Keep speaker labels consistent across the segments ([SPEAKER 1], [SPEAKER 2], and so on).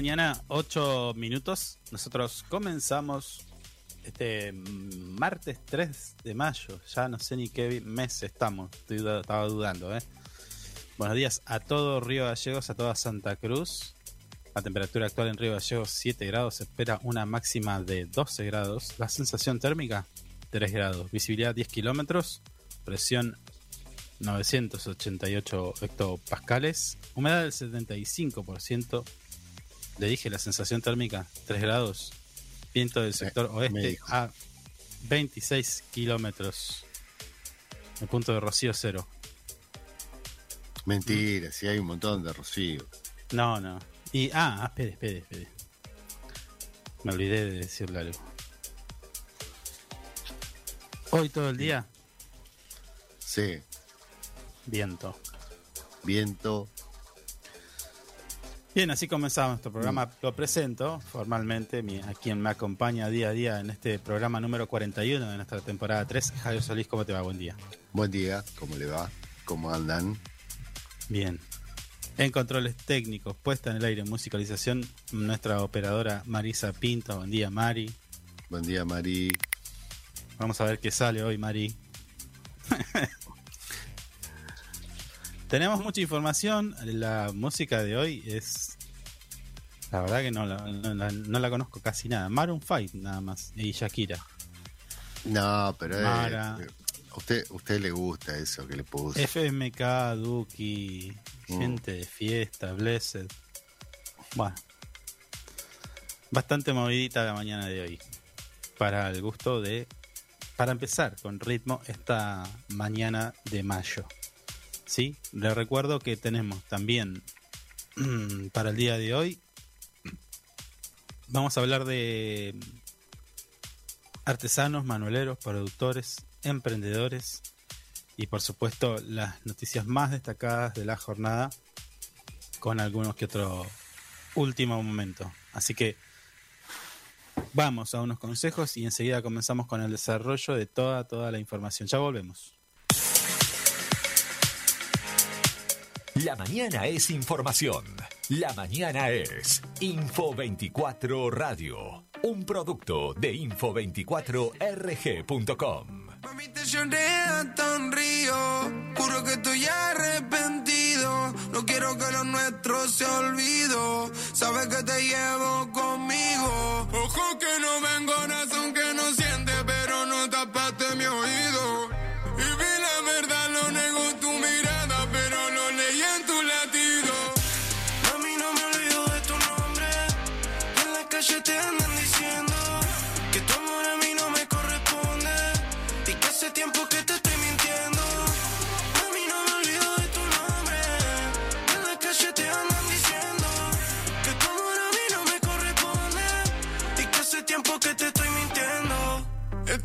[SPEAKER 1] 9 de la mañana, 8 minutos. Nosotros comenzamos este martes 3 de mayo. Ya no sé ni qué mes estamos. estaba dudando, ¿eh? Buenos días a todo Río Gallegos, a toda Santa Cruz. La temperatura actual en Río Gallegos 7 grados. Se espera una máxima de 12 grados. La sensación térmica 3 grados. Visibilidad 10 kilómetros. Presión 988 hectopascales. Humedad del 75%. Le dije la sensación térmica 3 grados. Viento del sector oeste a 26 kilómetros. El punto de rocío cero.
[SPEAKER 2] Mentira, si hay un montón de rocío.
[SPEAKER 1] No, no. Y, ah, espere, espere, espere. Me olvidé de decirle algo. Hoy todo el día.
[SPEAKER 2] Sí.
[SPEAKER 1] Viento.
[SPEAKER 2] Viento.
[SPEAKER 1] Bien, así comenzamos nuestro programa. Mm. Lo presento formalmente a quien me acompaña día a día en este programa número 41 de nuestra temporada 3. Javier Solís, ¿cómo te va? Buen día.
[SPEAKER 2] Buen día, ¿cómo le va? ¿Cómo andan?
[SPEAKER 1] Bien. En controles técnicos, puesta en el aire, musicalización, nuestra operadora Marisa Pinto. Buen día, Mari.
[SPEAKER 2] Buen día, Mari.
[SPEAKER 1] Vamos a ver qué sale hoy, Mari. Tenemos mucha información. La música de hoy es. La verdad que no la, conozco casi nada. Maroon Fight nada más. Y Shakira.
[SPEAKER 2] No, pero a usted, usted le gusta eso que le puse.
[SPEAKER 1] FMK, Duki, mm. gente de fiesta, Blessed. Bueno. Bastante movidita la mañana de hoy. Para el gusto de. Para empezar con ritmo esta mañana de mayo. ¿Sí? Le recuerdo que tenemos también para el día de hoy, vamos a hablar de artesanos, manueleros, productores, emprendedores y por supuesto las noticias más destacadas de la jornada con algunos que otro último momento. Así que vamos a unos consejos y enseguida comenzamos con el desarrollo de toda, toda la información. Ya volvemos.
[SPEAKER 3] La mañana es información. La mañana es Info 24 Radio, un producto de info24rg.com.
[SPEAKER 4] Mami, te lloré un río, juro que estoy arrepentido. No quiero que lo nuestro se olvido. Sabes que te llevo conmigo. Ojo que no vengo, corazón que no siente,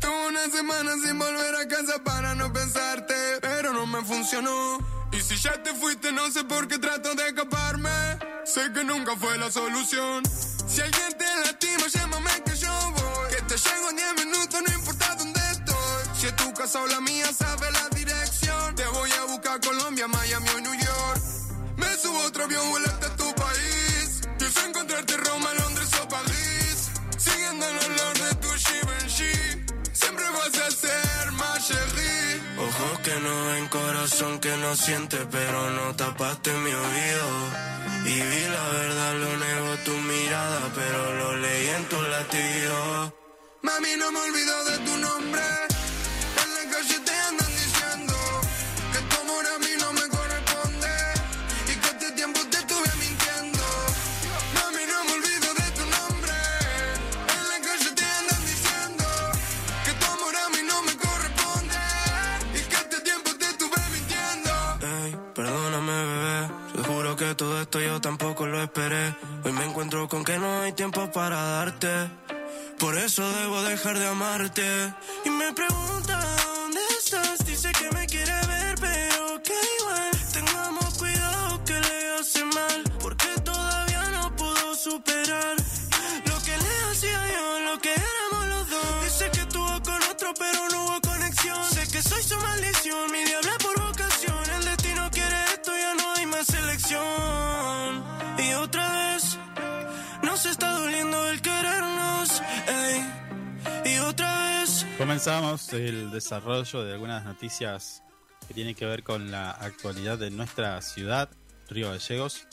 [SPEAKER 4] Una semana sin volver a casa para no pensarte, pero no me funcionó. Y si ya te fuiste, no sé por qué trato de escaparme. Sé que nunca fue la solución. Si alguien te lastima, llámame que yo voy. Que te llego en 10 minutos, no importa dónde estoy. Si es tu casa o la mía, sabe la dirección. Te voy a buscar Colombia, Miami o New York. Me subo otro avión, vuelo hasta tu país. Pienso encontrarte Roma, Londres o París. Siguiendo el olor de tu Givenchy. Siempre vas a ser más chérie. Ojos que no ven, corazón que no siente, pero no tapaste mi oído. Y vi la verdad, lo negó tu mirada, pero lo leí en tu latido. Mami, no me olvido de tu nombre. En la calle te andan diciendo que tu amor a mí no que todo esto yo tampoco lo esperé. Hoy me encuentro con que no hay tiempo para darte. Por eso debo dejar de amarte. Y me pregunta dónde estás. Dice que me quiere ver, pero que igual. Tengamos cuidado que le hace mal. Porque todavía no pudo superar lo que le hacía yo, lo que éramos los dos. Dice que estuvo con otro, pero no hubo conexión. Sé que soy su maldición, mi diabla por
[SPEAKER 1] Comenzamos el desarrollo de algunas noticias que tienen que ver con la actualidad de nuestra ciudad, Río Gallegos.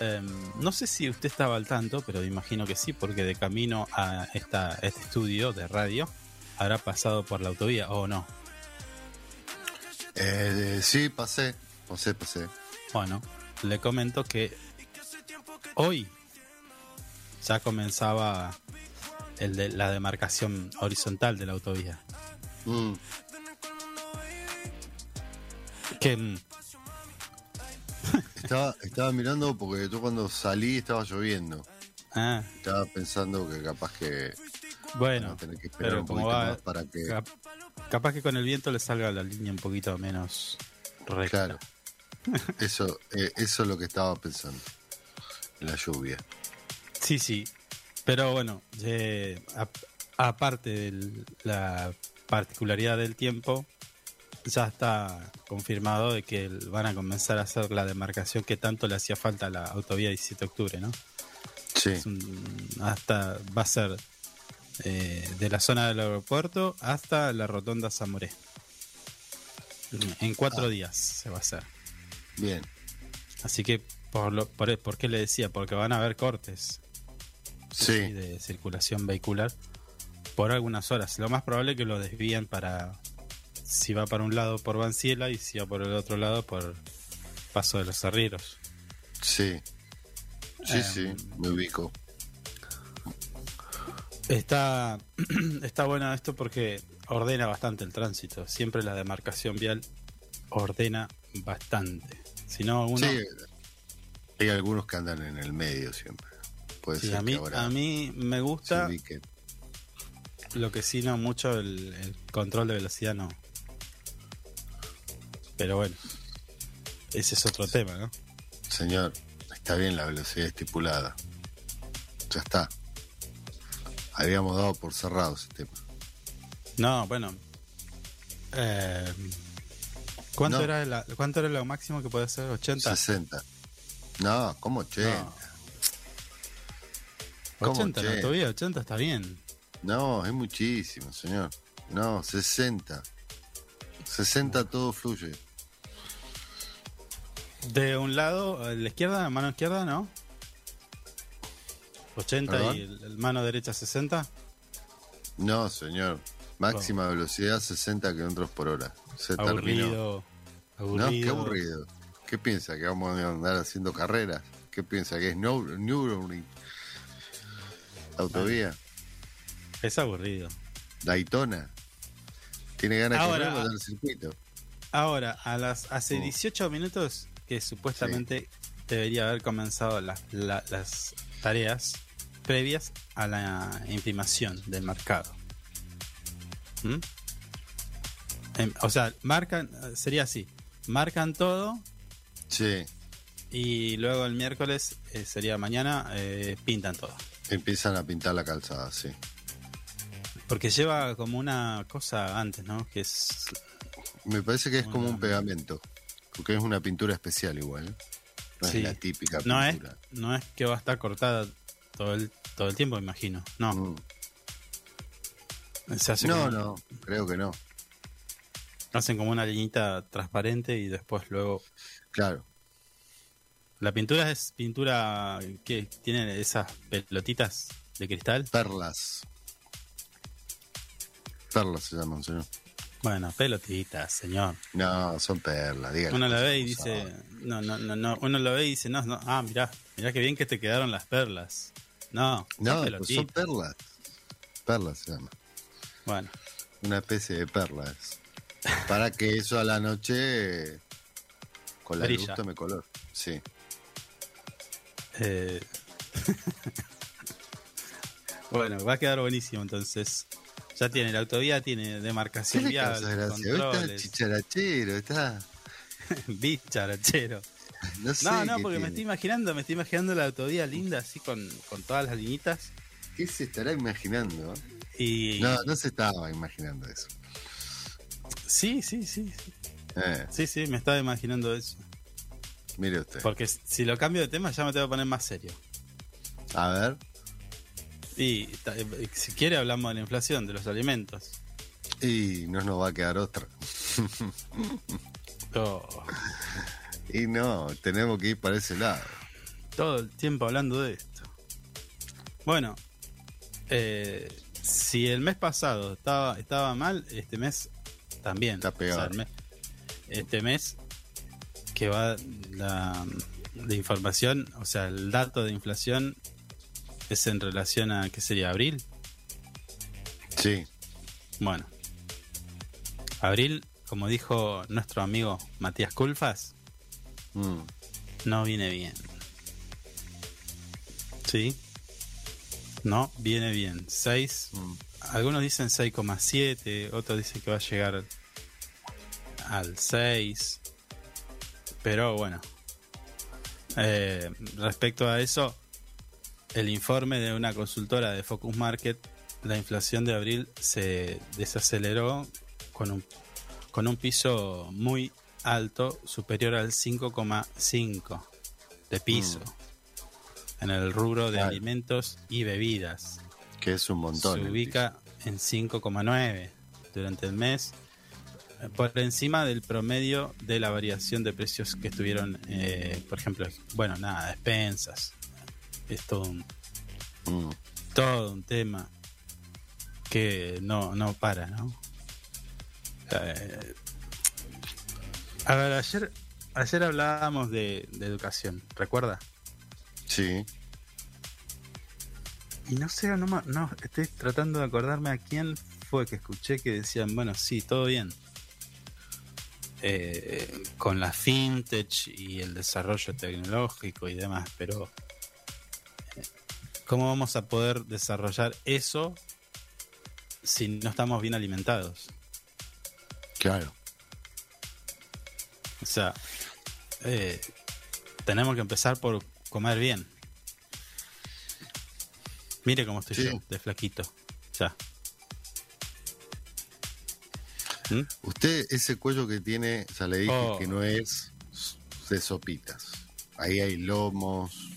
[SPEAKER 1] Em, no sé si usted estaba al tanto, pero imagino que sí, porque de camino a esta, este estudio de radio habrá pasado por la autovía o no.
[SPEAKER 2] Eh, sí, pasé, pasé, pasé.
[SPEAKER 1] Bueno, le comento que hoy ya comenzaba el de la demarcación horizontal de la autovía. Mm. Que
[SPEAKER 2] estaba, estaba mirando porque yo cuando salí estaba lloviendo.
[SPEAKER 1] Ah.
[SPEAKER 2] Estaba pensando que capaz que.
[SPEAKER 1] Bueno, pero como va,
[SPEAKER 2] para que.
[SPEAKER 1] capaz que con el viento le salga la línea un poquito menos recta.
[SPEAKER 2] Claro. Eso, eh, eso es lo que estaba pensando. La lluvia.
[SPEAKER 1] Sí, sí. Pero bueno, aparte de la particularidad del tiempo, ya está confirmado de que van a comenzar a hacer la demarcación que tanto le hacía falta a la autovía 17 de octubre, ¿no?
[SPEAKER 2] Sí.
[SPEAKER 1] hasta va a ser eh, de la zona del aeropuerto hasta la rotonda Zamoré. En cuatro ah. días se va a hacer.
[SPEAKER 2] Bien.
[SPEAKER 1] Así que, por, lo, por, ¿por qué le decía? Porque van a haber cortes
[SPEAKER 2] sí.
[SPEAKER 1] de circulación vehicular por algunas horas. Lo más probable es que lo desvíen para si va para un lado por Banciela y si va por el otro lado por Paso de los Arrieros.
[SPEAKER 2] Sí. Sí, em, sí, me ubico.
[SPEAKER 1] Está, está bueno esto porque ordena bastante el tránsito. Siempre la demarcación vial ordena bastante. Si no, uno. Sí,
[SPEAKER 2] hay algunos que andan en el medio siempre. Puede ser
[SPEAKER 1] a, mí, a mí me gusta. Lo que sí, no mucho el control de velocidad, no. Pero bueno, ese es otro tema, ¿no?
[SPEAKER 2] Señor, está bien la velocidad estipulada. Ya está. Habíamos dado por cerrado ese tema.
[SPEAKER 1] No, bueno. Eh, ¿cuánto, Era ¿Cuánto era lo máximo que puede ser? ¿80?
[SPEAKER 2] 60. No, ¿cómo 80?
[SPEAKER 1] 80, no, todavía 80 está bien.
[SPEAKER 2] No, es muchísimo, señor. No, 60. 60 todo fluye.
[SPEAKER 1] De un lado, la izquierda, mano izquierda, ¿no? 80 y el, mano derecha 60.
[SPEAKER 2] No, señor. Máxima velocidad 60 kilómetros por hora.
[SPEAKER 1] Se aburrido,
[SPEAKER 2] terminó. No, qué aburrido. ¿Qué piensa? ¿Que vamos a andar haciendo carreras? ¿Qué piensa? ¿Que es Nürburgring? Autovía.
[SPEAKER 1] Es aburrido.
[SPEAKER 2] Daytona. Tiene ganas de correr el circuito.
[SPEAKER 1] Ahora, a las hace 18 minutos que supuestamente debería haber comenzado las tareas previas a la imprimación del mercado. ¿Mm? Em, o sea, marcan, sería así, marcan todo.
[SPEAKER 2] Sí.
[SPEAKER 1] Y luego el miércoles, eh, sería mañana, eh, pintan todo.
[SPEAKER 2] Empiezan a pintar la calzada, sí.
[SPEAKER 1] Porque lleva como una cosa antes, ¿no? Que es...
[SPEAKER 2] Me parece que es como un pegamento. Porque es una pintura especial igual. No es la típica
[SPEAKER 1] no pintura. Es, no es que va a estar cortada todo el, todo el tiempo, imagino. No. Mm.
[SPEAKER 2] no, no, creo que no.
[SPEAKER 1] Hacen como una liñita transparente y después luego.
[SPEAKER 2] Claro.
[SPEAKER 1] La pintura es pintura que tiene esas pelotitas de cristal.
[SPEAKER 2] Perlas. Perlas se llaman, señor.
[SPEAKER 1] Bueno, pelotitas, señor.
[SPEAKER 2] No, son perlas, dígale.
[SPEAKER 1] Uno la ve y dice, no, no, no, no, uno lo ve y dice, no, no, ah, mirá, mirá qué bien que te quedaron las perlas. No,
[SPEAKER 2] no, son, pues son perlas. Perlas se llama.
[SPEAKER 1] Bueno.
[SPEAKER 2] Una especie de perlas. Para que eso a la noche con la luz tome color. Sí.
[SPEAKER 1] Eh... bueno, va a quedar buenísimo entonces. Ya tiene la autovía, tiene demarcación vial.
[SPEAKER 2] Está chicharachero, está.
[SPEAKER 1] Bicharachero. No, sé no, no porque me estoy imaginando, me estoy imaginando la autovía linda así con, con todas las liñitas.
[SPEAKER 2] ¿Qué se estará imaginando?
[SPEAKER 1] Y...
[SPEAKER 2] No, no se estaba imaginando eso.
[SPEAKER 1] Sí, sí, sí. Sí, eh. sí, sí, me estaba imaginando eso.
[SPEAKER 2] Mire usted.
[SPEAKER 1] Porque si lo cambio de tema ya me tengo que poner más serio.
[SPEAKER 2] A ver.
[SPEAKER 1] Y eh, si quiere hablamos de la inflación, de los alimentos.
[SPEAKER 2] Y no nos va a quedar otra.
[SPEAKER 1] Oh,
[SPEAKER 2] Y no, tenemos que ir para ese lado.
[SPEAKER 1] todo el tiempo hablando de esto. Bueno, eh, si el mes pasado estaba, estaba mal, este mes también.
[SPEAKER 2] Está
[SPEAKER 1] mes- este mes que va la, la información, o sea, el dato de inflación es en relación a, ¿qué sería? ¿Abril?
[SPEAKER 2] Sí,
[SPEAKER 1] Bueno. Abril, como dijo nuestro amigo Matías Culfas,
[SPEAKER 2] mm,
[SPEAKER 1] no viene bien. ¿Sí? No viene bien. 6.
[SPEAKER 2] mm.
[SPEAKER 1] Algunos dicen 6,7. Otros dicen que va a llegar al 6. Pero bueno. Eh, respecto a eso, el informe de una consultora de Focus Market, la inflación de abril se desaceleró con un, con un piso muy alto, superior al 5,5 de piso, en el rubro de
[SPEAKER 2] Claro.
[SPEAKER 1] alimentos y bebidas.
[SPEAKER 2] que es un montón.
[SPEAKER 1] Se ubica en 5,9 durante el mes, por encima del promedio de la variación de precios que estuvieron, eh, por ejemplo, bueno, nada, despensas. Es todo un.
[SPEAKER 2] Mm,
[SPEAKER 1] todo un tema que no, no para, ¿no? Eh, a ver, ayer, ayer hablábamos de, de educación, ¿recuerda?
[SPEAKER 2] Sí,
[SPEAKER 1] Y no sé, no, no, estoy tratando de acordarme a quién fue que escuché que decían, bueno, sí, todo bien. Eh, con la fintech y el desarrollo tecnológico y demás, pero eh, ¿cómo vamos a poder desarrollar eso si no estamos bien alimentados?
[SPEAKER 2] claro.
[SPEAKER 1] O sea, eh, tenemos que empezar por comer bien. Mire cómo estoy
[SPEAKER 2] Sí.
[SPEAKER 1] yo, de flaquito. Ya. ¿Mm?
[SPEAKER 2] Usted, ese cuello que tiene, ya le dije
[SPEAKER 1] Oh.
[SPEAKER 2] que no es de sopitas. Ahí hay lomos,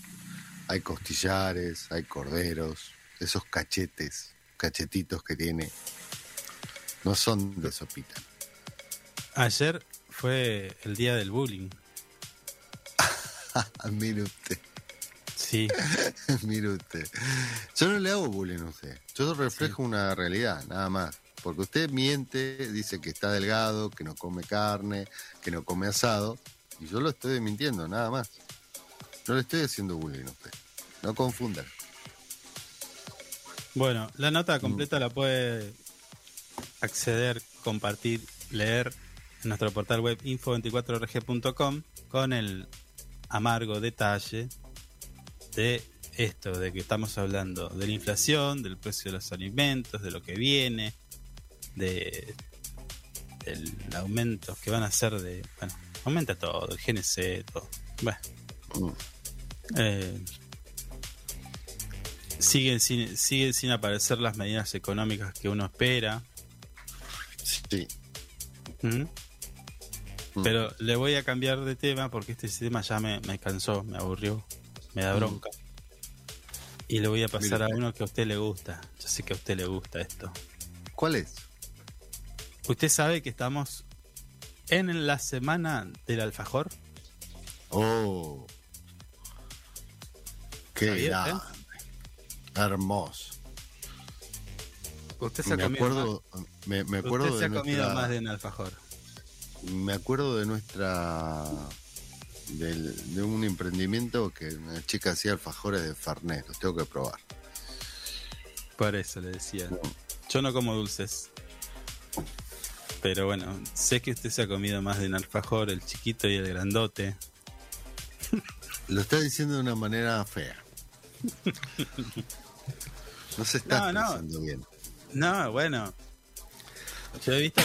[SPEAKER 2] hay costillares, hay corderos, esos cachetes, cachetitos que tiene, no son de sopita.
[SPEAKER 1] Ayer fue el día del bullying.
[SPEAKER 2] mire usted,
[SPEAKER 1] Sí,
[SPEAKER 2] mire usted. Yo no le hago bullying a usted, yo reflejo una realidad, nada más. Porque usted miente, dice que está delgado, que no come carne, que no come asado, y yo lo estoy mintiendo, nada más. No le estoy haciendo bullying a usted. No confundan.
[SPEAKER 1] bueno, la nota completa la puede acceder, compartir, leer en nuestro portal web info24rg.com con el amargo detalle de esto, de que estamos hablando de la inflación, del precio de los alimentos, de lo que viene, de del aumento que van a hacer de, bueno, aumenta todo, el GNC, todo. Bueno,
[SPEAKER 2] Mm.
[SPEAKER 1] eh, siguen sin, siguen sin aparecer las medidas económicas que uno espera.
[SPEAKER 2] Sí.
[SPEAKER 1] ¿Mm?
[SPEAKER 2] Mm.
[SPEAKER 1] Pero le voy a cambiar de tema porque este tema ya me, me cansó, me aburrió, me da
[SPEAKER 2] Mm.
[SPEAKER 1] bronca. Y le voy a pasar a uno que a usted le gusta. Yo sé que a usted le gusta esto.
[SPEAKER 2] ¿Cuál es?
[SPEAKER 1] ¿Usted sabe que estamos en la semana del alfajor?
[SPEAKER 2] Oh. Qué
[SPEAKER 1] ¿Sabía,
[SPEAKER 2] grande. Hermoso.
[SPEAKER 1] Usted se ha
[SPEAKER 2] Me
[SPEAKER 1] comido,
[SPEAKER 2] acuerdo, me, me
[SPEAKER 1] más,
[SPEAKER 2] acuerdo
[SPEAKER 1] usted se
[SPEAKER 2] de
[SPEAKER 1] ha comido
[SPEAKER 2] nuestra,
[SPEAKER 1] más de un alfajor.
[SPEAKER 2] me acuerdo de nuestra del- de un emprendimiento que una chica hacía alfajores de Fernet, los tengo que probar.
[SPEAKER 1] Por eso le decía. Yo no como dulces. Pero bueno, sé que usted se ha comido más de un alfajor, el chiquito y el grandote.
[SPEAKER 2] Lo está diciendo de una manera fea. No se está
[SPEAKER 1] No,
[SPEAKER 2] bien.
[SPEAKER 1] No, bueno. Yo he visto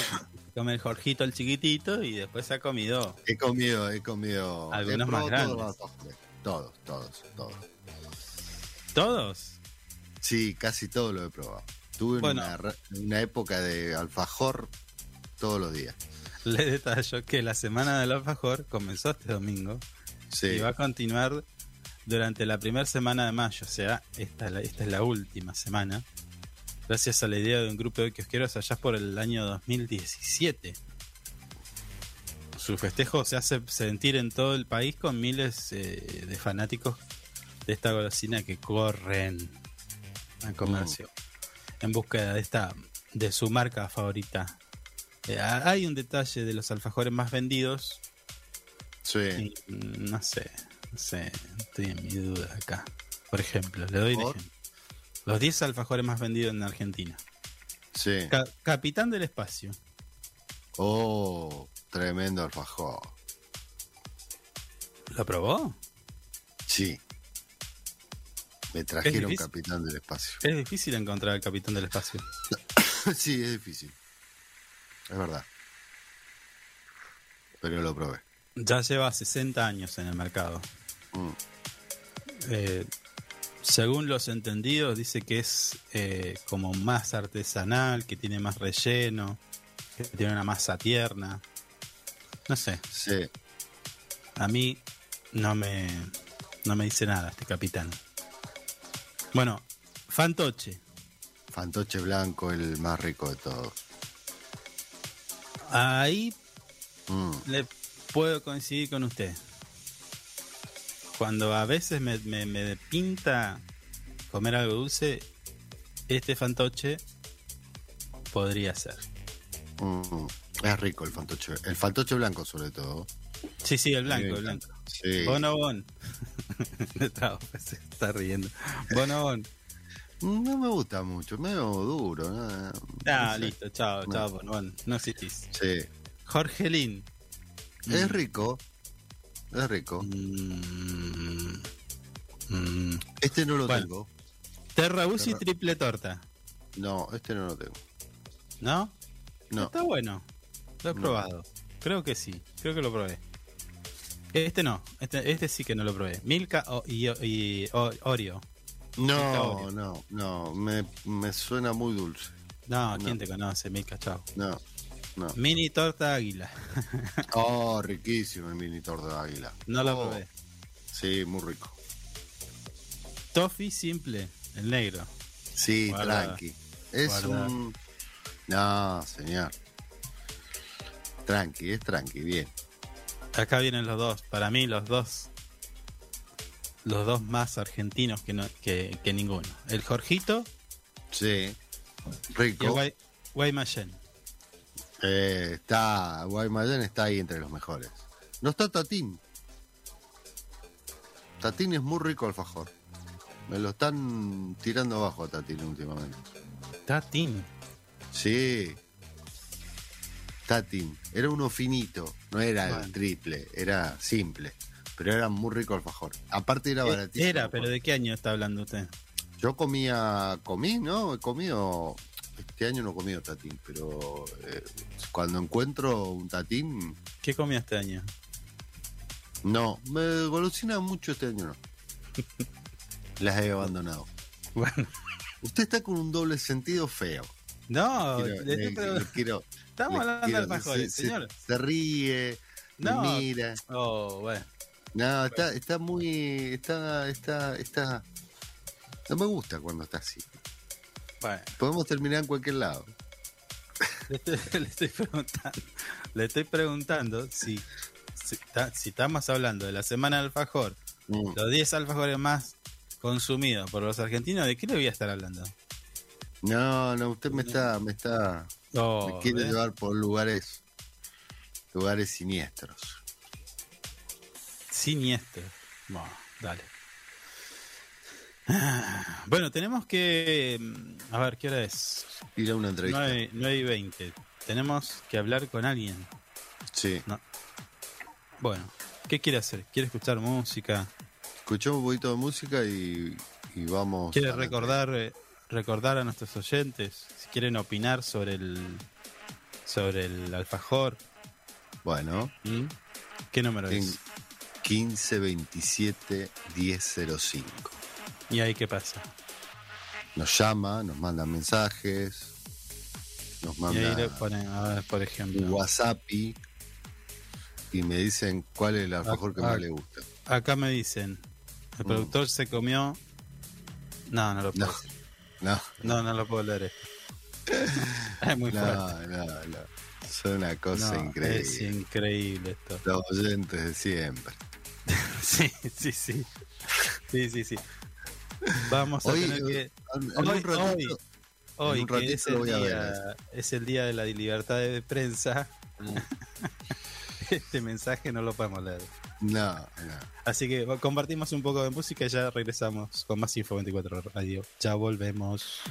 [SPEAKER 1] come el Jorgito el chiquitito y después se ha comido.
[SPEAKER 2] He comido, he comido.
[SPEAKER 1] Algunos
[SPEAKER 2] he
[SPEAKER 1] más grandes.
[SPEAKER 2] todos. Todos, todos, todos.
[SPEAKER 1] ¿Todos?
[SPEAKER 2] Sí, casi todo lo he probado. Tuve
[SPEAKER 1] Bueno.
[SPEAKER 2] una, una época de alfajor todos los días.
[SPEAKER 1] Le detallo que la semana del alfajor comenzó este domingo
[SPEAKER 2] Sí.
[SPEAKER 1] y va a continuar durante la primera semana de mayo. O sea, esta, es la- esta es la última semana. gracias a la idea de un grupo de kiosqueros allá por el año 2017. Su festejo se hace sentir en todo el país con miles eh, de fanáticos de esta golosina que corren al comercio en búsqueda de esta de su marca favorita. Eh, hay un detalle de los alfajores más vendidos.
[SPEAKER 2] Sí.
[SPEAKER 1] y, mm, no sé, no sé, estoy en mi duda acá. Por ejemplo, le doy un ejemplo. Los 10 alfajores más vendidos en Argentina.
[SPEAKER 2] Sí.
[SPEAKER 1] Ca- Capitán del Espacio.
[SPEAKER 2] Oh, tremendo alfajor.
[SPEAKER 1] ¿Lo probó?
[SPEAKER 2] Sí. Me trajeron capitán del espacio.
[SPEAKER 1] Es difícil encontrar al Capitán del Espacio.
[SPEAKER 2] sí, es difícil. Es verdad. Pero lo probé.
[SPEAKER 1] Ya lleva 60 años en el mercado.
[SPEAKER 2] Mm.
[SPEAKER 1] Eh, según los entendidos, dice que es eh, como más artesanal, que tiene más relleno, que tiene una masa tierna. No sé,
[SPEAKER 2] Sí.
[SPEAKER 1] a mí no me, no me dice nada este capitán. Bueno, Fantoche.
[SPEAKER 2] Fantoche blanco, el más rico de todos.
[SPEAKER 1] Ahí
[SPEAKER 2] Mm.
[SPEAKER 1] le puedo coincidir con usted. Cuando a veces me, me- me pinta comer algo dulce, este fantoche podría ser.
[SPEAKER 2] Mm. Es rico el fantoche. El fantoche blanco, sobre todo.
[SPEAKER 1] Sí, sí, el blanco,
[SPEAKER 2] Sí,
[SPEAKER 1] el blanco.
[SPEAKER 2] Sí.
[SPEAKER 1] Trago, se está riendo. Bonobón.
[SPEAKER 2] No me gusta mucho, medio duro. ¿no?
[SPEAKER 1] Ah,
[SPEAKER 2] No sé.
[SPEAKER 1] listo, chao,
[SPEAKER 2] No.
[SPEAKER 1] chao, Bonobón. No existís.
[SPEAKER 2] Sí.
[SPEAKER 1] Jorgelín.
[SPEAKER 2] Es rico. Es rico.
[SPEAKER 1] Mm, mm.
[SPEAKER 2] Este no lo
[SPEAKER 1] Bueno.
[SPEAKER 2] tengo.
[SPEAKER 1] Terrabusi
[SPEAKER 2] Terra-
[SPEAKER 1] triple torta.
[SPEAKER 2] No, este no lo tengo.
[SPEAKER 1] ¿No?
[SPEAKER 2] No.
[SPEAKER 1] Está bueno. Lo he probado. Creo que sí. Creo que lo probé. Este no. Este, este sí que no lo probé. Milka o- y, y o- Oreo.
[SPEAKER 2] No, no, no. Me, me suena muy dulce.
[SPEAKER 1] No,
[SPEAKER 2] No.
[SPEAKER 1] ¿quién te conoce, Milka? Chao.
[SPEAKER 2] No, no.
[SPEAKER 1] Mini torta águila.
[SPEAKER 2] Oh, riquísimo el mini torta de águila.
[SPEAKER 1] No lo
[SPEAKER 2] Oh,
[SPEAKER 1] probé.
[SPEAKER 2] Sí, muy rico.
[SPEAKER 1] Toffee simple, el negro.
[SPEAKER 2] Sí,
[SPEAKER 1] Guarda.
[SPEAKER 2] tranqui. Es
[SPEAKER 1] Guarda.
[SPEAKER 2] un. No, señor. Tranqui, es tranqui, bien.
[SPEAKER 1] Acá vienen los dos. Para mí, los dos. Los dos más argentinos que, no, que, que ninguno. El Jorgito
[SPEAKER 2] Sí.
[SPEAKER 1] y
[SPEAKER 2] Rico.
[SPEAKER 1] Guay, Guaymallén.
[SPEAKER 2] Eh, está. Guaymallén está ahí entre los mejores. No está Tatín. Tatín es muy rico alfajor. Me lo están tirando abajo a Tatín últimamente.
[SPEAKER 1] Tatín.
[SPEAKER 2] Sí. Tatín. Era uno finito. No era el triple. Era simple. Pero era muy rico alfajor. Aparte era baratísimo.
[SPEAKER 1] Eh, Era, pero ¿de qué año está hablando usted?
[SPEAKER 2] Yo comía, comí, ¿no? He comido, este año no he comido tatín, pero eh, cuando encuentro un tatín,
[SPEAKER 1] ¿Qué comió este año?
[SPEAKER 2] no, me golosina mucho este año, no. Las he abandonado.
[SPEAKER 1] Bueno,
[SPEAKER 2] Usted está con un doble sentido feo.
[SPEAKER 1] no,
[SPEAKER 2] Quiero-
[SPEAKER 1] le
[SPEAKER 2] le- le quiero-
[SPEAKER 1] estamos hablando de alfajores,
[SPEAKER 2] se,
[SPEAKER 1] señor.
[SPEAKER 2] Se, se ríe, me
[SPEAKER 1] No.
[SPEAKER 2] mira.
[SPEAKER 1] Oh, bueno.
[SPEAKER 2] No, está, está muy, está, está, está. No me gusta cuando está así.
[SPEAKER 1] Bueno,
[SPEAKER 2] Podemos terminar en cualquier lado.
[SPEAKER 1] le estoy, le estoy preguntando, le estoy preguntando si, si, ta- si estamos hablando de la semana del alfajor,
[SPEAKER 2] Mm.
[SPEAKER 1] los 10 alfajores más consumidos por los argentinos, ¿de qué le voy a estar hablando?
[SPEAKER 2] No, no, usted me está, me está,
[SPEAKER 1] Oh,
[SPEAKER 2] me quiere
[SPEAKER 1] ¿ves?
[SPEAKER 2] llevar por lugares, lugares siniestros.
[SPEAKER 1] Siniestro. Bueno, dale. Ah, Bueno, tenemos que. mm, A ver, ¿qué hora es?
[SPEAKER 2] Ir a una entrevista.
[SPEAKER 1] 9, 9 y 20. Tenemos que hablar con alguien.
[SPEAKER 2] Sí.
[SPEAKER 1] Bueno, ¿qué quiere hacer? ¿Quiere escuchar música?
[SPEAKER 2] Escuchamos un poquito de música y, y vamos.
[SPEAKER 1] ¿Quiere recordar eh, recordar a nuestros oyentes si quieren opinar sobre el sobre el alfajor?
[SPEAKER 2] Bueno,
[SPEAKER 1] ¿Mm? ¿Qué número es?
[SPEAKER 2] 1527 1005.
[SPEAKER 1] ¿Y ahí qué pasa?
[SPEAKER 2] Nos llama, nos manda mensajes, nos manda.
[SPEAKER 1] Por ejemplo.
[SPEAKER 2] WhatsApp y me dicen cuál es el alfajor que más le gusta.
[SPEAKER 1] Acá me dicen, el
[SPEAKER 2] mm.
[SPEAKER 1] productor se comió. No, no lo puedo.
[SPEAKER 2] No, no.
[SPEAKER 5] No, lo puedo leer. es muy
[SPEAKER 2] no,
[SPEAKER 5] fuerte.
[SPEAKER 2] No, no, no. Es una cosa increíble.
[SPEAKER 5] Es increíble esto.
[SPEAKER 2] Los oyentes de siempre.
[SPEAKER 5] Sí, sí, sí. Sí, sí, sí. Vamos a
[SPEAKER 2] hoy,
[SPEAKER 5] tener que. Hoy, hoy,
[SPEAKER 2] hoy
[SPEAKER 5] que es, el día, es el día de la libertad de prensa. Este mensaje no lo podemos leer.
[SPEAKER 2] No, no.
[SPEAKER 5] Así que compartimos un poco de música y ya regresamos con más Info 24 Radio. Ya volvemos.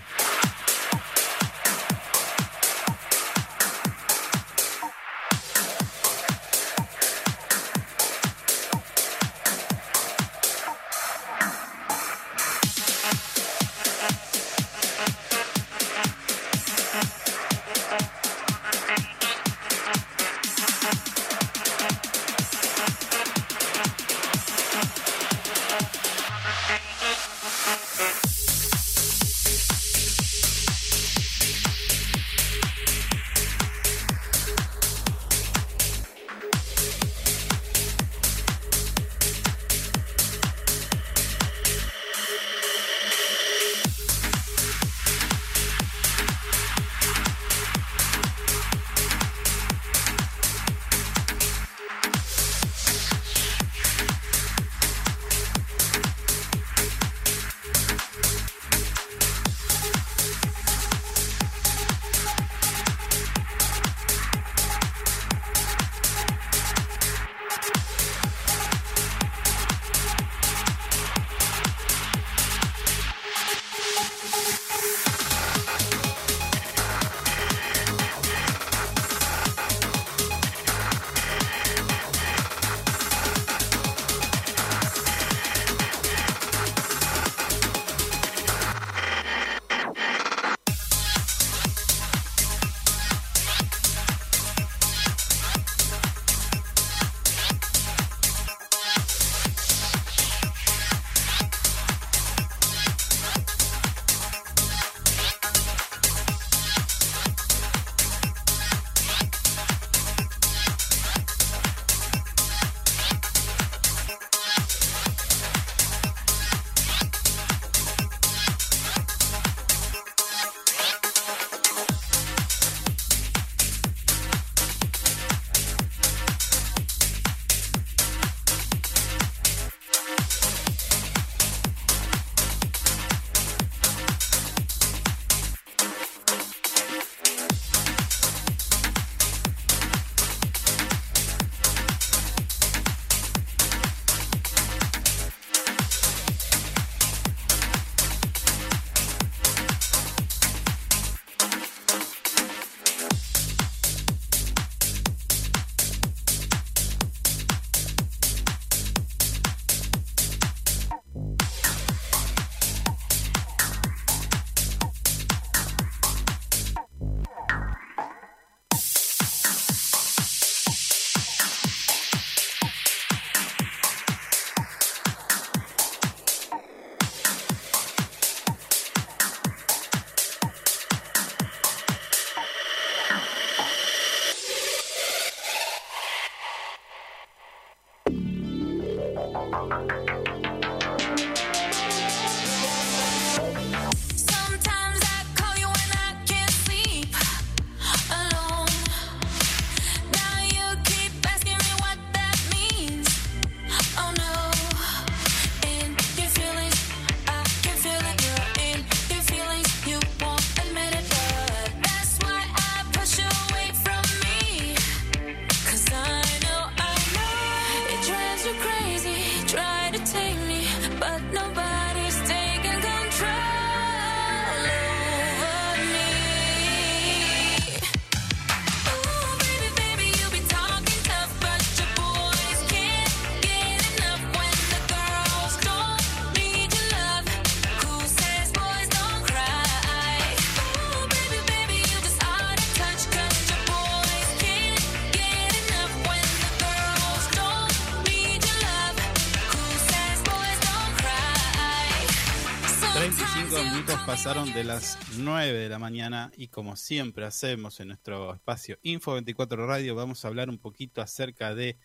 [SPEAKER 5] de las 9 de la mañana y como siempre hacemos en nuestro espacio Info 24 Radio vamos a hablar un poquito acerca de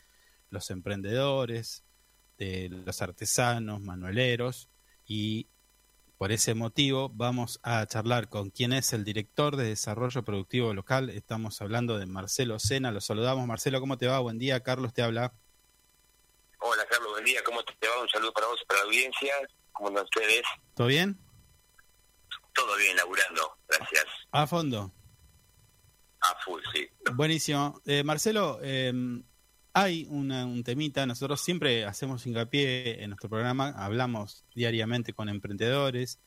[SPEAKER 5] los emprendedores, de los artesanos, manueleros y
[SPEAKER 1] por ese motivo vamos a charlar con quien es el director de desarrollo productivo local. Estamos hablando de Marcelo Sena. Lo saludamos. Marcelo, ¿cómo te va? Buen día. Carlos te habla.
[SPEAKER 6] Hola Carlos, buen día. ¿Cómo te va? Un saludo para vos, para la audiencia. ¿Cómo andan ustedes?
[SPEAKER 1] ¿Todo bien?
[SPEAKER 6] Todo bien, laburando, gracias.
[SPEAKER 1] A fondo.
[SPEAKER 6] A full, sí.
[SPEAKER 1] Buenísimo. Eh, Marcelo, eh, hay una- un temita, nosotros siempre hacemos hincapié en nuestro programa, hablamos diariamente con emprendedores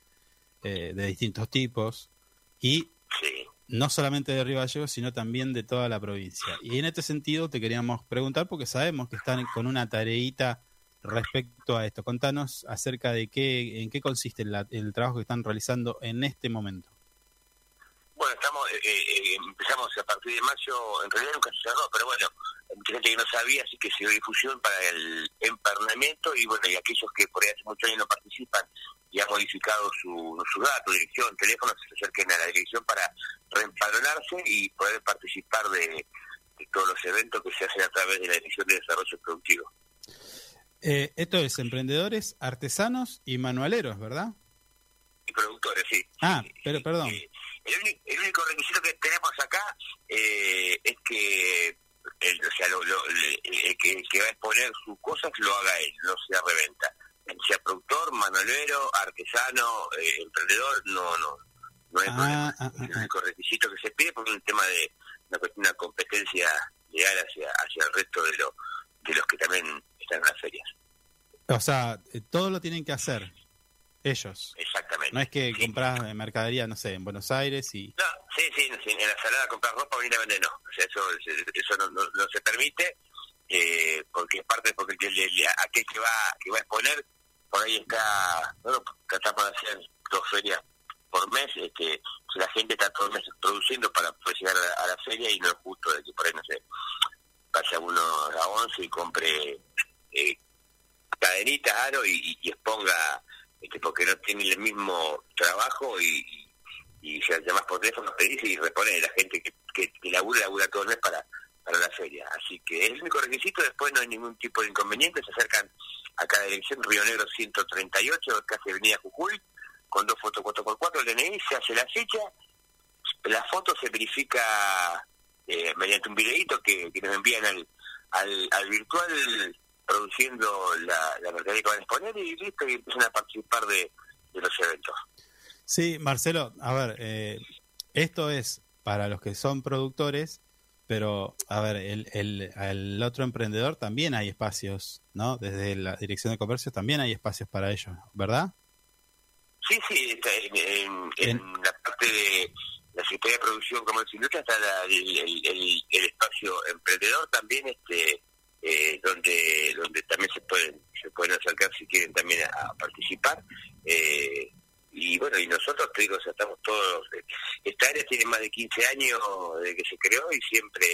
[SPEAKER 1] eh, de distintos tipos y
[SPEAKER 6] Sí.
[SPEAKER 1] no solamente de Río Gallegos, sino también de toda la provincia. Y en este sentido te queríamos preguntar, porque sabemos que están con una tareita respecto a esto. Contanos acerca de qué, en qué consiste la- el trabajo que están realizando en este momento.
[SPEAKER 6] Bueno, estamos, eh, eh, empezamos a partir de mayo, en realidad nunca se cerró, pero bueno, mucha gente que no sabía, así que se dio difusión para el empadronamiento y bueno, y aquellos que por ahí hace muchos años no participan y han modificado su, su dato, dirección, teléfono, se acerquen a la dirección para reempadronarse y poder participar de, de todos los eventos que se hacen a través de la Dirección de Desarrollo Productivo.
[SPEAKER 1] Eh, esto es emprendedores, artesanos y manualeros, ¿verdad?
[SPEAKER 6] Y productores, sí.
[SPEAKER 1] Ah, pero perdón.
[SPEAKER 6] El, el único requisito que tenemos acá eh, es que el, o sea, lo- lo- el, que, el que va a exponer sus cosas lo haga él, no sea reventa. Sea productor, manualero, artesano, eh, emprendedor, no no no hay
[SPEAKER 1] Ah,
[SPEAKER 6] problema.
[SPEAKER 1] ah, ah,
[SPEAKER 6] el único requisito que se pide por un tema de una cuestión de competencia legal hacia hacia el resto de, lo, de los que también están en las ferias.
[SPEAKER 1] O sea, eh, todo lo tienen que hacer ellos.
[SPEAKER 6] Exactamente.
[SPEAKER 1] No es que
[SPEAKER 6] Sí.
[SPEAKER 1] compras eh, mercadería, no sé, en Buenos Aires y...
[SPEAKER 6] No, sí, sí, sí, en la salada comprar ropa venir a vender no. O sea, eso, eso no, no, no se permite eh, porque es parte, porque el- el- el- aquel que va, que va a exponer, por ahí está, bueno, tratamos de hacer dos ferias por mes, este, la gente está todo el mes produciendo para poder llegar a, a la feria y no es justo de que por ahí, no sé, vaya uno a once y compre eh, cadenitas, aro y, y- y exponga, este, porque no tiene el mismo trabajo y, y se llamas por teléfono, pedís y repone la gente que, que, que labura, labura todo el mes para, para la feria. Así que es el único requisito, después no hay ningún tipo de inconveniente, se acercan a cada dirección, Río Negro 138, casi Avenida Jujuy, con dos fotos 4x4, el DNI, se hace la fecha, la foto se verifica eh, mediante un videíto que, que nos envían al, al, al virtual produciendo la, la mercadería que van a exponer y listo, y empiezan a participar de, de los eventos.
[SPEAKER 1] Sí, Marcelo, a ver, eh, esto es para los que son productores, pero, a ver, el, el, el otro emprendedor también hay espacios, ¿no? Desde la Dirección de Comercio también hay espacios para ellos, ¿verdad?
[SPEAKER 6] Sí, sí, está en, en- en la parte de la Secretaría de Producción, Comercio y Industria está la- el- el espacio emprendedor también, este eh, donde donde también se pueden se pueden acercar si quieren también a, a participar. Eh, y bueno, y nosotros, te digo, o sea, estamos todos... eh, esta área tiene más de 15 años desde que se creó y siempre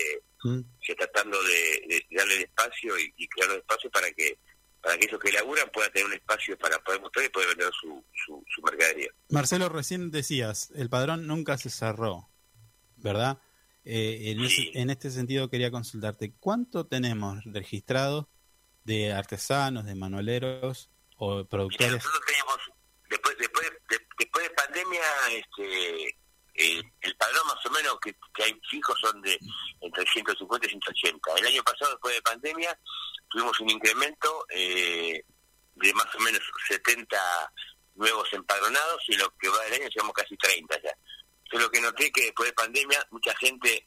[SPEAKER 1] Mm.
[SPEAKER 6] se tratando de, de darle el espacio y, y crear el espacio para que para que esos que laburan puedan tener un espacio para poder mostrar y poder vender su, su, su mercadería.
[SPEAKER 1] Marcelo, recién decías, el padrón nunca se cerró, ¿verdad? Eh, en, ese-
[SPEAKER 6] Sí.
[SPEAKER 1] en este sentido quería consultarte, ¿cuánto tenemos registrado de artesanos, de manualeros o
[SPEAKER 6] Mira,
[SPEAKER 1] productores?
[SPEAKER 6] nosotros teníamos, después después de, después de pandemia, este eh, el padrón más o menos que, que hay fijos son de entre 150 y 180. El año pasado, después de pandemia, tuvimos un incremento eh, de más o menos 70 nuevos empadronados y lo que va del año llevamos casi 30 ya. Yo lo que noté que después de pandemia mucha gente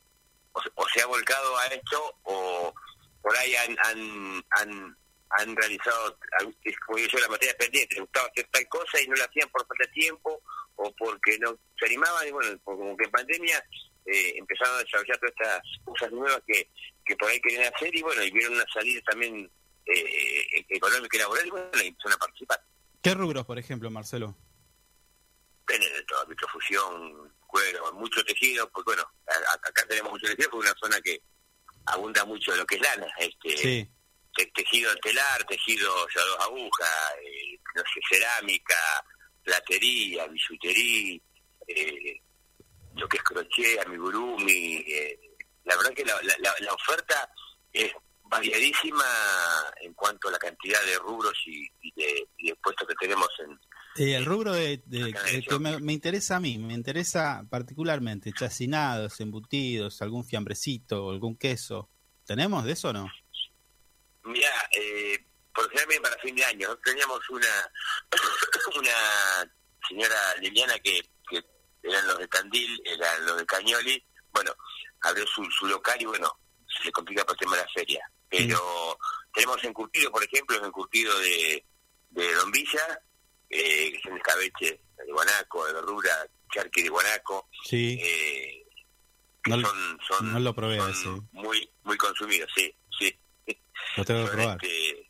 [SPEAKER 6] o, se- o se ha volcado a esto o por ahí han, han, han, han realizado, como yo, la materia pendiente, les gustaba hacer tal cosa y no la hacían por falta de tiempo o porque no se animaban y bueno, como que en pandemia eh, empezaron a desarrollar todas estas cosas nuevas que, que por ahí querían hacer y bueno, y vieron una salida también eh, económica y laboral y bueno, y empezaron a participar.
[SPEAKER 1] ¿Qué rubros, por ejemplo, Marcelo?
[SPEAKER 6] De todo, microfusión, cuero, mucho tejido, pues bueno, acá tenemos mucho tejido porque es una zona que abunda mucho de lo que es lana, este
[SPEAKER 1] Sí,
[SPEAKER 6] te- tejido telar, tejido ya dos agujas, eh, no sé, cerámica, platería, bisutería, eh, lo que es crochet, amigurumi, eh, la verdad que la, la- la- la oferta es variadísima en cuanto a la cantidad de rubros y, y de, y de puestos que tenemos en,
[SPEAKER 1] Eh, el rubro de, de-
[SPEAKER 6] Acá
[SPEAKER 1] de
[SPEAKER 6] yo.
[SPEAKER 1] que me, me interesa a mí, me interesa particularmente chacinados, embutidos, algún fiambrecito, algún queso. ¿Tenemos de eso o no?
[SPEAKER 6] Mira, eh, por ejemplo, para fin de año ¿no? teníamos una una señora Liliana que, que eran los de Candil, eran los de Cañoli, bueno, abrió su, su local y bueno, se le complica por el tema de la feria. Pero tenemos encurtido, por ejemplo, el encurtido de, de Don Villa, eh, que el escabeche de Guanaco, de verdura, charqui de Guanaco,
[SPEAKER 1] Sí.
[SPEAKER 6] eh,
[SPEAKER 1] No lo-
[SPEAKER 6] son, son,
[SPEAKER 1] no lo probé
[SPEAKER 6] son muy muy consumidos, sí, sí
[SPEAKER 1] Lo tengo que
[SPEAKER 6] son,
[SPEAKER 1] probar.
[SPEAKER 6] este,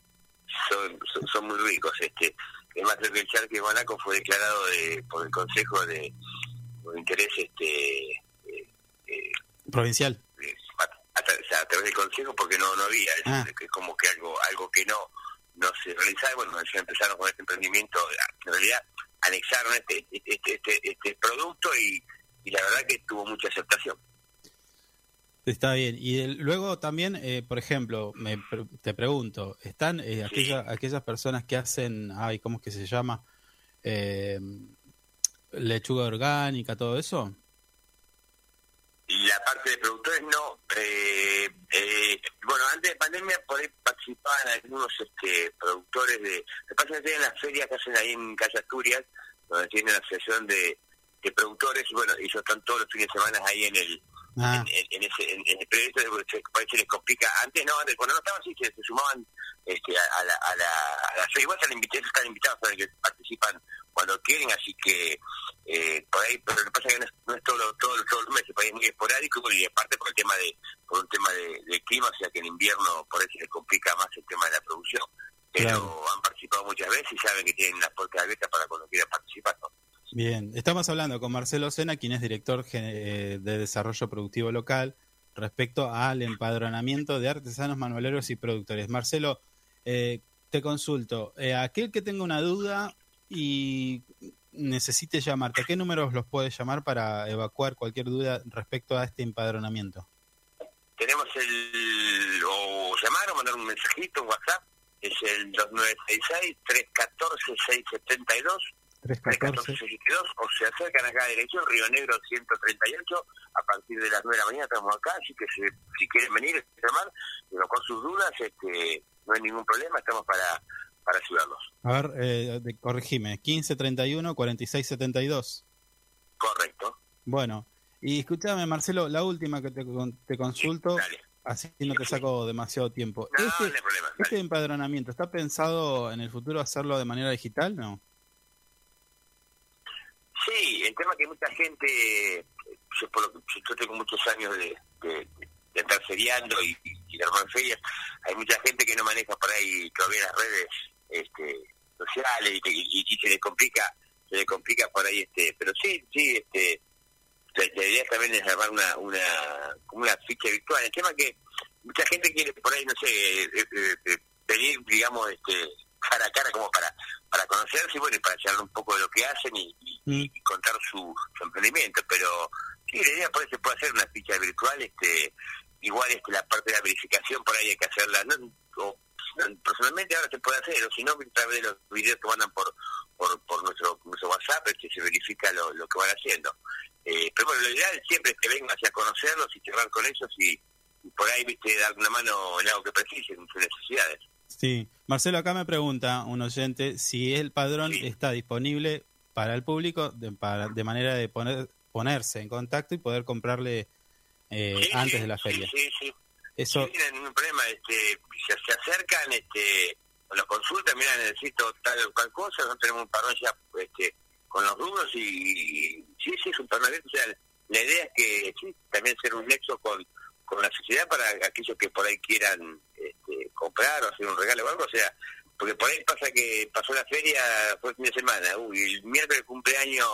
[SPEAKER 6] son, son, son muy ricos. Este. Es más, creo que el charque de Guanaco fue declarado de, por el Consejo de, de Interés este, eh, eh,
[SPEAKER 1] Provincial.
[SPEAKER 6] a, a- o sea, a través del Consejo porque no no había. Es,
[SPEAKER 1] Ah.
[SPEAKER 6] es como que algo algo que no no se realizaba. Bueno, empezaron con este emprendimiento. En realidad, anexaron este, este, este, este producto y, y la verdad que tuvo mucha aceptación.
[SPEAKER 1] Está bien. Y el- luego también, eh, por ejemplo, me, te pregunto, ¿están eh, aquella- aquellas personas que hacen, ay, ¿cómo es que se llama? Eh, lechuga orgánica, todo eso?
[SPEAKER 6] Y la parte de productores no. Eh, eh, bueno, antes de pandemia por ahí participaban algunos este, productores de... Que pasa que tienen las ferias que hacen ahí en Calle Asturias, donde tienen la asociación de, de productores, bueno, ellos están todos los fines de semana ahí en el
[SPEAKER 1] Ah,
[SPEAKER 6] en, en- en ese en, en el proyecto de se, por ahí se les complica antes no antes cuando no estaban sí se, se sumaban este a, a la a la, a la igual están invitados están invitados para que participan cuando quieren así que eh, por ahí pero lo que pasa es que no es, no es todo, todo, todos los meses por ahí es muy esporádico y aparte por el tema de por un tema de, de clima o sea que en invierno por ahí se les complica más el tema de la producción pero
[SPEAKER 1] Claro.
[SPEAKER 6] han participado muchas veces y saben que tienen las puertas abiertas para cuando quieran participar ¿no?
[SPEAKER 1] Bien. Estamos hablando con Marcelo Sena, quien es director eh, de Desarrollo Productivo Local, respecto al empadronamiento de artesanos, manualeros y productores. Marcelo, eh, te consulto, eh, aquel que tenga una duda y necesite llamarte, ¿a qué números los puede llamar para evacuar cualquier duda respecto a este empadronamiento?
[SPEAKER 6] tenemos el o llamar o mandar un mensajito un WhatsApp es el 2966-314-672
[SPEAKER 1] 314.
[SPEAKER 6] 314-672 o se acercan acá a dirección Río Negro 138 a partir de las 9 de la mañana estamos acá así que si, si quieren venir llamar con sus dudas este no hay ningún problema estamos para para ayudarlos
[SPEAKER 1] A ver, eh, corregime, 1531 4672.
[SPEAKER 6] correcto
[SPEAKER 1] Bueno, y escúchame, Marcelo, la última que te, te consulto,
[SPEAKER 6] dale
[SPEAKER 1] así no te saco demasiado tiempo.
[SPEAKER 6] no, no
[SPEAKER 1] Este,
[SPEAKER 6] hay problema
[SPEAKER 1] este empadronamiento, ¿está pensado en el futuro hacerlo de manera digital? No.
[SPEAKER 6] Sí, el tema que mucha gente, yo, por lo que- yo tengo muchos años de, de, de estar feriando y, de armar ferias, hay mucha gente que no maneja por ahí todavía las redes este, sociales y, y- y se les complica, se les complica por ahí, este, pero sí, sí, este, la, idea también es armar una, una, ficha virtual. El tema que mucha gente quiere por ahí, no sé, eh, eh, eh, venir, digamos, este, cara a cara como para para conocerse y bueno, y para charlar un poco de lo que hacen y, y-
[SPEAKER 1] Mm.
[SPEAKER 6] y contar su, su emprendimiento. Pero sí, la idea por se puede hacer una ficha virtual, este igual este, la parte de la verificación por ahí hay que hacerla, no, o, personalmente ahora se puede hacer, o si no, a través de los videos que mandan por por, por nuestro, nuestro WhatsApp, es que se verifica lo, lo que van haciendo. Eh, pero bueno, lo ideal siempre es que vengan hacia conocerlos y charlar con ellos y, y por ahí, viste, dar una mano en algo que precisen, en sus necesidades.
[SPEAKER 1] Sí. Marcelo, acá me pregunta un oyente si el padrón está disponible para el público de, para, de manera de poner, ponerse en contacto y poder comprarle eh,
[SPEAKER 6] Sí,
[SPEAKER 1] antes de la feria.
[SPEAKER 6] Sí, sí,
[SPEAKER 1] Eso,
[SPEAKER 6] no hay ningún problema, este, se, se acercan, este, los consultan, mira, necesito tal o cual cosa, nosotros tenemos un parón ya este, con los rubros y, y sí, sí, es un abierto, o sea, la idea es que sí, también ser un nexo con, con la sociedad para aquellos que por ahí quieran este, comprar o hacer un regalo o algo, o sea, porque por ahí pasa que pasó la feria, fue el fin de semana, uy, el miércoles cumpleaños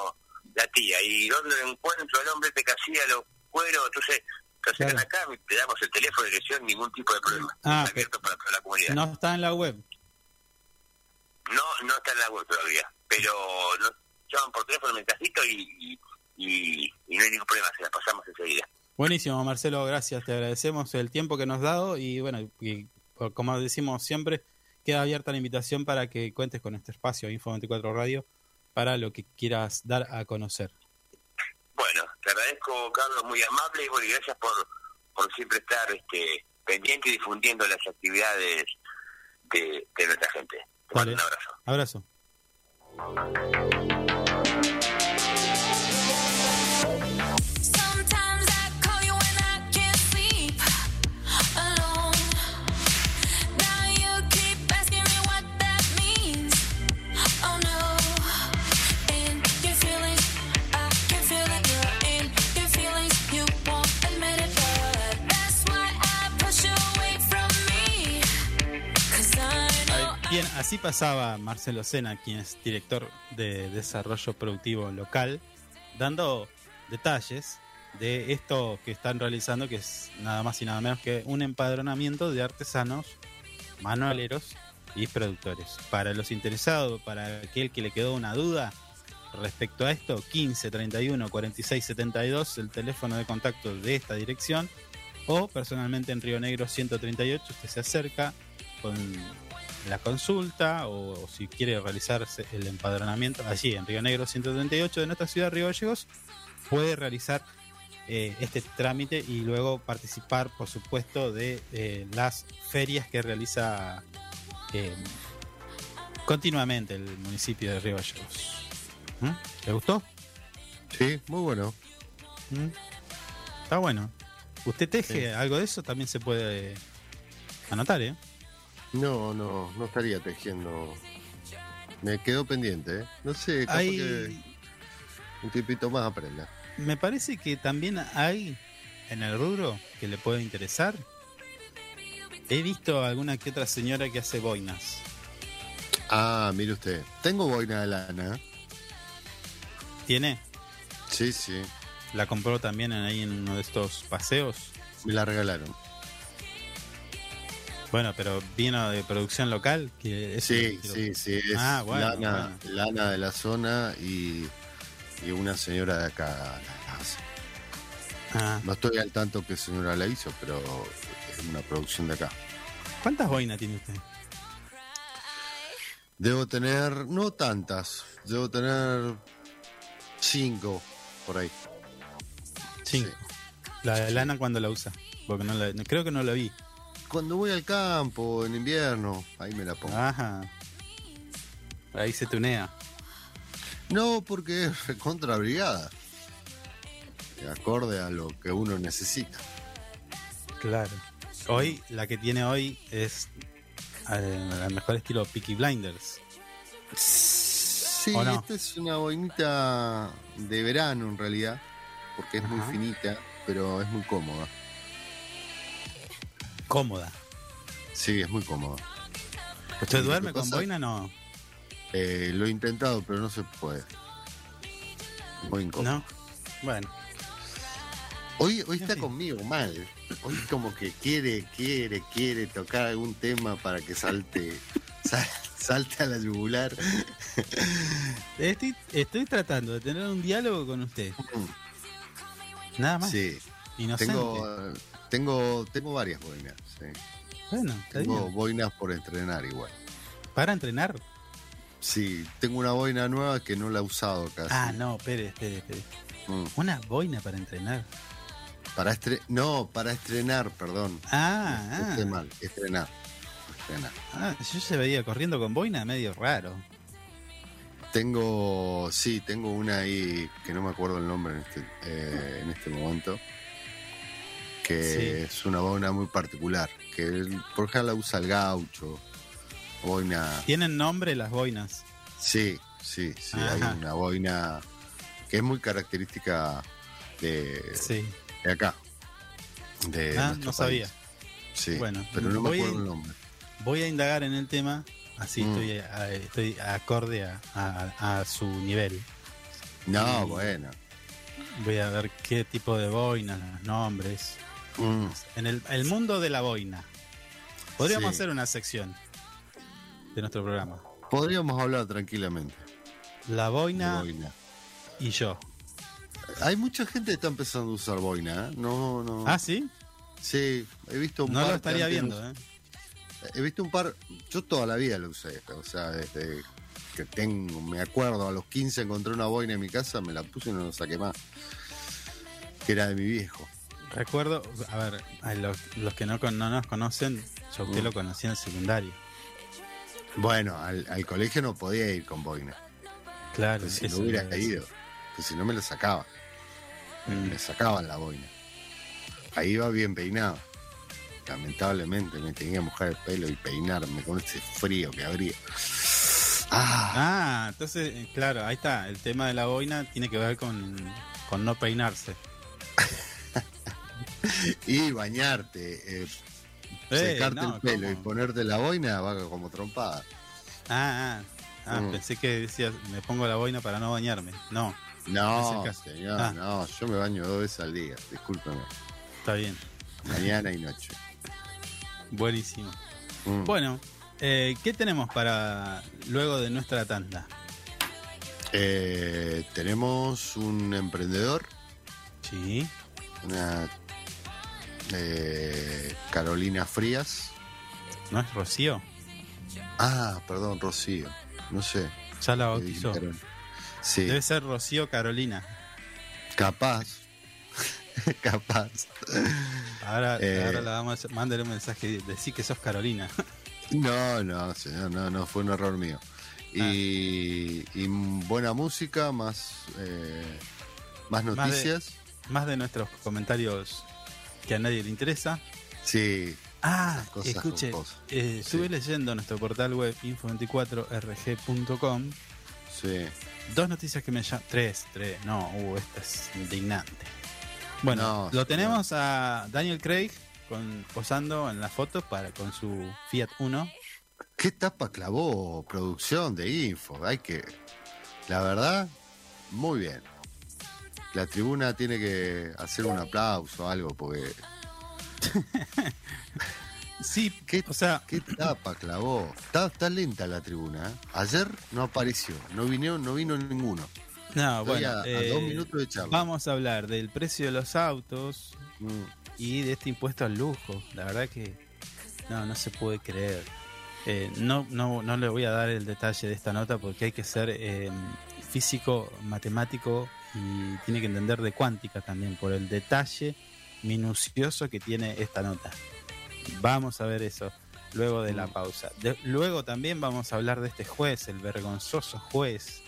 [SPEAKER 6] la tía, y dónde encuentro al hombre que hacía los cueros, entonces acercan
[SPEAKER 1] Claro.
[SPEAKER 6] acá, te damos el teléfono de dirección, ningún tipo de problema.
[SPEAKER 1] Ah,
[SPEAKER 6] Está abierto para toda la comunidad.
[SPEAKER 1] no está en la web.
[SPEAKER 6] No, no está en la web todavía, pero nos llaman por teléfono, mensajito y, y, y, y no hay ningún problema, se la pasamos enseguida.
[SPEAKER 1] Buenísimo, Marcelo, gracias. Te agradecemos el tiempo que nos has dado y bueno, y, como decimos siempre, queda abierta la invitación para que cuentes con este espacio Info 24 Radio para lo que quieras dar a conocer.
[SPEAKER 6] Bueno, te agradezco, Carlos, muy amable y bueno, gracias por, por siempre estar este, pendiente y difundiendo las actividades de, de nuestra gente. Te mando un abrazo.
[SPEAKER 1] Abrazo. Bien, así pasaba Marcelo Sena, quien es director de desarrollo productivo local, dando detalles de esto que están realizando, que es nada más y nada menos que un empadronamiento de artesanos, manualeros y productores. Para los interesados, para aquel que le quedó una duda respecto a esto, 15 31 46 72, el teléfono de contacto de esta dirección, o personalmente en Río Negro 138, usted se acerca con la consulta o, o si quiere realizarse el empadronamiento allí en Río Negro 138 de nuestra ciudad, Río Gallegos, puede realizar eh, este trámite y luego participar, por supuesto, de eh, las ferias que realiza eh, continuamente el municipio de Río Gallegos. ¿Mm? ¿Le gustó?
[SPEAKER 2] Sí, muy bueno.
[SPEAKER 1] ¿Mm? Está bueno. ¿Usted teje
[SPEAKER 2] Sí.
[SPEAKER 1] algo de eso? También se puede anotar, ¿eh?
[SPEAKER 2] No, no, no estaría tejiendo. Me quedó pendiente, ¿eh? No sé, capaz
[SPEAKER 1] Hay-
[SPEAKER 2] que un tipito más aprenda.
[SPEAKER 1] Me parece que también hay en el rubro que le puede interesar. He visto alguna que otra señora que hace boinas.
[SPEAKER 2] Ah, mire usted. Tengo boina de lana.
[SPEAKER 1] ¿Tiene?
[SPEAKER 2] Sí, sí.
[SPEAKER 1] La compró también ahí en uno de estos paseos.
[SPEAKER 2] Me la regalaron.
[SPEAKER 1] Bueno, pero vino de producción local. Que
[SPEAKER 2] Sí, sí, sí. Es
[SPEAKER 1] Ah, bueno,
[SPEAKER 2] lana, lana de la zona y, y una señora de acá la hace.
[SPEAKER 1] Ah,
[SPEAKER 2] No estoy al tanto qué señora la hizo, pero es una producción de acá.
[SPEAKER 1] ¿Cuántas boinas tiene usted?
[SPEAKER 2] Debo tener, no tantas, debo tener cinco por ahí.
[SPEAKER 1] Cinco. La de lana cuando la usa. Porque no la, creo que no la vi.
[SPEAKER 2] Cuando voy al campo, en invierno, ahí me la pongo.
[SPEAKER 1] Ajá. Ahí se tunea.
[SPEAKER 2] No, porque es recontra brigada. Acorde a lo que uno necesita.
[SPEAKER 1] Claro. Hoy, la que tiene hoy es eh, al mejor estilo Peaky Blinders.
[SPEAKER 2] Sí,
[SPEAKER 1] ¿O no?
[SPEAKER 2] esta es una boinita de verano en realidad, porque es muy finita, pero es muy cómoda.
[SPEAKER 1] Cómoda.
[SPEAKER 2] Sí, es muy cómoda.
[SPEAKER 1] ¿Usted duerme con boina? No.
[SPEAKER 2] Eh, lo he intentado, pero no se puede. Muy incómodo.
[SPEAKER 1] No. Bueno.
[SPEAKER 2] Hoy, hoy está conmigo mal. Hoy como que quiere, quiere, quiere tocar algún tema para que salte, sal- salte a la yugular.
[SPEAKER 1] Estoy, estoy tratando de tener un diálogo con usted. Nada más.
[SPEAKER 2] Sí,
[SPEAKER 1] Inocente.
[SPEAKER 2] tengo, tengo, tengo varias boinas. sí.
[SPEAKER 1] Bueno,
[SPEAKER 2] Tengo
[SPEAKER 1] bien.
[SPEAKER 2] boinas por estrenar igual.
[SPEAKER 1] Para entrenar.
[SPEAKER 2] Sí, tengo una boina nueva que no la he usado casi.
[SPEAKER 1] Ah, no, espere, espere, espere.
[SPEAKER 2] Mm.
[SPEAKER 1] Una boina para entrenar.
[SPEAKER 2] Para estre no, para estrenar, perdón.
[SPEAKER 1] Ah,
[SPEAKER 2] Esté
[SPEAKER 1] ah.
[SPEAKER 2] mal, estrenar. Estrenar.
[SPEAKER 1] Ah, yo se veía corriendo con boina medio raro.
[SPEAKER 2] Tengo, sí, tengo una ahí que no me acuerdo el nombre en este, eh, en este momento, que
[SPEAKER 1] Sí.
[SPEAKER 2] es una boina muy particular, que el- por ejemplo la usa el gaucho, boina,
[SPEAKER 1] ¿Tienen nombre las boinas?
[SPEAKER 2] sí, sí, sí, hay una boina que es muy característica de,
[SPEAKER 1] Sí.
[SPEAKER 2] de acá, de
[SPEAKER 1] Ah, no sabía.
[SPEAKER 2] Sí,
[SPEAKER 1] Bueno,
[SPEAKER 2] pero no me acuerdo el nombre.
[SPEAKER 1] Voy a indagar en el tema, así
[SPEAKER 2] Mm.
[SPEAKER 1] estoy, a- estoy acorde a, a- a su nivel.
[SPEAKER 2] No,
[SPEAKER 1] Y-
[SPEAKER 2] bueno.
[SPEAKER 1] Voy a ver qué tipo de boinas, nombres.
[SPEAKER 2] Mm,
[SPEAKER 1] En el, el mundo de la boina. Podríamos
[SPEAKER 2] Sí.
[SPEAKER 1] hacer una sección de nuestro programa.
[SPEAKER 2] Podríamos hablar tranquilamente.
[SPEAKER 1] La boina
[SPEAKER 2] boina.
[SPEAKER 1] y yo.
[SPEAKER 2] Hay mucha gente que está empezando a usar boina, ¿eh? No, no.
[SPEAKER 1] Ah, ¿sí?
[SPEAKER 2] Sí, he visto un
[SPEAKER 1] No
[SPEAKER 2] par
[SPEAKER 1] lo
[SPEAKER 2] que
[SPEAKER 1] estaría viendo,
[SPEAKER 2] no-
[SPEAKER 1] ¿eh?
[SPEAKER 2] He visto un par, yo toda la vida lo usé, o sea, desde que tengo, me acuerdo, a los 15 encontré una boina en mi casa, me la puse y no la saqué más. Que era de mi viejo.
[SPEAKER 1] Recuerdo, a ver, a los, los que no, con- no nos conocen, yo usted
[SPEAKER 2] Mm.
[SPEAKER 1] lo conocí en el secundario.
[SPEAKER 2] Bueno, al, al colegio no podía ir con boina.
[SPEAKER 1] Claro,
[SPEAKER 2] Pues si no hubiera ido, pues si no me la sacaba. Me,
[SPEAKER 1] Mm.
[SPEAKER 2] me sacaban la boina. Ahí iba bien peinado. Lamentablemente me tenía que mojar el pelo y peinarme con ese frío que habría. Ah,
[SPEAKER 1] Ah, entonces, eh, claro, ahí está. El tema de la boina tiene que ver con, con no peinarse.
[SPEAKER 2] y bañarte, eh,
[SPEAKER 1] Eh,
[SPEAKER 2] secarte
[SPEAKER 1] no,
[SPEAKER 2] el pelo y ponerte la boina va como trompada.
[SPEAKER 1] Ah, ah, ah,
[SPEAKER 2] Mm.
[SPEAKER 1] pensé que decías, me pongo la boina para no bañarme. No,
[SPEAKER 2] No,
[SPEAKER 1] caso.
[SPEAKER 2] señor,
[SPEAKER 1] Ah.
[SPEAKER 2] no, yo me baño dos veces al día, discúlpeme.
[SPEAKER 1] está bien.
[SPEAKER 2] Mañana y noche.
[SPEAKER 1] Buenísimo.
[SPEAKER 2] Mm.
[SPEAKER 1] Bueno, eh, ¿qué tenemos para luego de nuestra tanda?
[SPEAKER 2] Eh, tenemos un emprendedor,
[SPEAKER 1] Sí.
[SPEAKER 2] una eh, Carolina Frías.
[SPEAKER 1] ¿No es Rocío?
[SPEAKER 2] Ah, perdón, Rocío. No sé.
[SPEAKER 1] Ya la bautizó.
[SPEAKER 2] Sí,
[SPEAKER 1] Debe ser Rocío Carolina.
[SPEAKER 2] capaz. capaz.
[SPEAKER 1] Ahora,
[SPEAKER 2] Eh.
[SPEAKER 1] ahora la vamos a mándale un mensaje, decí que sos Carolina.
[SPEAKER 2] No, no, señor, no, no, fue un error mío. Y, y buena música, más, eh, más
[SPEAKER 1] Más de-
[SPEAKER 2] noticias.
[SPEAKER 1] Más de nuestros comentarios que a nadie le interesa.
[SPEAKER 2] Sí,
[SPEAKER 1] Ah, escuche, eh, estuve
[SPEAKER 2] Sí.
[SPEAKER 1] leyendo nuestro portal web info24rg.com
[SPEAKER 2] sí.
[SPEAKER 1] dos noticias que me llaman. Tres, tres, no, uh, esta es indignante. Bueno,
[SPEAKER 2] No,
[SPEAKER 1] lo tenemos a Daniel Craig con, posando en la foto para, con su Fiat Uno.
[SPEAKER 2] ¿Qué tapa clavó producción de info? Hay que. La verdad, muy bien. La tribuna tiene que hacer un aplauso o algo, porque.
[SPEAKER 1] Sí,
[SPEAKER 2] ¿Qué,
[SPEAKER 1] o sea,
[SPEAKER 2] qué tapa clavó? Está, está lenta la tribuna. ¿eh? Ayer no apareció, no vino, no vino ninguno.
[SPEAKER 1] no,
[SPEAKER 2] Estoy
[SPEAKER 1] bueno,
[SPEAKER 2] a, a
[SPEAKER 1] eh,
[SPEAKER 2] dos minutos de charla.
[SPEAKER 1] vamos a hablar del precio de los autos
[SPEAKER 2] Mm,
[SPEAKER 1] y de este impuesto al lujo. La verdad que no, no se puede creer. Eh, no, no, no le voy a dar el detalle de esta nota porque hay que ser eh, físico, matemático y tiene que entender de cuántica también por el detalle minucioso que tiene esta nota. Vamos a ver eso luego de la pausa. De- luego también vamos a hablar de este juez, el vergonzoso juez.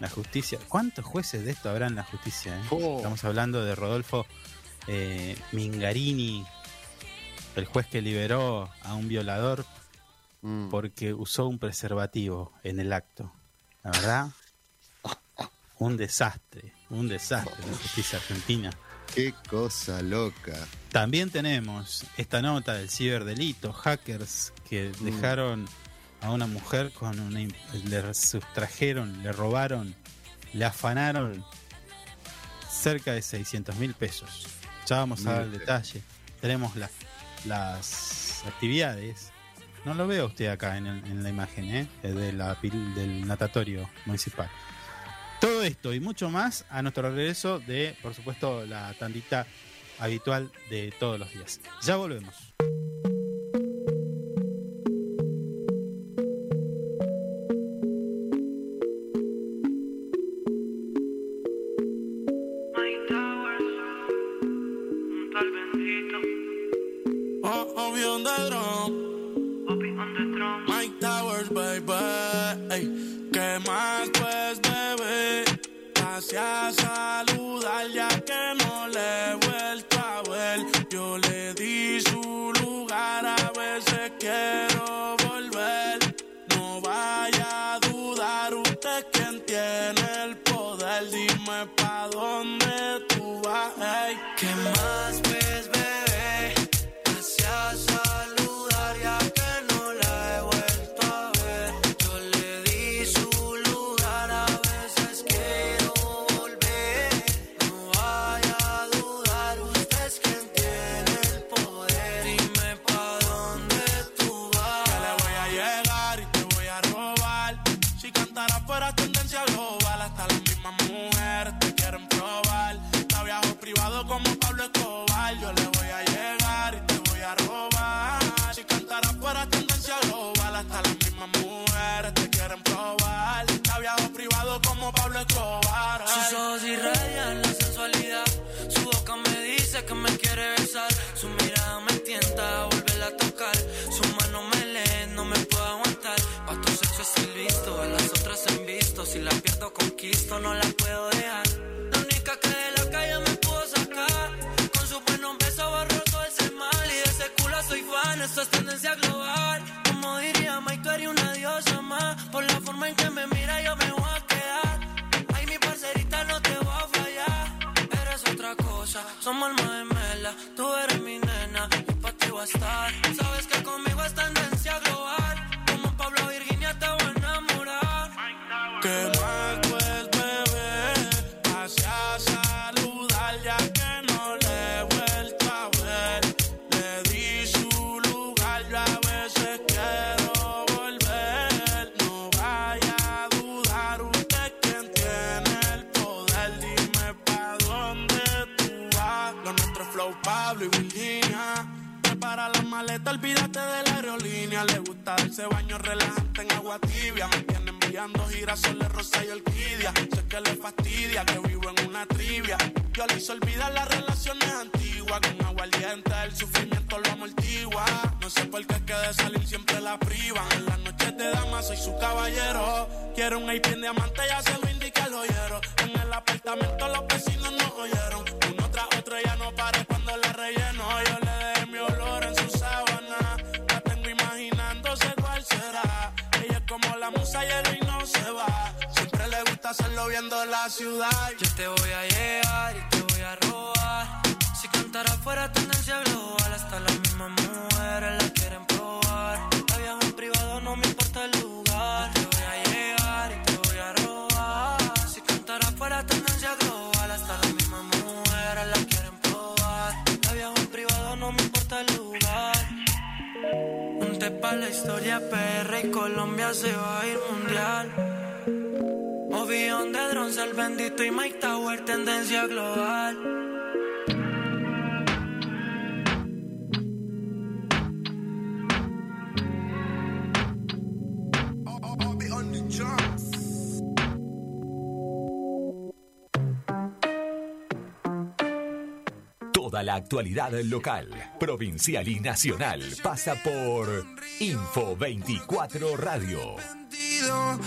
[SPEAKER 1] La justicia. ¿Cuántos jueces de esto habrá en la justicia? eh?
[SPEAKER 2] Oh.
[SPEAKER 1] Estamos hablando de Rodolfo eh, Mingarini, el juez que liberó a un violador
[SPEAKER 2] mm.
[SPEAKER 1] porque usó un preservativo en el acto. La verdad, un desastre, un desastre la justicia argentina.
[SPEAKER 2] Qué cosa loca.
[SPEAKER 1] También tenemos esta nota del ciberdelito, hackers que dejaron a una mujer con una... le sustrajeron, le robaron, le afanaron cerca de 600 mil pesos. Ya vamos a dar el detalle. Tenemos la- las actividades. No lo veo usted acá en, el- en la imagen, ¿eh? De la del natatorio municipal. Todo esto y mucho más a nuestro regreso de, por supuesto, la tandita habitual de todos los días. Ya volvemos.
[SPEAKER 4] Ey. ¿Qué más
[SPEAKER 3] actualidad local, provincial y nacional pasa por Info 24 Radio.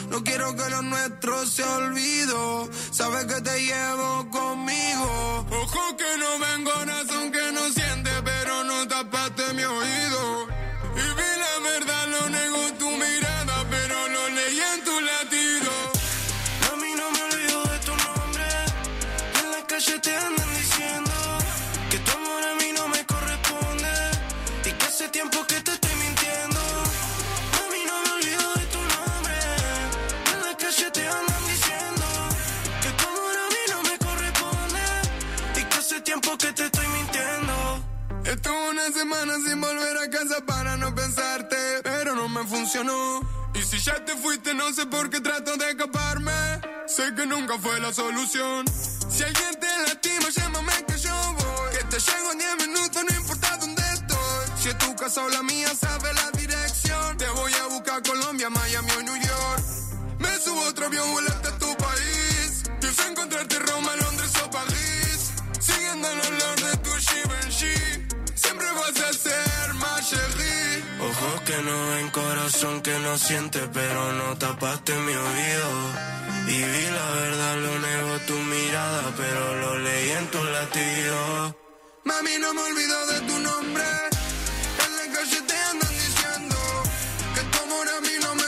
[SPEAKER 4] No quiero que lo nuestro se olvido. Sabes que te llevo
[SPEAKER 7] con ganas de
[SPEAKER 4] volver a casa para no pensarte, pero no me funcionó. Y si ya te fuiste, no sé por qué trato de escaparme. Sé que nunca fue la solución. Si alguien te lastima, llámame que yo voy. Que te llego en 10 minutos, no importa dónde estoy. Si es tu casa o la mía, sabes la dirección. Te voy a buscar a Colombia, Miami o New York. Me subo otro avión, vuelo hasta tu país. Pienso encontrarte Roma, Londres o París. Siguiendo el olor de tu Givenchy vas a ser más.
[SPEAKER 7] Ojos que no ven, corazón que no siente, pero no tapaste mi oído. Y vi la verdad, lo negó tu mirada, pero lo leí en tu latido.
[SPEAKER 4] Mami, no me olvido de tu nombre. En la calle te andan diciendo que tu amor a mí no me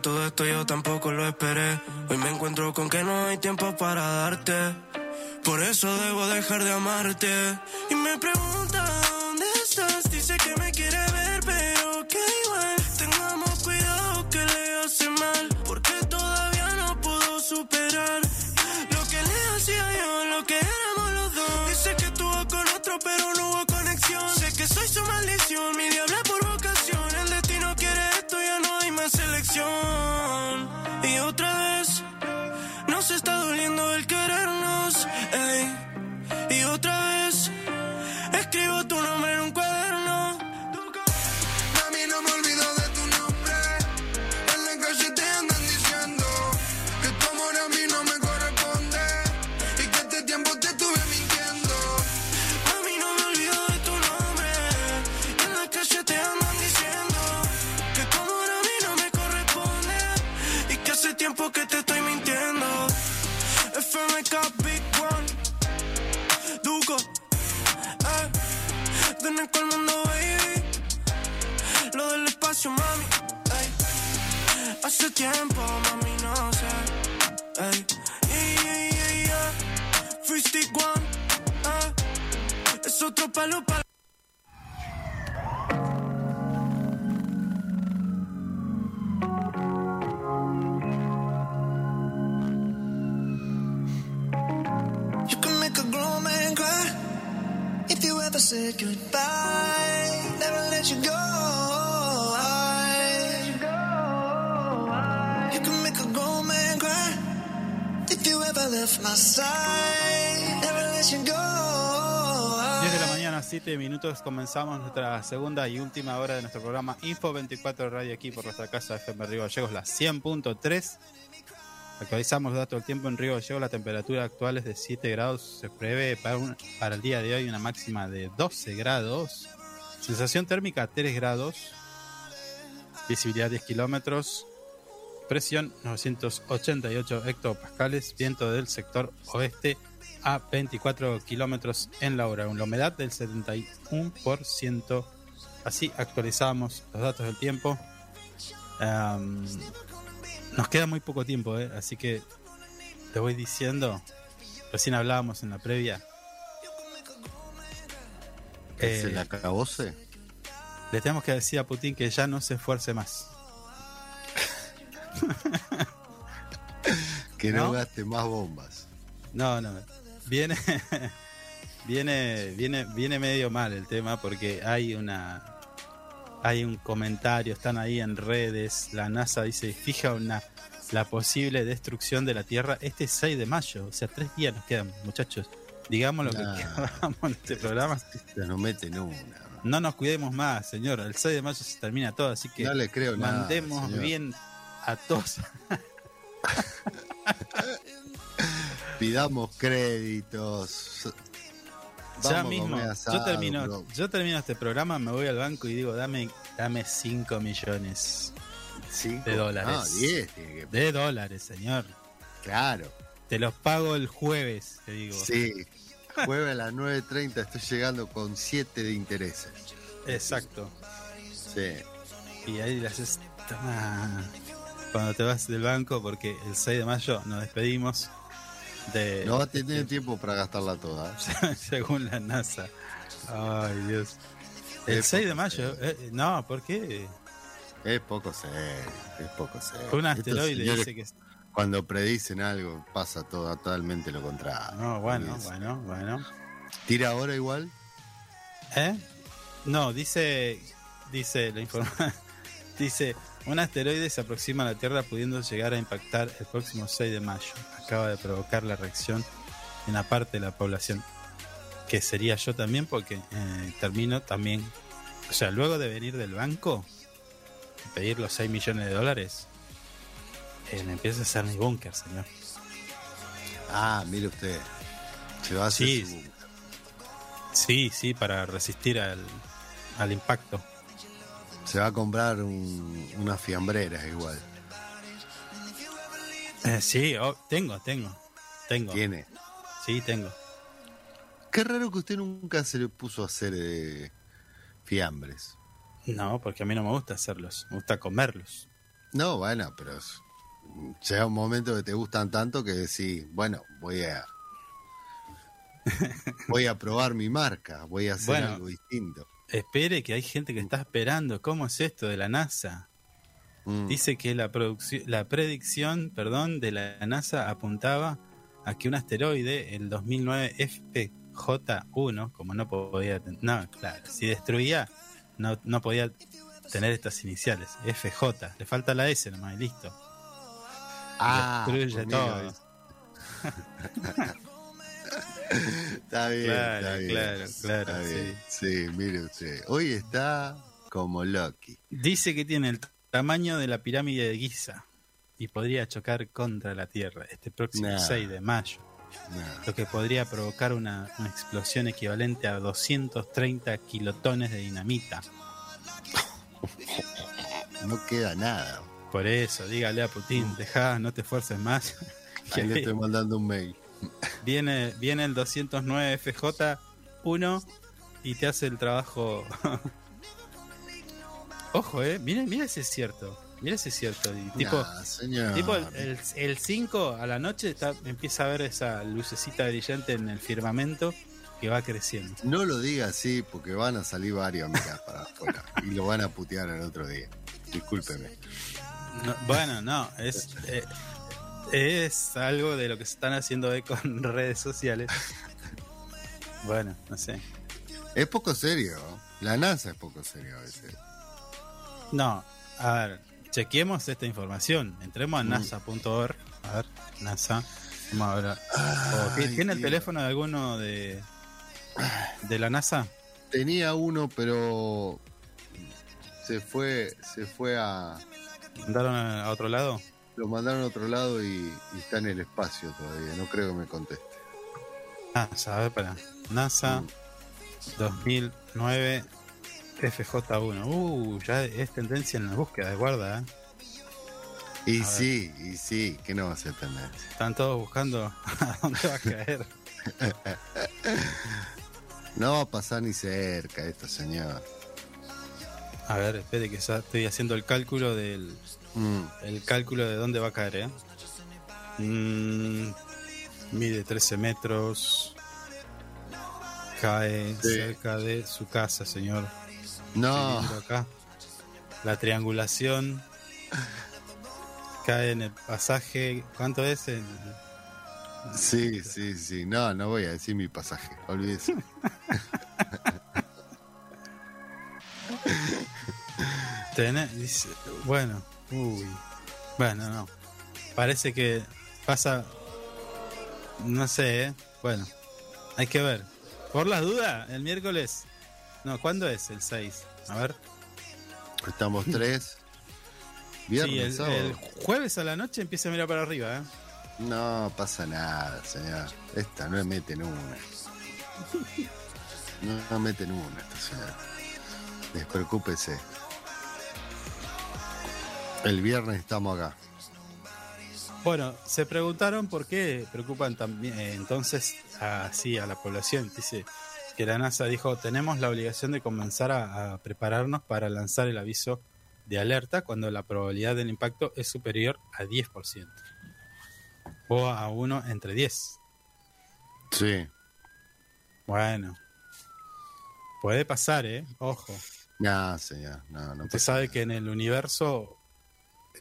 [SPEAKER 7] todo esto yo tampoco lo esperé. Hoy me encuentro con que no hay tiempo para darte. Por eso debo dejar de amarte. Y me pregunta dónde estás, dice que me quiere ver, pero que igual. Tengamos cuidado que le hace mal, porque todavía no puedo superar lo que le hacía yo, lo que éramos los dos. Dice que estuvo con otro, pero no hubo conexión. Sé que soy su maldición, mi diabla por you Lo mami, ey. Hace tiempo, mami, no sé, ey. Yeah, yeah, yeah. Free Stick eh. Es otro palo para.
[SPEAKER 8] You can make a grown man cry if you ever said goodbye. Never let you go.
[SPEAKER 1] 10 de la mañana, 7 minutos, comenzamos nuestra segunda y última hora de nuestro programa Info 24 Radio aquí por nuestra casa FM Río Gallegos, la 100.3. Actualizamos los datos del tiempo en Río Gallegos, la temperatura actual es de 7 grados, se prevé para, para el día de hoy una máxima de 12 grados, sensación térmica 3 grados, visibilidad 10 kilómetros, presión 988 hectopascales, viento del sector oeste a 24 kilómetros en la hora, una humedad del 71%. Así actualizamos los datos del tiempo. Nos queda muy poco tiempo, ¿eh? así que te voy diciendo. Recién hablábamos en la previa.
[SPEAKER 2] ¿Es
[SPEAKER 1] Eh,
[SPEAKER 2] el acabose?
[SPEAKER 1] le tenemos que decir a Putin que ya no se esfuerce más.
[SPEAKER 2] Que no,
[SPEAKER 1] ¿no?
[SPEAKER 2] gaste más bombas.
[SPEAKER 1] No, no. Viene, viene, viene, viene medio mal el tema porque hay una, hay un comentario, están ahí en redes. La NASA dice fija una la posible destrucción de la Tierra este 6 de mayo. O sea, tres días nos quedan, muchachos. Digamos lo
[SPEAKER 2] Nah.
[SPEAKER 1] que queramos en este programa.
[SPEAKER 2] Se nos meten una.
[SPEAKER 1] No nos cuidemos más, señor. El 6 de mayo se termina todo, así que
[SPEAKER 2] No le creo
[SPEAKER 1] mandemos bien a todos.
[SPEAKER 2] Pidamos créditos.
[SPEAKER 1] ya
[SPEAKER 2] Vamos
[SPEAKER 1] mismo, yo termino,
[SPEAKER 2] bro.
[SPEAKER 1] yo termino este programa, me voy al banco y digo, dame, dame 5 millones
[SPEAKER 2] Cinco.
[SPEAKER 1] de dólares.
[SPEAKER 2] Ah, 10 tiene que-
[SPEAKER 1] De dólares, señor.
[SPEAKER 2] Claro.
[SPEAKER 1] Te los pago el jueves, te digo.
[SPEAKER 2] Sí. Jueves a las 9.30 estoy llegando con 7 de intereses.
[SPEAKER 1] Exacto.
[SPEAKER 2] Sí.
[SPEAKER 1] Y ahí toma. Cuando te vas del banco, porque el 6 de mayo nos despedimos de,
[SPEAKER 2] No va a tener tiempo para gastarla toda.
[SPEAKER 1] según la NASA. Ay, Dios. El
[SPEAKER 2] Es
[SPEAKER 1] 6 de mayo, eh, no, ¿por qué?
[SPEAKER 2] Es poco serio. Es poco serio.
[SPEAKER 1] Un asteroide
[SPEAKER 2] señores,
[SPEAKER 1] dice que...
[SPEAKER 2] Cuando predicen algo, pasa todo totalmente lo contrario.
[SPEAKER 1] No, bueno, bueno, bueno.
[SPEAKER 2] ¿Tira ahora igual?
[SPEAKER 1] ¿Eh? No, dice, dice la información, dice, un asteroide se aproxima a la Tierra pudiendo llegar a impactar el próximo 6 de mayo. Acaba de provocar la reacción en una parte de la población, que sería yo también, porque eh, termino también, o sea, luego de venir del banco, y pedir los 6 millones de dólares, eh, me empiezo a hacer mi búnker, señor.
[SPEAKER 2] Ah, mire usted. Se va a hacer
[SPEAKER 1] Sí,
[SPEAKER 2] su-
[SPEAKER 1] Sí, sí, para resistir al, al impacto.
[SPEAKER 2] Se va a comprar un- unas fiambreras igual.
[SPEAKER 1] Eh, sí, oh, tengo, tengo, tengo.
[SPEAKER 2] Tiene.
[SPEAKER 1] Sí, tengo.
[SPEAKER 2] Qué raro que usted nunca se le puso a hacer eh, fiambres.
[SPEAKER 1] No, porque a mí no me gusta hacerlos, me gusta comerlos.
[SPEAKER 2] No, bueno, pero es- llega un momento que te gustan tanto que decís, bueno, voy a voy a probar mi marca, voy a hacer
[SPEAKER 1] Bueno.
[SPEAKER 2] algo distinto.
[SPEAKER 1] Espere que hay gente que está esperando. ¿Cómo es esto de la NASA?
[SPEAKER 2] Mm.
[SPEAKER 1] Dice que la, la predicción perdón, de la NASA apuntaba a que un asteroide, el 2009 FJ1, como no podía... No, claro, si destruía, no, no podía tener estas iniciales. FJ, le falta la S nomás y listo.
[SPEAKER 2] Ah,
[SPEAKER 1] Destruye
[SPEAKER 2] conmigo
[SPEAKER 1] todo.
[SPEAKER 2] es. está bien,
[SPEAKER 1] Claro,
[SPEAKER 2] está bien.
[SPEAKER 1] claro, claro,
[SPEAKER 2] está bien. Sí, mire usted. Hoy está como Loki.
[SPEAKER 1] Dice que tiene el tamaño de la pirámide de Giza y podría chocar contra la Tierra este próximo
[SPEAKER 2] Nah.
[SPEAKER 1] 6 de mayo,
[SPEAKER 2] No,
[SPEAKER 1] lo que podría provocar una, una explosión equivalente a 230 kilotones de dinamita.
[SPEAKER 2] no queda nada.
[SPEAKER 1] Por eso, dígale a Putin, deja, no te esfuerces más.
[SPEAKER 2] Ahí le estoy mandando un mail.
[SPEAKER 1] Viene, viene el 209 FJ1 y te hace el trabajo. Ojo, eh. Mira, mira si es cierto. Mira si es cierto. Y tipo,
[SPEAKER 2] Nah,
[SPEAKER 1] tipo el, el, el 5 a la noche está, empieza a ver esa lucecita brillante en el firmamento que va creciendo.
[SPEAKER 2] No lo diga así porque van a salir varios mirá, para afuera y lo van a putear el otro día. Discúlpeme.
[SPEAKER 1] No, bueno, no, es, eh, es algo de lo que se están haciendo eco en redes sociales. Bueno, no sé.
[SPEAKER 2] Es poco serio. La NASA es poco serio a veces.
[SPEAKER 1] No, a ver, chequeemos esta información. Entremos a nasa.org. A ver, NASA. Vamos a ver. Oh, ¿ti- ¿Tiene el teléfono de alguno de, de la NASA?
[SPEAKER 2] Tenía uno, pero se fue, se fue a.
[SPEAKER 1] ¿Mandaron a otro lado?
[SPEAKER 2] Lo mandaron a otro lado y, y está en el espacio todavía. No creo que me conteste.
[SPEAKER 1] NASA, a ver, para. NASA 2009 FJ1. Uh, ya es tendencia en la búsqueda de guarda, ¿eh?
[SPEAKER 2] Y
[SPEAKER 1] A ver.
[SPEAKER 2] sí, y sí, que no va a ser tendencia.
[SPEAKER 1] Están todos buscando a dónde va a caer.
[SPEAKER 2] No va a pasar ni cerca esto, señor.
[SPEAKER 1] A ver, espere que ya estoy haciendo el cálculo del
[SPEAKER 2] Mm,
[SPEAKER 1] el cálculo de dónde va a caer, ¿eh? Mm, mide 13 metros. Cae
[SPEAKER 2] Sí.
[SPEAKER 1] cerca de su casa, señor.
[SPEAKER 2] No,
[SPEAKER 1] acá. La triangulación cae en el pasaje. ¿Cuánto es? El-
[SPEAKER 2] sí, sí, sí. No, no voy a decir mi pasaje. Olvídese.
[SPEAKER 1] Dice- bueno, uy. Bueno, no. Parece que pasa. No sé, ¿eh? Bueno, hay que ver. Por las dudas, el miércoles. No, ¿cuándo es? El 6. A ver.
[SPEAKER 2] Estamos tres. Viernes,
[SPEAKER 1] sí, el,
[SPEAKER 2] sábado.
[SPEAKER 1] el jueves a la noche empieza a mirar para arriba, ¿eh?
[SPEAKER 2] No pasa nada, señor. Esta no mete en una. No, no mete en una esta señora. Despreocúpese. El viernes estamos acá.
[SPEAKER 1] Bueno, se preguntaron por qué preocupan también eh, entonces así a la población. Dice que la NASA dijo, tenemos la obligación de comenzar a, a prepararnos para lanzar el aviso de alerta cuando la probabilidad del impacto es superior a 10%. O a uno entre 10.
[SPEAKER 2] Sí.
[SPEAKER 1] Bueno. Puede pasar, ¿eh? Ojo.
[SPEAKER 2] No, señor. No, no
[SPEAKER 1] Usted sabe
[SPEAKER 2] nada.
[SPEAKER 1] que en el universo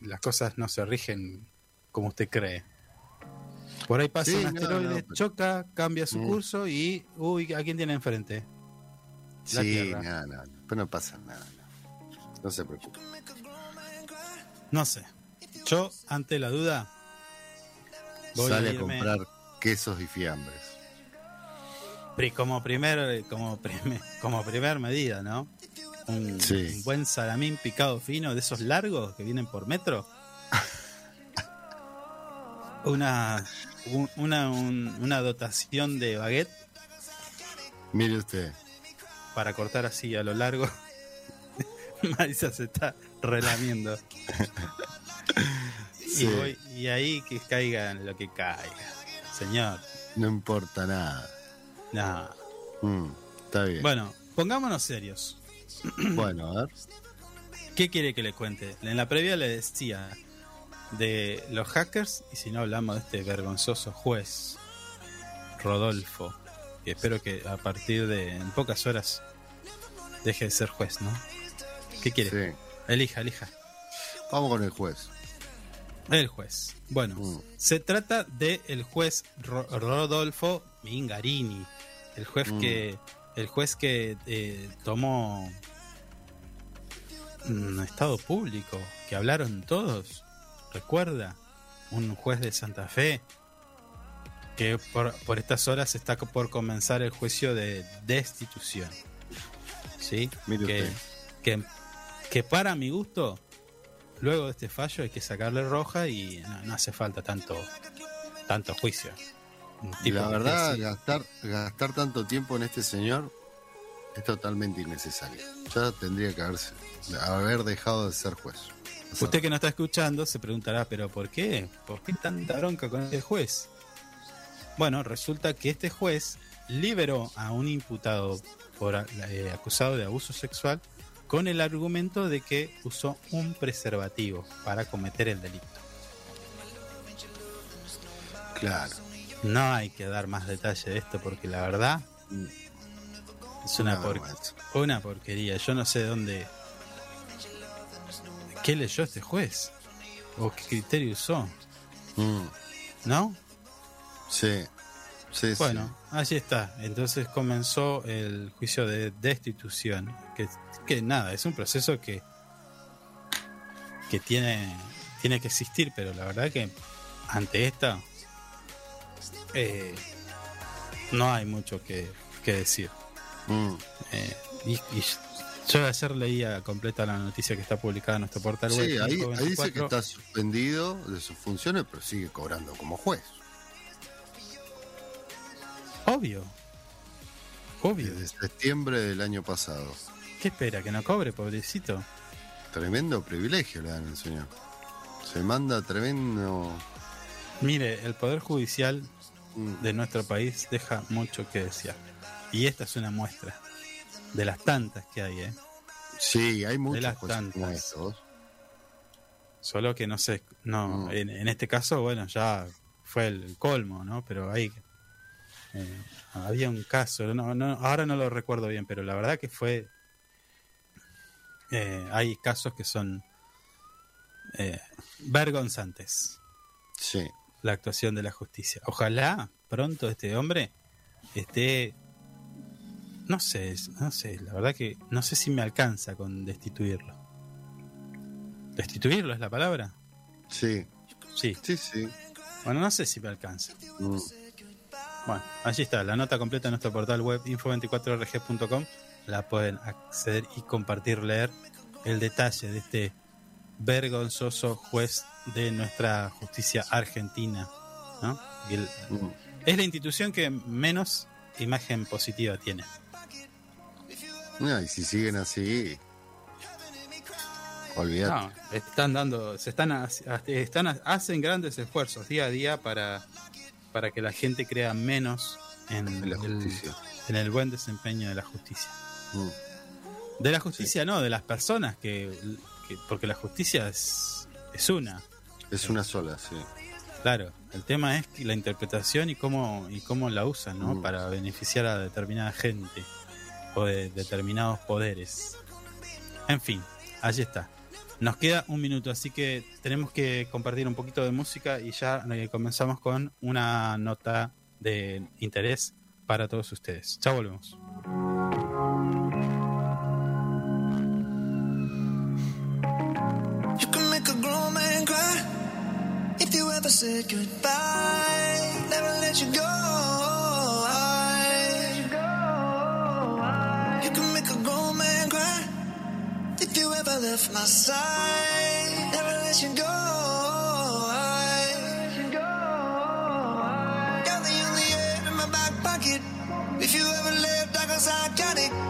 [SPEAKER 1] las cosas no se rigen como usted cree. Por ahí pasa
[SPEAKER 2] Sí,
[SPEAKER 1] un asteroide,
[SPEAKER 2] no, pero-
[SPEAKER 1] choca, cambia su
[SPEAKER 2] Mm.
[SPEAKER 1] curso y, uy, ¿a quién tiene enfrente? la
[SPEAKER 2] Sí,
[SPEAKER 1] Tierra.
[SPEAKER 2] no, no. Pero no pasa nada. No, No se preocupe.
[SPEAKER 1] No sé. Yo, ante la duda, voy
[SPEAKER 2] Sale
[SPEAKER 1] a
[SPEAKER 2] a, comprar quesos y fiambres.
[SPEAKER 1] como primer, como primer, como primer medida, ¿no? Un,
[SPEAKER 2] Sí.
[SPEAKER 1] un buen salamín picado fino de esos largos que vienen por metro. Una, un- una, un- una dotación de baguette
[SPEAKER 2] Mire usted.
[SPEAKER 1] para cortar así a lo largo. Marisa se está relamiendo.
[SPEAKER 2] Sí.
[SPEAKER 1] Y, voy- y ahí que caiga lo que caiga. Señor,
[SPEAKER 2] No importa nada.
[SPEAKER 1] no.
[SPEAKER 2] Mm, está bien.
[SPEAKER 1] Bueno, pongámonos serios.
[SPEAKER 2] Bueno, a ver.
[SPEAKER 1] ¿Qué quiere que le cuente? En la previa le decía de los hackers y si no hablamos de este vergonzoso juez, Rodolfo, que espero que a partir de en pocas horas deje de ser juez, ¿no? ¿Qué quiere?
[SPEAKER 2] Sí.
[SPEAKER 1] Elija, elija.
[SPEAKER 2] Vamos con el juez.
[SPEAKER 1] El juez. Bueno,
[SPEAKER 2] Mm.
[SPEAKER 1] se trata de el juez Ro- Rodolfo Mingarini, el juez
[SPEAKER 2] Mm.
[SPEAKER 1] que el juez que eh, tomó un estado público, que hablaron todos. Recuerda, un juez de Santa Fe que por, por estas horas está por comenzar el juicio de destitución. ¿Sí? Que, que, que para mi gusto luego de este fallo hay que sacarle roja y no, no hace falta tanto tanto juicio. Tipo
[SPEAKER 2] la verdad,
[SPEAKER 1] así-
[SPEAKER 2] gastar, gastar tanto tiempo en este señor es totalmente innecesario. Ya tendría que haberse, haber dejado de ser juez.
[SPEAKER 1] Usted que no está escuchando se preguntará, pero ¿por qué? ¿Por qué tanta bronca con este juez? Bueno, resulta que este juez liberó a un imputado por eh, acusado de abuso sexual con el argumento de que usó un preservativo para cometer el delito.
[SPEAKER 2] Claro.
[SPEAKER 1] No hay que dar más detalle de esto porque la verdad es una,
[SPEAKER 2] Una
[SPEAKER 1] por-
[SPEAKER 2] vergüenza.
[SPEAKER 1] una porquería. Yo no sé dónde... ¿Qué leyó este juez? ¿O qué criterio usó?
[SPEAKER 2] Mm,
[SPEAKER 1] ¿No?
[SPEAKER 2] sí. Sí,
[SPEAKER 1] Bueno, allí está. Entonces comenzó el juicio de destitución. Que, que nada, es un proceso que, que tiene, tiene que existir, pero la verdad que ante esta eh, no hay mucho que, que decir.
[SPEAKER 2] Mm,
[SPEAKER 1] Eh, y, y yo ayer leía completa la noticia que está publicada en nuestro portal web.
[SPEAKER 2] Sí, ahí, ahí dice que
[SPEAKER 1] 24.
[SPEAKER 2] está suspendido de sus funciones, pero sigue cobrando como juez.
[SPEAKER 1] Obvio. Obvio.
[SPEAKER 2] Desde septiembre del año pasado.
[SPEAKER 1] ¿Qué espera? ¿Que no cobre, pobrecito?
[SPEAKER 2] Tremendo privilegio le dan al señor. Se manda tremendo.
[SPEAKER 1] Mire, el Poder Judicial de nuestro país deja mucho que desear. Y esta es una muestra de las tantas que hay, ¿eh?
[SPEAKER 2] Sí, hay muchas
[SPEAKER 1] las
[SPEAKER 2] cosas como
[SPEAKER 1] tantas.
[SPEAKER 2] estos.
[SPEAKER 1] Solo que no sé, no,
[SPEAKER 2] Mm.
[SPEAKER 1] en, en este caso, bueno, ya fue el colmo, ¿no? Pero ahí eh, había un caso, no, no, ahora no lo recuerdo bien, pero la verdad que fue, eh, hay casos que son eh, vergonzantes.
[SPEAKER 2] Sí.
[SPEAKER 1] La actuación de la justicia. Ojalá pronto este hombre esté, no sé, no sé, la verdad que no sé si me alcanza con destituirlo. ¿Destituirlo es la palabra?
[SPEAKER 2] Sí,
[SPEAKER 1] Sí.
[SPEAKER 2] sí, sí.
[SPEAKER 1] Bueno, no sé si me alcanza.
[SPEAKER 2] Mm,
[SPEAKER 1] Bueno, allí está, la nota completa en nuestro portal web info24rg.com. La pueden acceder y compartir, leer el detalle de este vergonzoso juez de nuestra justicia argentina. ¿no? Y el-
[SPEAKER 2] mm.
[SPEAKER 1] es la institución que menos imagen positiva tiene.
[SPEAKER 2] No, y si siguen así, olvídate.
[SPEAKER 1] No, están dando, se están, están hacen grandes esfuerzos día a día para, para que la gente crea menos en,
[SPEAKER 2] la
[SPEAKER 1] el,
[SPEAKER 2] justicia.
[SPEAKER 1] en el buen desempeño de la justicia.
[SPEAKER 2] Mm,
[SPEAKER 1] De la justicia no, de las personas que, que- porque la justicia es, es una,
[SPEAKER 2] Es una sola, sí.
[SPEAKER 1] claro. El tema es la interpretación y cómo y cómo la usan, ¿no?
[SPEAKER 2] Mm.
[SPEAKER 1] Para beneficiar a determinada gente o de determinados poderes. En fin, allí está. Nos queda un minuto, así que tenemos que compartir un poquito de música y ya eh, comenzamos con una nota de interés para todos ustedes. Ya volvemos.
[SPEAKER 8] You said goodbye. Never let you go. You can make a grown man cry if you ever left my side. Never let you go. Got the only air in my back pocket. If you ever left, I got psychotic.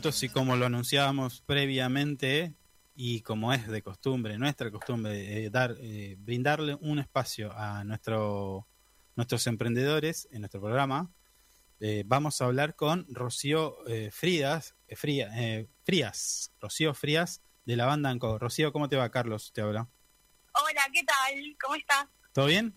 [SPEAKER 1] Minutos, y como lo anunciábamos previamente, y como es de costumbre, nuestra costumbre, eh, dar, eh, brindarle un espacio a nuestro, nuestros emprendedores en nuestro programa, eh, vamos a hablar con Rocío eh, Frías, eh, Fría- Frías, Rocío Frías de la banda Anco. Rocío, ¿cómo te va, Carlos? Te habla.
[SPEAKER 9] Hola, ¿qué tal? ¿Cómo estás?
[SPEAKER 1] ¿Todo bien?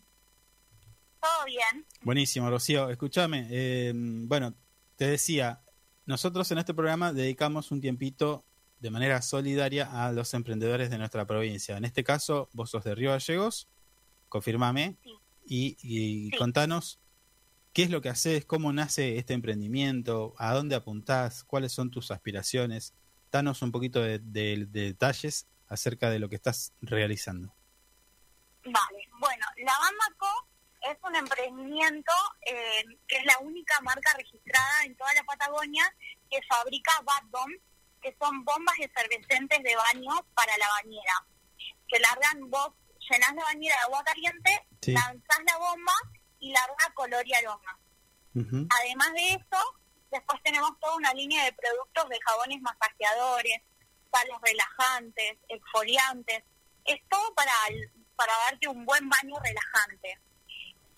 [SPEAKER 9] ¿Todo bien?
[SPEAKER 1] Buenísimo, Rocío. Escúchame, bueno, te decía, nosotros en este programa dedicamos un tiempito de manera solidaria a los emprendedores de nuestra provincia. En este caso, vos sos de Río Gallegos, confirmame,
[SPEAKER 9] Sí.
[SPEAKER 1] y, y
[SPEAKER 9] Sí.
[SPEAKER 1] contanos qué es lo que haces, cómo nace este emprendimiento, a dónde apuntás, cuáles son tus aspiraciones. Danos un poquito de, de- de detalles acerca de lo que estás realizando.
[SPEAKER 9] Vale, bueno, la Bamba Co es un emprendimiento eh, que es la única marca registrada en toda la Patagonia que fabrica Bad Bomb, que son bombas efervescentes de baño para la bañera. Que largan vos, llenás la bañera de agua caliente,
[SPEAKER 1] Sí.
[SPEAKER 9] lanzás la bomba y larga color y aroma. Además de eso, después tenemos toda una línea de productos de jabones masajeadores, sales relajantes, exfoliantes. Es todo para, para darte un buen baño relajante.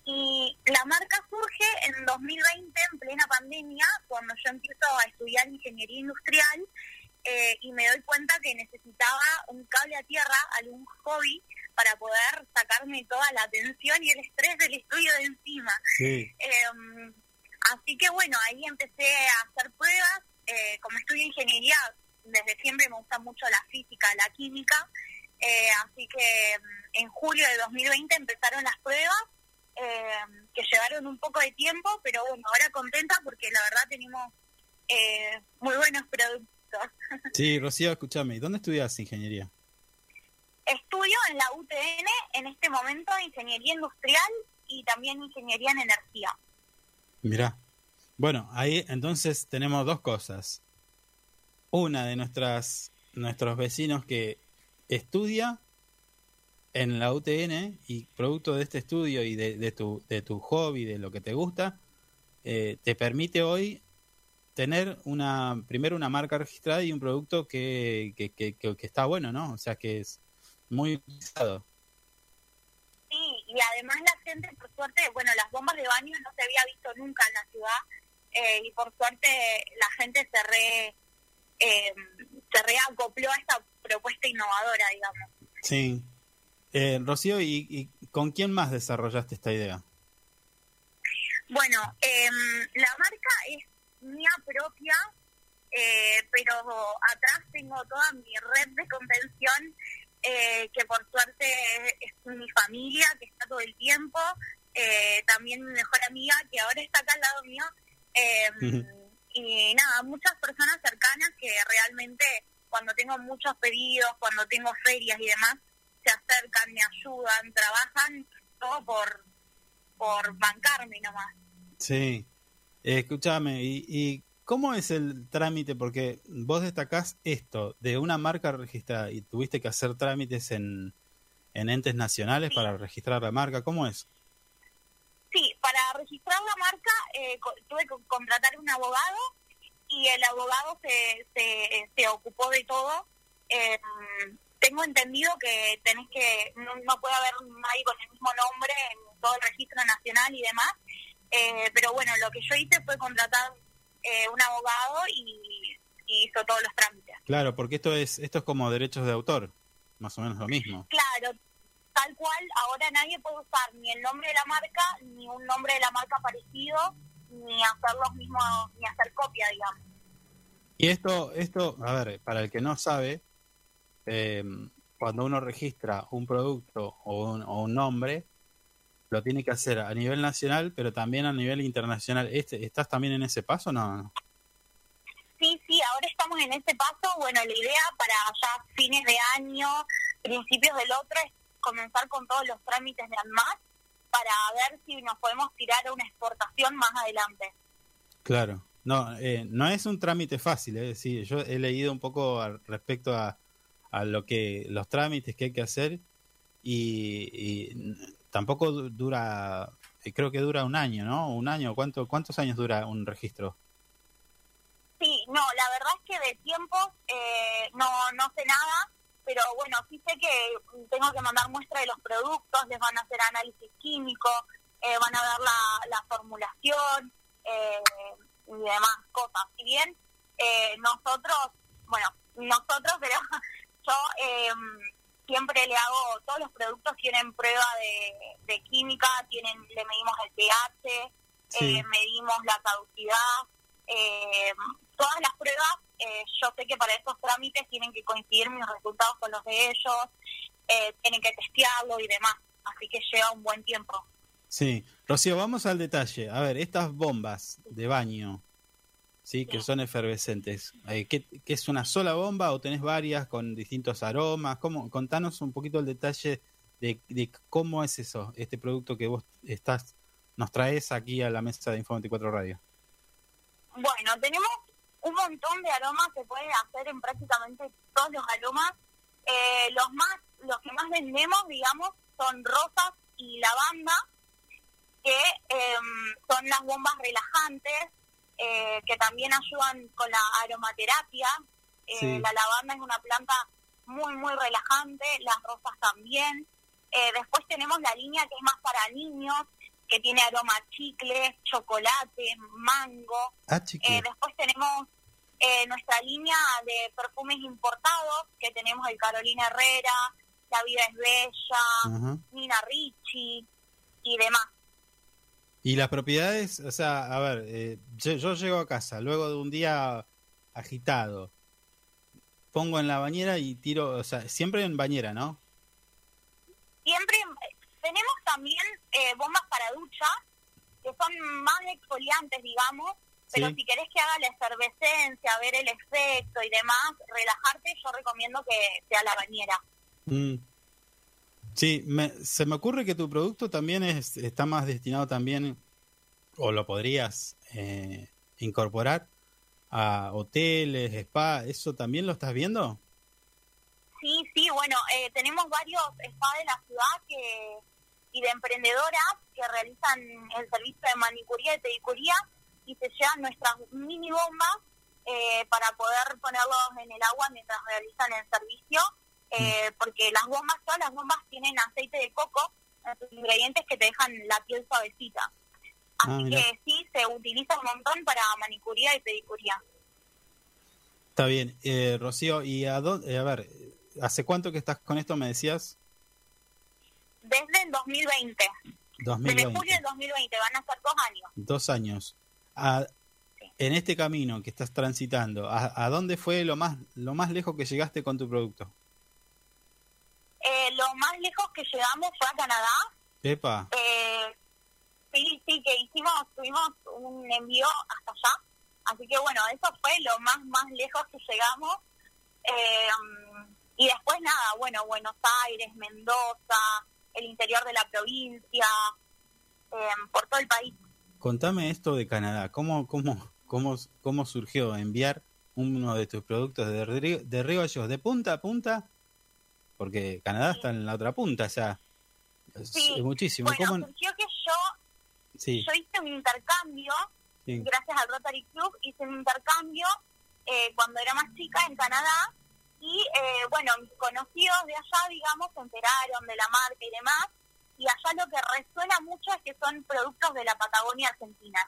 [SPEAKER 9] Y la marca surge en 2020, en plena pandemia, cuando yo empiezo a estudiar ingeniería industrial eh, y me doy cuenta que necesitaba un cable a tierra, algún hobby, para poder sacarme toda la tensión y el estrés del estudio de encima.
[SPEAKER 1] Sí.
[SPEAKER 9] Eh, así que bueno, ahí empecé a hacer pruebas. Eh, como estudio ingeniería, desde siempre me gusta mucho la física, la química. Eh, así que mm, en julio de 2020 empezaron las pruebas, eh, que llevaron un poco de tiempo, pero bueno, ahora contenta porque la verdad tenemos eh, muy buenos productos.
[SPEAKER 1] Sí, Rocío, escúchame, ¿dónde estudias ingeniería?
[SPEAKER 9] Estudio en la UTN en este momento ingeniería industrial y también ingeniería en energía.
[SPEAKER 1] Mirá. Bueno, ahí entonces tenemos dos cosas. Una de nuestras nuestros vecinos que estudia en la UTN y producto de este estudio y de, de tu, de tu hobby, de lo que te gusta, eh, te permite hoy tener una primero una marca registrada y un producto que, que, que, que- que está bueno, ¿no? O sea, que es muy utilizado.
[SPEAKER 9] Sí, y además la gente, por suerte, bueno, las bombas de baño no se había visto nunca en la ciudad eh, y por suerte la gente se re, eh, se reacopló a esta propuesta innovadora, digamos.
[SPEAKER 1] Sí. Eh, Rocío, ¿y, ¿y con quién más desarrollaste esta idea?
[SPEAKER 9] Bueno, eh, la marca es mía propia, eh, pero atrás tengo toda mi red de contención, eh, que por suerte es mi familia, que está todo el tiempo, eh, también mi mejor amiga, que ahora está acá al lado mío, eh, y nada, muchas personas cercanas que realmente cuando tengo muchos pedidos, cuando tengo ferias y demás, se acercan, me ayudan, trabajan, todo por, por bancarme nomás.
[SPEAKER 1] Sí. Eh, escúchame, ¿y, ¿y cómo es el trámite? Porque vos destacás esto de una marca registrada y tuviste que hacer trámites en, en entes nacionales para registrar la marca. ¿Cómo es?
[SPEAKER 9] Sí, para registrar la marca eh, tuve que contratar un abogado y el abogado se, se, se ocupó de todo. Eh, tengo entendido que tenés que no, no puede haber nadie con el mismo nombre en todo el registro nacional y demás. Eh, pero bueno, lo que yo hice fue contratar eh, un abogado y, y hizo todos los trámites.
[SPEAKER 1] Claro, porque esto es esto es como derechos de autor, más o menos lo mismo.
[SPEAKER 9] Claro, tal cual, ahora nadie puede usar ni el nombre de la marca, ni un nombre de la marca parecido, ni hacer los mismos, ni hacer copia, digamos.
[SPEAKER 1] Y esto, esto, a ver, para el que no sabe, eh, cuando uno registra un producto o un, o un nombre, lo tiene que hacer a nivel nacional, pero también a nivel internacional. Este, ¿Estás también en ese paso o no?
[SPEAKER 9] Sí, sí, ahora estamos en ese paso. Bueno, la idea para ya fines de año, principios del otro es comenzar con todos los trámites de ANMAT para ver si nos podemos tirar a una exportación más adelante.
[SPEAKER 1] Claro. No, eh, no es un trámite fácil, es decir, yo he leído un poco al respecto a, a lo que los trámites que hay que hacer y, y tampoco du- dura, eh, creo que dura un año, ¿no? Un año, ¿cuánto, ¿cuántos años dura un registro?
[SPEAKER 9] Sí, no, la verdad es que de tiempos eh, no, no sé nada, pero bueno, sí sé que tengo que mandar muestra de los productos, les van a hacer análisis químico, eh, van a ver la, la formulación eh, y demás cosas. Si bien eh, nosotros, bueno, nosotros, pero yo eh, siempre le hago, todos los productos tienen prueba de, de química, tienen le medimos el pH,
[SPEAKER 1] Sí.
[SPEAKER 9] eh, medimos la caducidad, eh, todas las pruebas, eh, yo sé que para esos trámites tienen que coincidir mis resultados con los de ellos, eh, tienen que testearlo y demás, así que lleva un buen tiempo.
[SPEAKER 1] Sí. Rocío, vamos al detalle. A ver, estas bombas de baño, ¿sí? Que son efervescentes. eh, ¿qué, qué es una sola bomba o tenés varias con distintos aromas? ¿Cómo? Contanos un poquito el detalle de, de cómo es eso, este producto que vos estás nos traes aquí a la mesa de Info 24 Radio.
[SPEAKER 9] Bueno, tenemos un montón de aromas que pueden hacer en prácticamente todos los aromas. Eh, los más, los que más vendemos, digamos, son rosas y lavanda, que em, son las bombas relajantes, eh, que también ayudan con la aromaterapia. Eh,
[SPEAKER 10] Sí.
[SPEAKER 9] La lavanda es una planta muy, muy relajante, las rosas también. Eh, después tenemos la línea que es más para niños, que tiene aroma a chicle, chocolate, mango.
[SPEAKER 1] Ah.
[SPEAKER 9] Eh, después tenemos eh, nuestra línea de perfumes importados, que tenemos el Carolina Herrera, La Vida es Bella,
[SPEAKER 1] Ajá.
[SPEAKER 9] Nina Ricci y demás.
[SPEAKER 1] Y las propiedades, o sea, a ver, eh, yo, yo llego a casa luego de un día agitado, pongo en la bañera y tiro, o sea, siempre en bañera, ¿no?
[SPEAKER 9] Siempre tenemos también eh, bombas para ducha, que son más exfoliantes, digamos, pero
[SPEAKER 1] Sí.
[SPEAKER 9] si querés que haga la efervescencia, ver el efecto y demás, relajarte, yo recomiendo que sea la bañera.
[SPEAKER 1] Mm. Sí, me- se me ocurre que tu producto también es, está más destinado también, o lo podrías eh, incorporar a hoteles, spa, ¿eso también lo estás viendo?
[SPEAKER 9] Sí, sí, bueno, eh, tenemos varios spas de la ciudad que y de emprendedoras que realizan el servicio de manicuría y pedicuría y se llevan nuestras mini bombas eh, para poder ponerlos en el agua mientras realizan el servicio, eh, porque las bombas, todas las bombas tienen aceite de coco, sus ingredientes que te dejan la piel suavecita.
[SPEAKER 1] Ah,
[SPEAKER 9] Así que sí, se utiliza un montón para manicuría y pedicuría.
[SPEAKER 1] Está bien. Eh, Rocío, y a, dónde, a ver, ¿hace cuánto que estás con esto, me decías?
[SPEAKER 9] Desde el 2020, desde
[SPEAKER 1] 2020.
[SPEAKER 9] julio del 2020, van a ser dos años.
[SPEAKER 1] Dos años. A- en este camino que estás transitando, ¿a, a dónde fue lo más, lo más lejos que llegaste con tu producto?
[SPEAKER 9] Eh, lo más lejos que llegamos fue a Canadá.
[SPEAKER 1] Epa,
[SPEAKER 9] Eh, sí, sí, que hicimos, tuvimos un envío hasta allá. Así que bueno, eso fue lo más, más lejos que llegamos. Eh, y después nada, bueno, Buenos Aires, Mendoza, el interior de la provincia, eh, por todo el país.
[SPEAKER 1] contame esto de Canadá. ¿Cómo, cómo, cómo, cómo surgió enviar uno de tus productos de Río, de Río de punta a punta? Porque Canadá está en la otra punta, o sea, es,
[SPEAKER 9] Sí,
[SPEAKER 1] es muchísimo.
[SPEAKER 9] Bueno,
[SPEAKER 1] ¿Cómo-
[SPEAKER 9] surgió que yo,
[SPEAKER 1] Sí,
[SPEAKER 9] yo hice un intercambio gracias al Rotary Club, hice un intercambio eh, cuando era más chica en Canadá y eh, bueno, mis conocidos de allá, digamos, se enteraron de la marca y demás y allá lo que resuena mucho es que son productos de la Patagonia Argentina.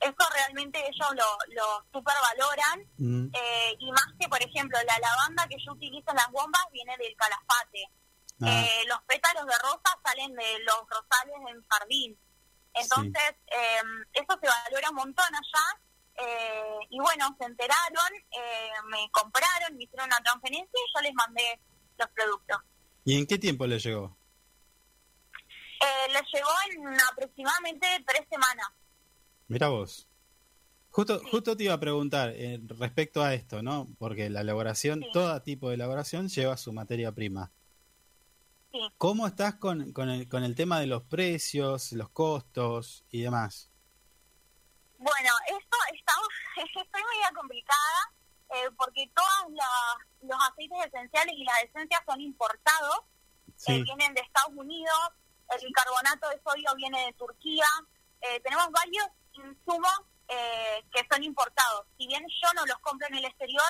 [SPEAKER 9] Eso realmente ellos lo, lo super valoran
[SPEAKER 1] Mm.
[SPEAKER 9] eh, y más que, por ejemplo, la lavanda que yo utilizo en las bombas viene del calafate.
[SPEAKER 1] Ah,
[SPEAKER 9] Eh, los pétalos de rosa salen de los rosales en jardín. Entonces, eh, eso se valora un montón allá. eh, y bueno, se enteraron, eh, me compraron, me hicieron una transferencia y yo les mandé los productos.
[SPEAKER 1] ¿Y en qué tiempo le llegó?
[SPEAKER 9] Eh, les llegó en aproximadamente tres semanas.
[SPEAKER 1] Mira vos. Justo, justo te iba a preguntar eh, respecto a esto, ¿no? Porque la elaboración, todo tipo de elaboración lleva su materia prima.
[SPEAKER 9] Sí.
[SPEAKER 1] ¿Cómo estás con, con, el, con el tema de los precios, los costos y demás?
[SPEAKER 9] Bueno, esto está, estoy media complicada eh, porque todos los aceites esenciales y las esencias son importados,
[SPEAKER 1] Sí.
[SPEAKER 9] eh, vienen de Estados Unidos, el bicarbonato de sodio viene de Turquía, eh, tenemos varios insumos eh, que son importados. Si bien yo no los compro en el exterior,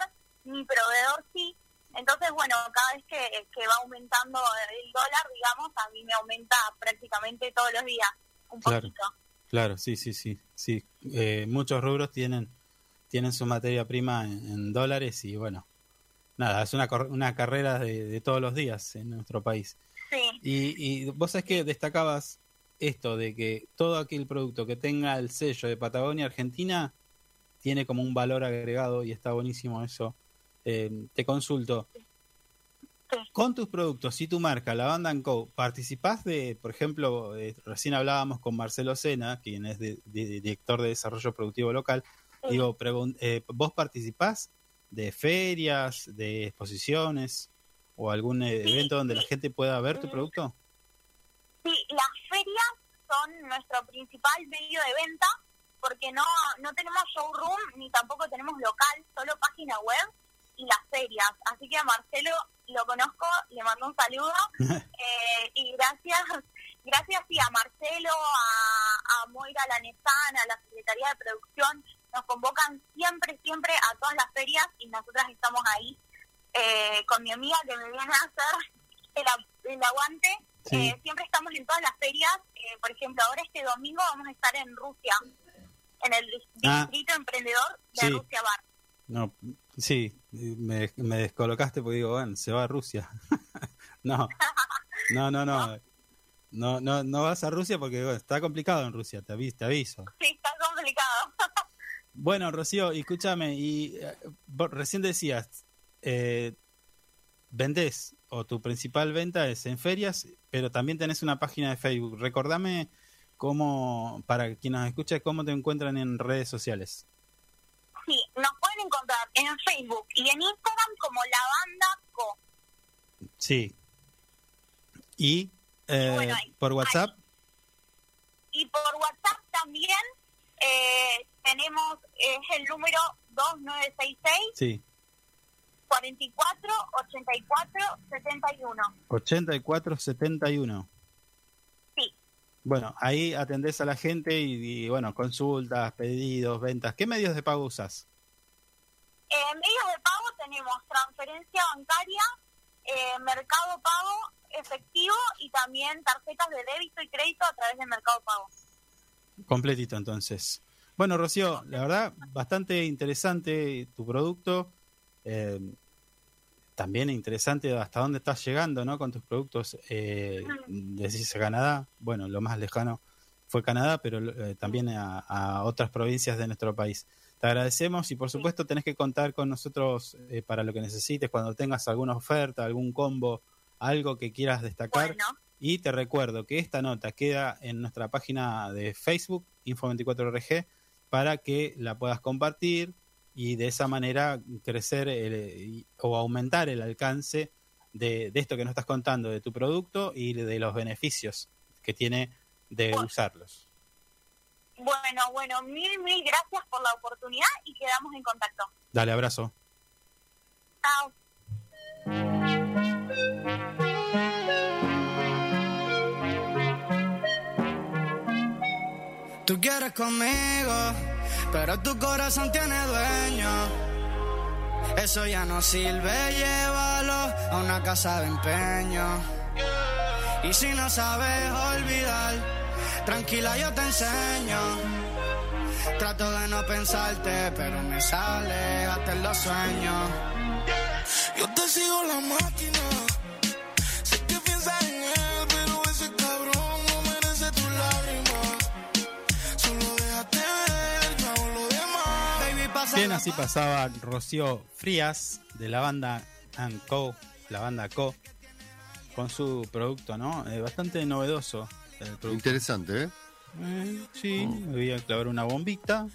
[SPEAKER 9] mi proveedor sí. Entonces, bueno, cada vez que, que va aumentando el dólar, digamos, a mí me aumenta prácticamente todos los días un
[SPEAKER 1] Claro.
[SPEAKER 9] poquito.
[SPEAKER 1] Claro, sí, sí, sí. sí. Eh, muchos rubros tienen, tienen su materia prima en, en dólares y bueno, nada, es una, una carrera de, de todos los días en nuestro país.
[SPEAKER 9] Sí.
[SPEAKER 1] Y, y vos sabés que destacabas esto de que todo aquel producto que tenga el sello de Patagonia Argentina tiene como un valor agregado y está buenísimo eso. Eh, te consulto. Con tus productos y tu marca, la banda Co, ¿participás de, por ejemplo, eh, recién hablábamos con Marcelo Sena, quien es de- de- director de desarrollo productivo local? Digo, eh, ¿vos participás de ferias, de exposiciones o algún evento donde la gente pueda ver tu producto?
[SPEAKER 9] Son nuestro principal medio de venta porque no, no tenemos showroom ni tampoco tenemos local, solo página web y las ferias. Así que a Marcelo lo conozco, le mando un saludo eh, y gracias, gracias sí, a Marcelo, a, a Moira Lanesana, a la Secretaría de Producción, nos convocan siempre, siempre a todas las ferias y nosotras estamos ahí eh, con mi amiga que me viene a hacer el, el aguante.
[SPEAKER 1] Sí.
[SPEAKER 9] Eh, siempre estamos en todas las ferias. eh, por ejemplo, ahora este domingo vamos a estar en Rusia, en el
[SPEAKER 1] Ah.
[SPEAKER 9] distrito emprendedor de
[SPEAKER 1] Sí.
[SPEAKER 9] Rusia Bar.
[SPEAKER 1] No, sí, me, me descolocaste porque digo, bueno, se va a Rusia. no, no, no, no. No, no, no vas a Rusia porque bueno, está complicado en Rusia, te aviso. Te aviso.
[SPEAKER 9] Sí, está complicado.
[SPEAKER 1] Bueno, Rocío, escúchame, y eh, recién decías, eh, vendés o tu principal venta es en ferias, pero también tenés una página de Facebook. Recordame cómo, para quien nos escucha, cómo te encuentran en redes sociales.
[SPEAKER 9] Sí, nos pueden encontrar en Facebook y en Instagram como La Banda Co.
[SPEAKER 1] Sí. Y eh,
[SPEAKER 9] bueno, ahí-
[SPEAKER 1] por WhatsApp,
[SPEAKER 9] Y por WhatsApp también eh, tenemos, es el número 2966
[SPEAKER 1] sí,
[SPEAKER 9] 44 84 71.
[SPEAKER 1] 8471.
[SPEAKER 9] Sí.
[SPEAKER 1] Bueno, ahí atendés a la gente y, y, bueno, consultas, pedidos, ventas. ¿Qué medios de pago usas?
[SPEAKER 9] En medios de pago tenemos transferencia bancaria, eh, mercado pago efectivo y también tarjetas de débito y crédito a través de mercado pago.
[SPEAKER 1] Completito, entonces. Bueno, Rocío, la verdad, bastante interesante tu producto. Eh, también interesante hasta dónde estás llegando, ¿no? Con tus productos. Eh, decís a Canadá. Bueno, lo más lejano fue Canadá, pero eh, también a, a otras provincias de nuestro país. Te agradecemos y, por supuesto, tenés que contar con nosotros eh, para lo que necesites, cuando tengas alguna oferta, algún combo, algo que quieras destacar. Y te recuerdo que esta nota queda en nuestra página de Facebook, Info24RG, para que la puedas compartir y de esa manera crecer el- o aumentar el alcance de, de esto que nos estás contando, de tu producto y de los beneficios que tiene de usarlos.
[SPEAKER 9] Bueno, bueno, mil, mil gracias por la oportunidad y quedamos en contacto.
[SPEAKER 1] Dale, abrazo.
[SPEAKER 9] Chao.
[SPEAKER 7] Tú quieres conmigo, pero tu corazón tiene dueño. Eso ya no sirve, llévalo a una casa de empeño. Y si no sabes olvidar, tranquila yo te enseño. Trato de no pensarte, pero me sale hasta en los sueños.
[SPEAKER 11] Yo te sigo la máquina.
[SPEAKER 1] Así pasaba Rocío Frías de la banda and Co, la banda Co, con su producto, ¿no? Eh, bastante novedoso el producto.
[SPEAKER 2] Interesante, ¿eh?
[SPEAKER 1] Eh, sí, me voy a clavar una bombita.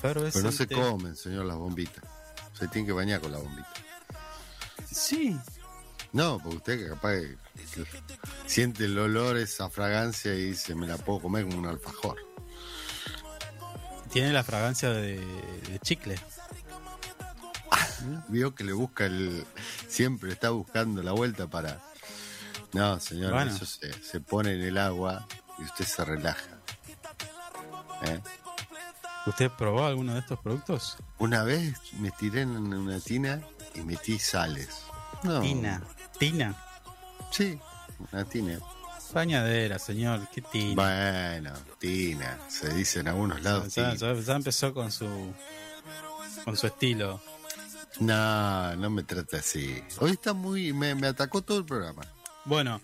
[SPEAKER 2] Pero no se comen, señor, las bombitas. Se tiene que bañar con la bombita.
[SPEAKER 1] Sí,
[SPEAKER 2] No, porque usted capaz que, que siente el olor, esa fragancia y dice, me la puedo comer como un alfajor.
[SPEAKER 1] Tiene la fragancia de, de chicle.
[SPEAKER 2] Vio que le busca el... Siempre está buscando la vuelta para... No, señor,
[SPEAKER 1] Bueno.
[SPEAKER 2] eso se, se pone en el agua y usted se relaja. ¿Eh?
[SPEAKER 1] ¿Usted probó alguno de estos productos?
[SPEAKER 2] Una vez me tiré en una tina y metí sales. No.
[SPEAKER 1] Tina. Tina.
[SPEAKER 2] Sí, una tina.
[SPEAKER 1] Bañadera, señor. ¿Qué tina?
[SPEAKER 2] Bueno, tina. Se dice en algunos lados.
[SPEAKER 1] Ya, ya- ya empezó con su con su estilo.
[SPEAKER 2] No, no me trate así. Hoy está muy... Me, me atacó todo el programa.
[SPEAKER 1] Bueno,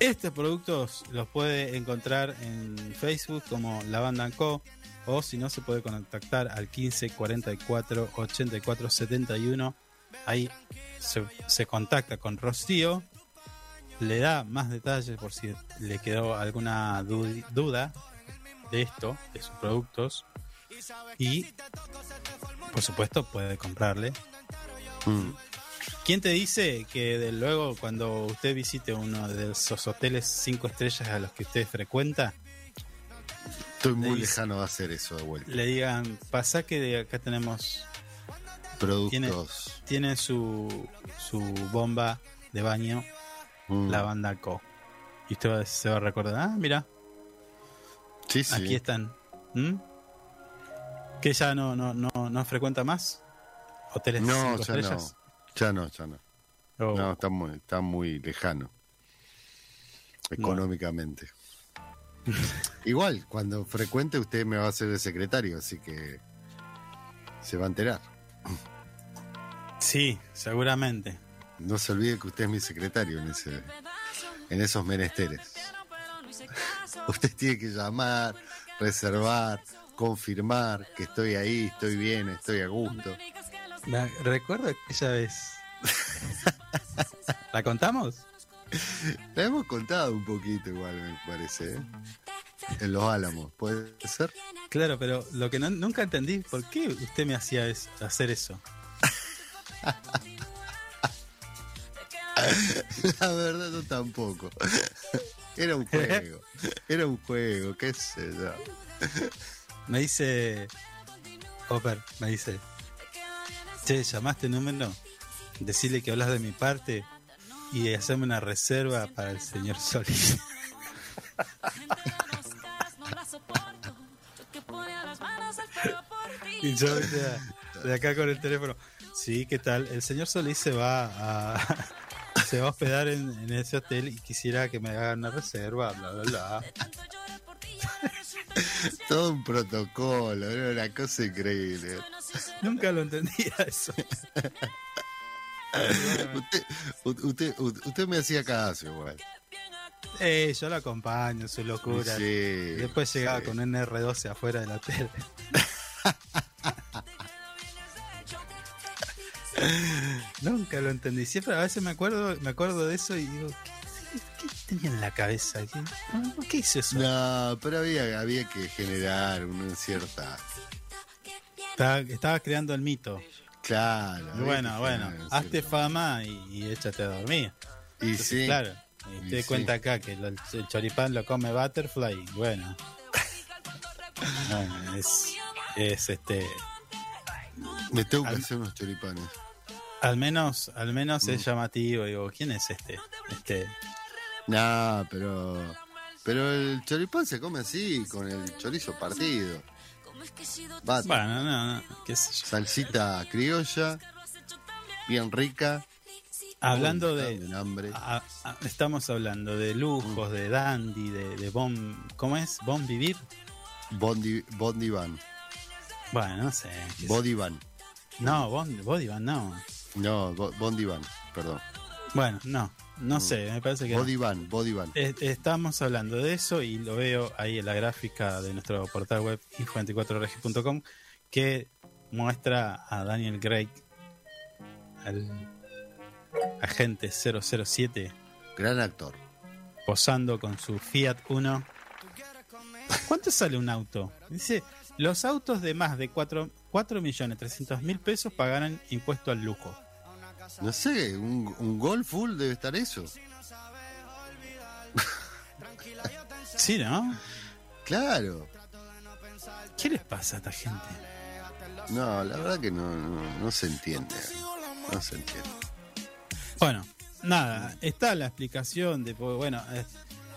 [SPEAKER 1] estos productos los puede encontrar en Facebook como La Banda Co. O si no, se puede contactar al 15 44 84 71. Ahí se, se contacta con Rocío. Le da más detalles por si le quedó alguna du- duda de esto, de sus productos. Y, por supuesto, puede comprarle.
[SPEAKER 2] Mm.
[SPEAKER 1] ¿Quién te dice que de luego cuando usted visite uno de esos hoteles cinco estrellas a los que usted frecuenta,
[SPEAKER 2] Estoy muy
[SPEAKER 1] dice-
[SPEAKER 2] lejano de hacer eso de vuelta.
[SPEAKER 1] le digan, pasa que de acá tenemos, tiene,
[SPEAKER 2] Productos.
[SPEAKER 1] tiene su, su bomba de baño,
[SPEAKER 2] Mm.
[SPEAKER 1] la banda Co. Y usted va- se va a recordar, ah, mira,
[SPEAKER 2] Sí, sí.
[SPEAKER 1] aquí están. ¿Mm? ¿Que ya no, no, no, no frecuenta más? ¿Hoteles
[SPEAKER 2] No,
[SPEAKER 1] cinco
[SPEAKER 2] ya no. Ya no, ya no.
[SPEAKER 1] Oh,
[SPEAKER 2] No, está muy, está muy lejano. Económicamente. Igual, cuando frecuente usted me va a ser el secretario, así que se va a enterar.
[SPEAKER 1] Sí, seguramente.
[SPEAKER 2] No se olvide que usted es mi secretario en ese, en esos menesteres. Usted tiene que llamar, reservar, confirmar que estoy ahí, estoy bien, estoy a gusto.
[SPEAKER 1] Me recuerdo aquella vez. ¿La contamos?
[SPEAKER 2] La hemos contado un poquito igual, me parece, ¿eh? En los Álamos, ¿puede ser?
[SPEAKER 1] Claro, pero lo que no- nunca entendí, ¿por qué usted me hacía es- hacer eso?
[SPEAKER 2] La verdad yo tampoco. Era un juego. Era un juego, qué sé yo.
[SPEAKER 1] Me dice, Hopper, me dice, che, llamaste número, decirle que hablas de mi parte y hacerme una reserva para el señor Solís. y yo de acá con el teléfono, sí, ¿qué tal? El señor Solís se va a... Se va a hospedar en, en ese hotel y quisiera que me hagan una reserva, bla, bla, bla.
[SPEAKER 2] Todo un protocolo, era una cosa increíble.
[SPEAKER 1] Nunca lo entendía eso.
[SPEAKER 2] Usted, usted, usted me hacía caso igual.
[SPEAKER 1] Eh, yo lo acompaño su locura.
[SPEAKER 2] Sí,
[SPEAKER 1] Después llegaba
[SPEAKER 2] sí.
[SPEAKER 1] con un R12 afuera del hotel. Nunca lo entendí. Siempre a veces me acuerdo, me acuerdo de eso y digo, ¿qué, qué tenía en la cabeza? ¿Qué, ¿por qué hizo eso?
[SPEAKER 2] No, pero había, había que generar una cierta.
[SPEAKER 1] Estaba, estaba creando el mito.
[SPEAKER 2] Claro.
[SPEAKER 1] Bueno, bueno, hazte fama y, y échate a dormir.
[SPEAKER 2] Y
[SPEAKER 1] Entonces,
[SPEAKER 2] sí.
[SPEAKER 1] Claro. Y
[SPEAKER 2] Y
[SPEAKER 1] te
[SPEAKER 2] sí.
[SPEAKER 1] cuenta acá que lo- el choripán lo come Butterfly. Bueno. Ah, es, es este.
[SPEAKER 2] Me tengo que hacer unos choripanes.
[SPEAKER 1] Al menos, al menos
[SPEAKER 2] Mm.
[SPEAKER 1] es llamativo. Digo, ¿quién es este? Este.
[SPEAKER 2] No, pero. Pero el choripán se come así, con el chorizo partido. Bata,
[SPEAKER 1] Bueno, no, no, qué
[SPEAKER 2] salsita criolla, bien rica.
[SPEAKER 1] Hablando de. a- a- estamos hablando de lujos, de dandy, de, de bon. ¿Cómo es? ¿Bon vivir?
[SPEAKER 2] Bondi, Bondi Van.
[SPEAKER 1] Bueno, no sé.
[SPEAKER 2] Body Van.
[SPEAKER 1] No, bon, Body Van, no.
[SPEAKER 2] No, Bo- Bondi Van, perdón.
[SPEAKER 1] Bueno, no. No sé, me parece que.
[SPEAKER 2] Body Van, Body Van.
[SPEAKER 1] Estamos hablando de eso y lo veo ahí en la gráfica de nuestro portal web info24regi.com que muestra a Daniel Craig, al agente 007,
[SPEAKER 2] Gran actor.
[SPEAKER 1] posando con su Fiat Uno. ¿Cuánto sale un auto? Dice, los autos de más de 4, millones 300 mil pesos pagarán impuesto al lujo.
[SPEAKER 2] No sé, un, un gol full debe estar eso.
[SPEAKER 1] Sí, ¿no?
[SPEAKER 2] Claro.
[SPEAKER 1] ¿Qué les pasa a esta gente?
[SPEAKER 2] No, la verdad que no, no, no se entiende. No se entiende.
[SPEAKER 1] Bueno, nada, está la explicación de, bueno,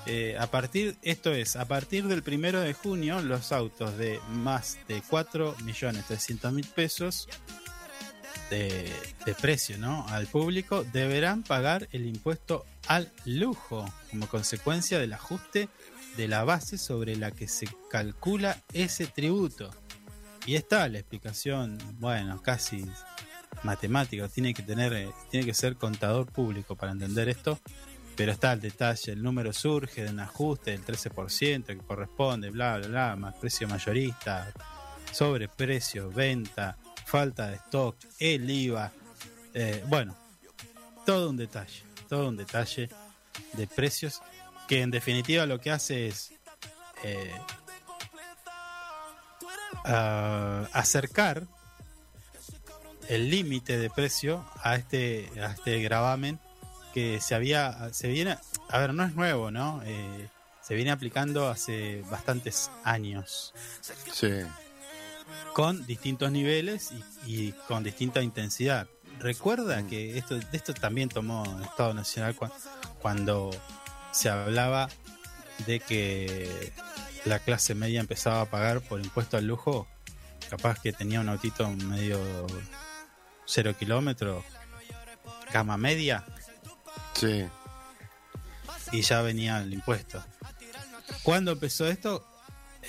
[SPEAKER 1] eh, a partir, esto es, a partir del primero de junio, los autos de más de 4 millones 300 mil pesos de, precio, ¿no? Al público deberán pagar el impuesto al lujo como consecuencia del ajuste de la base sobre la que se calcula ese tributo. Y está la explicación, bueno, casi matemática, tiene que tener, eh, tiene que ser contador público para entender esto, pero está el detalle, el número surge de un ajuste del 13% que corresponde, bla, bla, bla, más precio mayorista, sobreprecio, venta, falta de stock, el IVA, eh, bueno, todo un detalle, todo un detalle de precios que en definitiva lo que hace es eh, ah, acercar el límite de precio a este a este gravamen que se había se viene a ver no es nuevo no Eh, se viene aplicando hace bastantes años
[SPEAKER 2] Sí.
[SPEAKER 1] Con distintos niveles y, y con distinta intensidad. Recuerda que esto de esto también tomó el Estado Nacional cua- cuando se hablaba de que la clase media empezaba a pagar por impuesto al lujo. Capaz que tenía un autito medio cero kilómetros gama media.
[SPEAKER 2] Sí.
[SPEAKER 1] y ya venía el impuesto. Cuando empezó esto,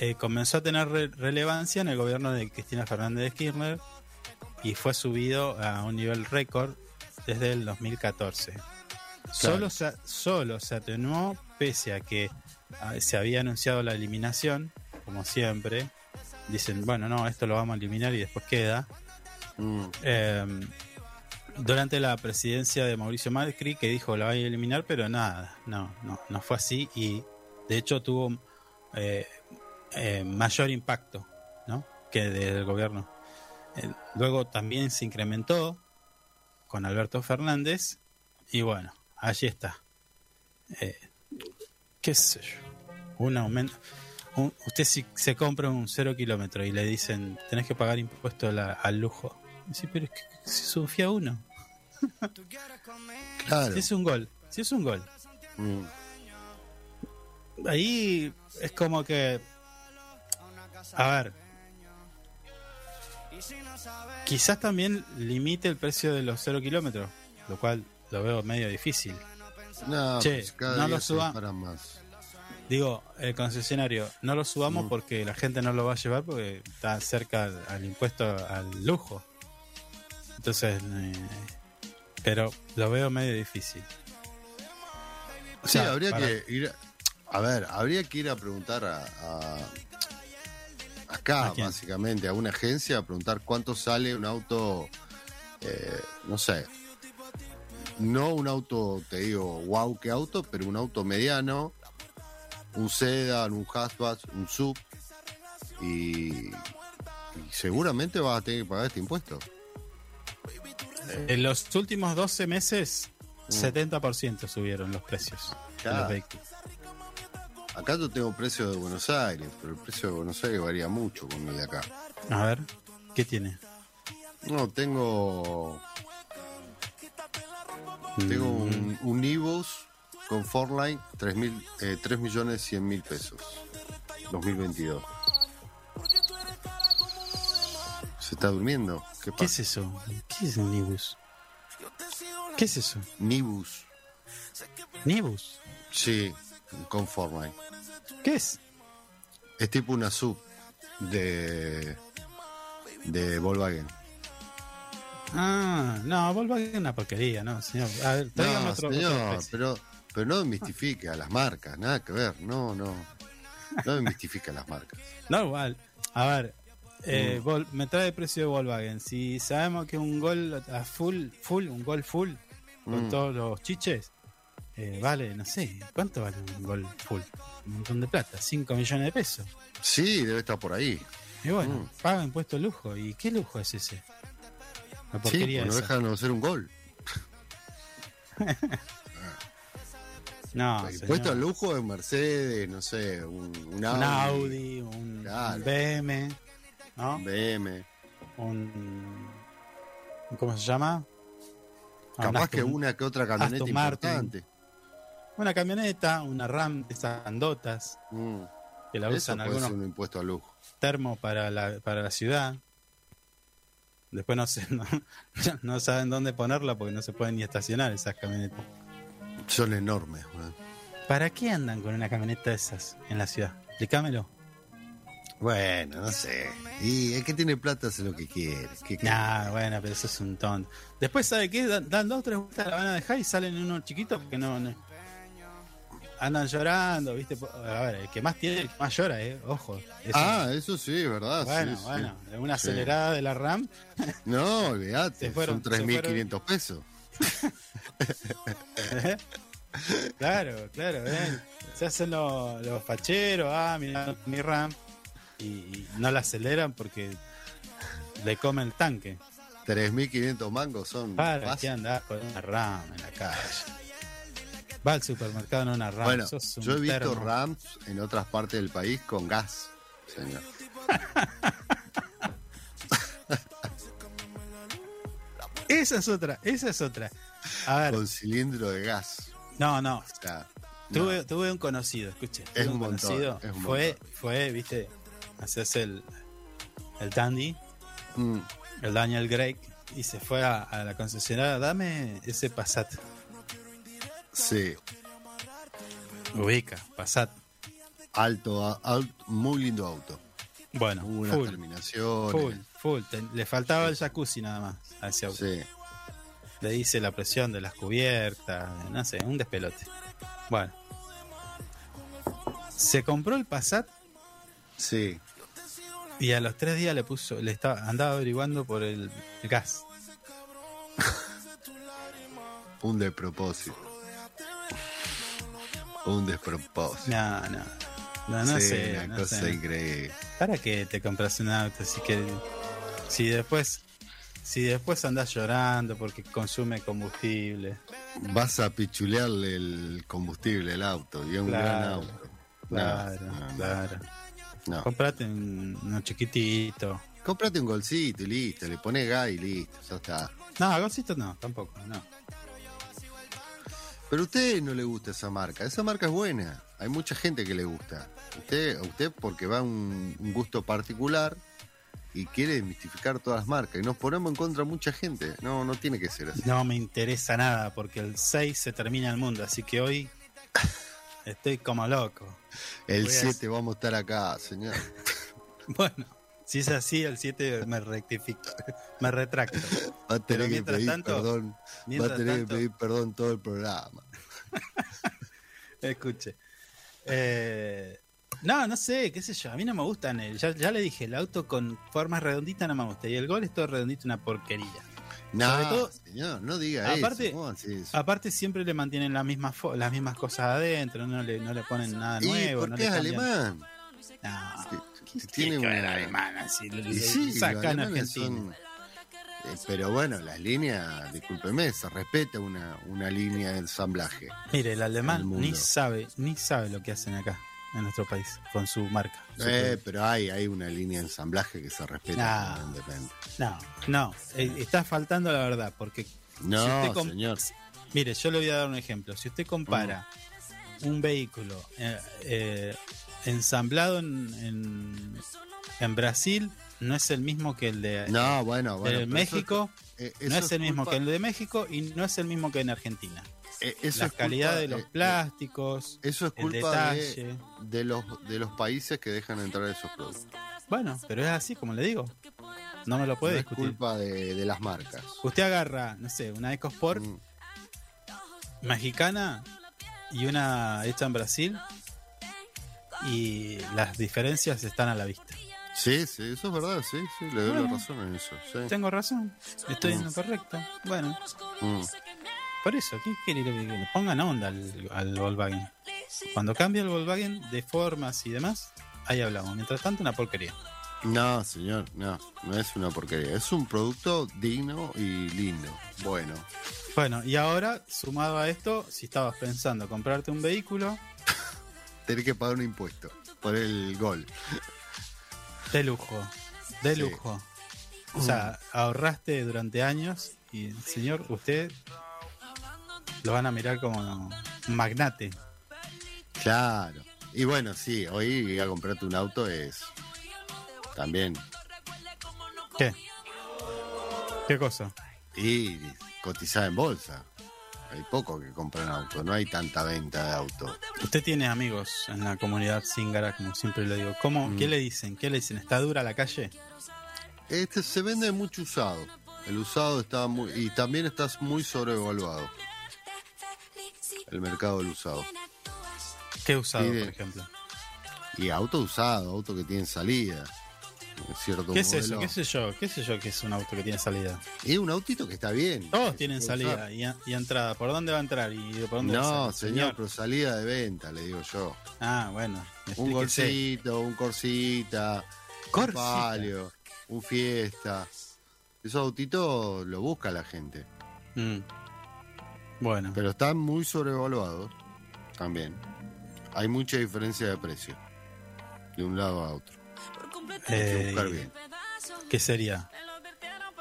[SPEAKER 1] eh, comenzó a tener re- relevancia en el gobierno de Cristina Fernández de Kirchner y fue subido a un nivel récord desde el 2014. Solo, se, solo se atenuó pese a que se había anunciado la eliminación, como siempre. Dicen, bueno, no, esto lo vamos a eliminar y después queda.
[SPEAKER 2] Mm.
[SPEAKER 1] Eh, durante la presidencia de Mauricio Macri que dijo la va a eliminar, pero nada, no, no, no fue así y de hecho tuvo eh, eh, mayor impacto ¿no? que del gobierno. Eh, luego también se incrementó con Alberto Fernández y bueno, allí está. Eh, ¿Qué sé yo? Un aumento. un- usted si se compra un cero kilómetro y le dicen tenés que pagar impuesto la- al lujo. Sí, pero es que si sufía uno.
[SPEAKER 2] Claro.
[SPEAKER 1] Si es un gol, si es un gol.
[SPEAKER 2] Mm.
[SPEAKER 1] Ahí es como que. A ver. Quizás también limite el precio de los cero kilómetros, lo cual lo veo medio difícil.
[SPEAKER 2] No,
[SPEAKER 1] Che,
[SPEAKER 2] pues cada
[SPEAKER 1] no
[SPEAKER 2] día
[SPEAKER 1] lo
[SPEAKER 2] se
[SPEAKER 1] suba.
[SPEAKER 2] disparan más.
[SPEAKER 1] Digo, el concesionario, no lo subamos
[SPEAKER 2] Mm.
[SPEAKER 1] porque la gente no lo va a llevar porque está cerca al, al impuesto al lujo. Entonces, eh, pero lo veo medio difícil. O
[SPEAKER 2] Sí, habría
[SPEAKER 1] para-
[SPEAKER 2] que ir. A ver, habría que ir a preguntar a. a- acá, básicamente, a una agencia, a preguntar cuánto sale un auto. eh, no sé. No un auto, te digo, wow, qué auto, pero un auto mediano. Un sedan, un hatchback, un sub. Y, y seguramente vas a tener que pagar este impuesto.
[SPEAKER 1] En los últimos 12 meses,
[SPEAKER 2] Mm.
[SPEAKER 1] 70% subieron los precios de
[SPEAKER 2] Claro.
[SPEAKER 1] los vehículos.
[SPEAKER 2] Acá yo tengo precio de Buenos Aires, pero el precio de Buenos Aires varía mucho con el de acá.
[SPEAKER 1] A ver, ¿qué tiene?
[SPEAKER 2] No, tengo. Tengo un, un Nibus con Forline 3, mil, eh, 3 millones 100 mil pesos. 2022. ¿Se está durmiendo? ¿Qué
[SPEAKER 1] ¿Qué es eso? ¿Qué es un Nibus? ¿Qué es eso?
[SPEAKER 2] Nibus.
[SPEAKER 1] ¿Nibus?
[SPEAKER 2] Sí, con Forline.
[SPEAKER 1] ¿Qué es?
[SPEAKER 2] Es tipo una sub de. de Volkswagen.
[SPEAKER 1] Ah, no, Volkswagen es una porquería, no, señor. A ver,
[SPEAKER 2] No,
[SPEAKER 1] otro,
[SPEAKER 2] señor,
[SPEAKER 1] otro
[SPEAKER 2] pero, pero no mistifique a las marcas, nada que ver, no, no. No mistifique a las marcas.
[SPEAKER 1] No, igual. A ver, eh,
[SPEAKER 2] Mm.
[SPEAKER 1] Me trae precio de Volkswagen. Si sabemos que un gol a full, full, un gol full, con
[SPEAKER 2] Mm.
[SPEAKER 1] todos los chiches, eh, vale, no sé, ¿cuánto vale un gol full? Un montón de plata, 5 millones de pesos.
[SPEAKER 2] Sí, debe estar por ahí.
[SPEAKER 1] Y bueno,
[SPEAKER 2] Mm.
[SPEAKER 1] paga impuesto lujo. ¿Y qué lujo es ese? La
[SPEAKER 2] Sí,
[SPEAKER 1] porquería
[SPEAKER 2] pues no dejan de ser un gol.
[SPEAKER 1] No,
[SPEAKER 2] El
[SPEAKER 1] señor.
[SPEAKER 2] puesto al lujo es Mercedes, no sé, un, un Audi,
[SPEAKER 1] un Audi, un,
[SPEAKER 2] Claro.
[SPEAKER 1] un BM, ¿no?
[SPEAKER 2] un BM.
[SPEAKER 1] Un, ¿Cómo se llama?
[SPEAKER 2] Capaz que una que otra camioneta
[SPEAKER 1] Martin. Una camioneta, una RAM, esas andotas,
[SPEAKER 2] Mm.
[SPEAKER 1] que la usan algunos
[SPEAKER 2] un impuesto al lujo.
[SPEAKER 1] termos para la, para la ciudad. Después no sé, no, no saben dónde ponerla porque no se pueden ni estacionar esas camionetas.
[SPEAKER 2] Son enormes.
[SPEAKER 1] ¿Para qué andan con una camioneta de esas en la ciudad? Explícamelo.
[SPEAKER 2] Bueno, no sé. Y el que tiene plata hace lo que quiere. ¿Qué?
[SPEAKER 1] Nah, bueno, pero eso es un tonto. Después, ¿sabe qué? Dan, dan dos, tres vueltas, la van a dejar y salen unos chiquitos que no, no- Andan llorando, ¿viste? A ver, el que más tiene, el que más llora, ¿eh? Ojo. Eso-
[SPEAKER 2] Ah, eso sí, ¿verdad?
[SPEAKER 1] bueno,
[SPEAKER 2] Sí, sí.
[SPEAKER 1] bueno. Una
[SPEAKER 2] Sí.
[SPEAKER 1] acelerada de la RAM.
[SPEAKER 2] No, olvídate. Son
[SPEAKER 1] se
[SPEAKER 2] 3.500 pesos.
[SPEAKER 1] claro, claro, ¿eh? Se hacen los, los facheros, ah, mira mi RAM. Y, y no la aceleran porque le come el tanque.
[SPEAKER 2] 3.500 mangos son
[SPEAKER 1] Para que andar con una RAM en la calle. Va al supermercado en una RAM.
[SPEAKER 2] Bueno,
[SPEAKER 1] sos un
[SPEAKER 2] yo he visto
[SPEAKER 1] termo.
[SPEAKER 2] Rams en otras partes del país con gas, señor.
[SPEAKER 1] Esa es otra, esa es otra. A ver,
[SPEAKER 2] Con cilindro de gas.
[SPEAKER 1] no, no.
[SPEAKER 2] O sea,
[SPEAKER 1] Tuve, tuve un conocido, escuche.
[SPEAKER 2] Es un montón,
[SPEAKER 1] conocido.
[SPEAKER 2] es un
[SPEAKER 1] fue,
[SPEAKER 2] montón.
[SPEAKER 1] fue, viste, hacerse el, el dandy,
[SPEAKER 2] mm,
[SPEAKER 1] el Daniel Drake, y se fue a, a la concesionaria, dame ese Passat.
[SPEAKER 2] Sí,
[SPEAKER 1] Ubica, Passat.
[SPEAKER 2] alto, alto, muy lindo auto.
[SPEAKER 1] Bueno,
[SPEAKER 2] unas
[SPEAKER 1] full,
[SPEAKER 2] terminaciones.
[SPEAKER 1] full, full. Te- le faltaba el jacuzzi nada más a ese auto.
[SPEAKER 2] Sí.
[SPEAKER 1] Le dice la presión de las cubiertas, no sé, un despelote. Bueno. Se compró el Passat
[SPEAKER 2] Sí,
[SPEAKER 1] y a los tres días le puso, le estaba, andaba averiguando por el gas.
[SPEAKER 2] un despropósito. Un despropósito.
[SPEAKER 1] No, no. No, no
[SPEAKER 2] Sí,
[SPEAKER 1] sé.
[SPEAKER 2] una
[SPEAKER 1] no
[SPEAKER 2] cosa
[SPEAKER 1] sé.
[SPEAKER 2] increíble.
[SPEAKER 1] ¿Para qué te compras un auto? Así que si después si después andás llorando porque consume combustible.
[SPEAKER 2] Vas a pichulearle el combustible al auto y es un
[SPEAKER 1] Claro,
[SPEAKER 2] gran auto.
[SPEAKER 1] Claro,
[SPEAKER 2] no,
[SPEAKER 1] claro.
[SPEAKER 2] no.
[SPEAKER 1] Comprate un, uno chiquitito.
[SPEAKER 2] Cómprate un golcito y listo, le pones gas y listo, ya está.
[SPEAKER 1] No, Gosito no, tampoco, no.
[SPEAKER 2] Pero a usted no le gusta esa marca, esa marca es buena, hay mucha gente que le gusta. Usted, a usted porque va a un, un gusto particular y quiere desmistificar todas las marcas y nos ponemos en contra de mucha gente. No, no tiene que ser así.
[SPEAKER 1] No me interesa nada porque el 6 se termina el mundo, así que hoy estoy como loco.
[SPEAKER 2] El
[SPEAKER 1] voy a-
[SPEAKER 2] 7 vamos a estar acá, señor.
[SPEAKER 1] Bueno, si es así, el 7 me rectifico, me retracto.
[SPEAKER 2] Va a
[SPEAKER 1] Pero
[SPEAKER 2] tener que pedir
[SPEAKER 1] tanto-
[SPEAKER 2] perdón. Va a tener
[SPEAKER 1] tanto-
[SPEAKER 2] que pedir perdón todo el programa.
[SPEAKER 1] Escuche. Eh, no, no sé, qué sé yo. A mí no me gustan. el- ya, ya le dije, el auto con formas redonditas no me gusta. Y el gol es todo redondito, una porquería.
[SPEAKER 2] No,
[SPEAKER 1] Sobre todo-
[SPEAKER 2] señor, no diga
[SPEAKER 1] Aparte-
[SPEAKER 2] eso. ¿cómo hace eso?
[SPEAKER 1] Aparte, siempre le mantienen las mismas, las mismas cosas adentro. No le, no le ponen nada
[SPEAKER 2] ¿Y
[SPEAKER 1] nuevo.
[SPEAKER 2] por
[SPEAKER 1] no
[SPEAKER 2] qué
[SPEAKER 1] le
[SPEAKER 2] es
[SPEAKER 1] cambian-
[SPEAKER 2] alemán?
[SPEAKER 1] No, ¿qué
[SPEAKER 2] tiene
[SPEAKER 1] que ver
[SPEAKER 2] una-
[SPEAKER 1] alemana? Si le-
[SPEAKER 2] Y
[SPEAKER 1] le
[SPEAKER 2] sí,
[SPEAKER 1] sacan Argentina.
[SPEAKER 2] son- eh, pero bueno, las líneas, discúlpeme, se respeta una, una línea de ensamblaje.
[SPEAKER 1] Mire, el alemán ni sabe, ni sabe lo que hacen acá en nuestro país con su marca. su
[SPEAKER 2] Eh, pero hay, hay una línea de ensamblaje que se respeta permanentemente.
[SPEAKER 1] No, no, eh, está faltando la verdad, porque
[SPEAKER 2] No,
[SPEAKER 1] si
[SPEAKER 2] señor.
[SPEAKER 1] Mire, yo le voy a dar un ejemplo. Si usted compara
[SPEAKER 2] Mm.
[SPEAKER 1] un vehículo eh, eh, ensamblado en, en, en Brasil, no es el mismo que el de,
[SPEAKER 2] No, bueno,
[SPEAKER 1] de
[SPEAKER 2] bueno. pero
[SPEAKER 1] México,
[SPEAKER 2] eso- eh,
[SPEAKER 1] no es el mismo
[SPEAKER 2] culpa-
[SPEAKER 1] que el de México y no es el mismo que en Argentina.
[SPEAKER 2] eh, eso
[SPEAKER 1] La
[SPEAKER 2] es
[SPEAKER 1] calidad
[SPEAKER 2] culpa-
[SPEAKER 1] de los
[SPEAKER 2] eh,
[SPEAKER 1] plásticos,
[SPEAKER 2] Eso es
[SPEAKER 1] el
[SPEAKER 2] culpa de,
[SPEAKER 1] detalle.
[SPEAKER 2] de los, de los países que dejan entrar esos productos.
[SPEAKER 1] Bueno, pero es así, como le digo. No me lo puede
[SPEAKER 2] no es
[SPEAKER 1] discutir.
[SPEAKER 2] culpa de, de las marcas.
[SPEAKER 1] Usted agarra, no sé, una EcoSport
[SPEAKER 2] Mm.
[SPEAKER 1] mexicana y una hecha en Brasil y las diferencias están a la vista.
[SPEAKER 2] Sí, sí, eso es verdad, sí, sí, le doy la razón en eso. sí.
[SPEAKER 1] Tengo razón, estoy en
[SPEAKER 2] Mm.
[SPEAKER 1] lo correcto. Bueno,
[SPEAKER 2] Mm.
[SPEAKER 1] por eso, ¿qué quiere que le pongan onda al, al Volkswagen? Cuando cambie el Volkswagen de formas y demás, ahí hablamos. Mientras tanto, una porquería.
[SPEAKER 2] No, señor, no, no es una porquería. Es un producto digno y lindo. Bueno,
[SPEAKER 1] Bueno, y ahora, sumado a esto, si estabas pensando comprarte un vehículo
[SPEAKER 2] tenés que pagar un impuesto por el gol.
[SPEAKER 1] de lujo, de
[SPEAKER 2] Sí.
[SPEAKER 1] lujo. O sea, ahorraste durante años y, señor, usted lo van a mirar como magnate.
[SPEAKER 2] Claro. Y bueno, sí, hoy ir a comprarte un auto es también.
[SPEAKER 1] ¿Qué? ¿Qué cosa?
[SPEAKER 2] Y cotizar en bolsa. Hay poco que compran auto, no hay tanta venta de auto.
[SPEAKER 1] Usted tiene amigos en la comunidad Zingara, como siempre le digo. ¿Cómo, ¿Qué
[SPEAKER 2] Mm.
[SPEAKER 1] le dicen? ¿Qué le dicen? ¿Está dura la calle?
[SPEAKER 2] Este se vende mucho usado. El usado está muy y también está muy sobrevaluado. El mercado del usado.
[SPEAKER 1] ¿Qué usado, por ejemplo?
[SPEAKER 2] Y auto usado, auto que tiene salida. Cierto
[SPEAKER 1] ¿Qué es
[SPEAKER 2] modelo.
[SPEAKER 1] eso? ¿Qué sé yo? ¿Qué sé yo que es un auto que tiene salida?
[SPEAKER 2] Y un autito que está bien.
[SPEAKER 1] Todos tienen salida y, a- y entrada. ¿Por dónde va a entrar y por dónde
[SPEAKER 2] No, señor, pero salida de venta, le digo yo.
[SPEAKER 1] Ah, bueno.
[SPEAKER 2] Un golcito, un corsita, un
[SPEAKER 1] Corsita.
[SPEAKER 2] palio, un fiesta. Esos autitos lo busca la gente.
[SPEAKER 1] Mm. Bueno,
[SPEAKER 2] Pero están muy sobrevaluados también. Hay mucha diferencia de precio. De un lado a otro.
[SPEAKER 1] Eh. ¿qué sería?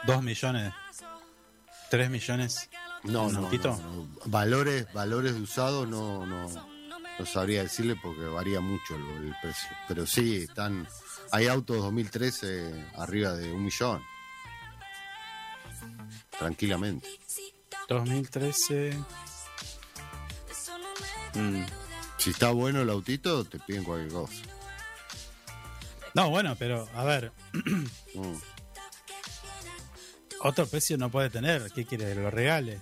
[SPEAKER 1] ¿Dos millones? ¿Tres millones?
[SPEAKER 2] No,
[SPEAKER 1] ¿Un
[SPEAKER 2] no, no, no. Valores, valores de usados no, no, no sabría decirle porque varía mucho el, el precio. Pero sí, están. Hay autos 2013 arriba de un millón. Tranquilamente.
[SPEAKER 1] 2013. Mm.
[SPEAKER 2] Si está bueno el autito, te piden cualquier cosa.
[SPEAKER 1] No, bueno, pero a ver,
[SPEAKER 2] Mm.
[SPEAKER 1] otro precio no puede tener. ¿Qué quiere? ¿Lo regale?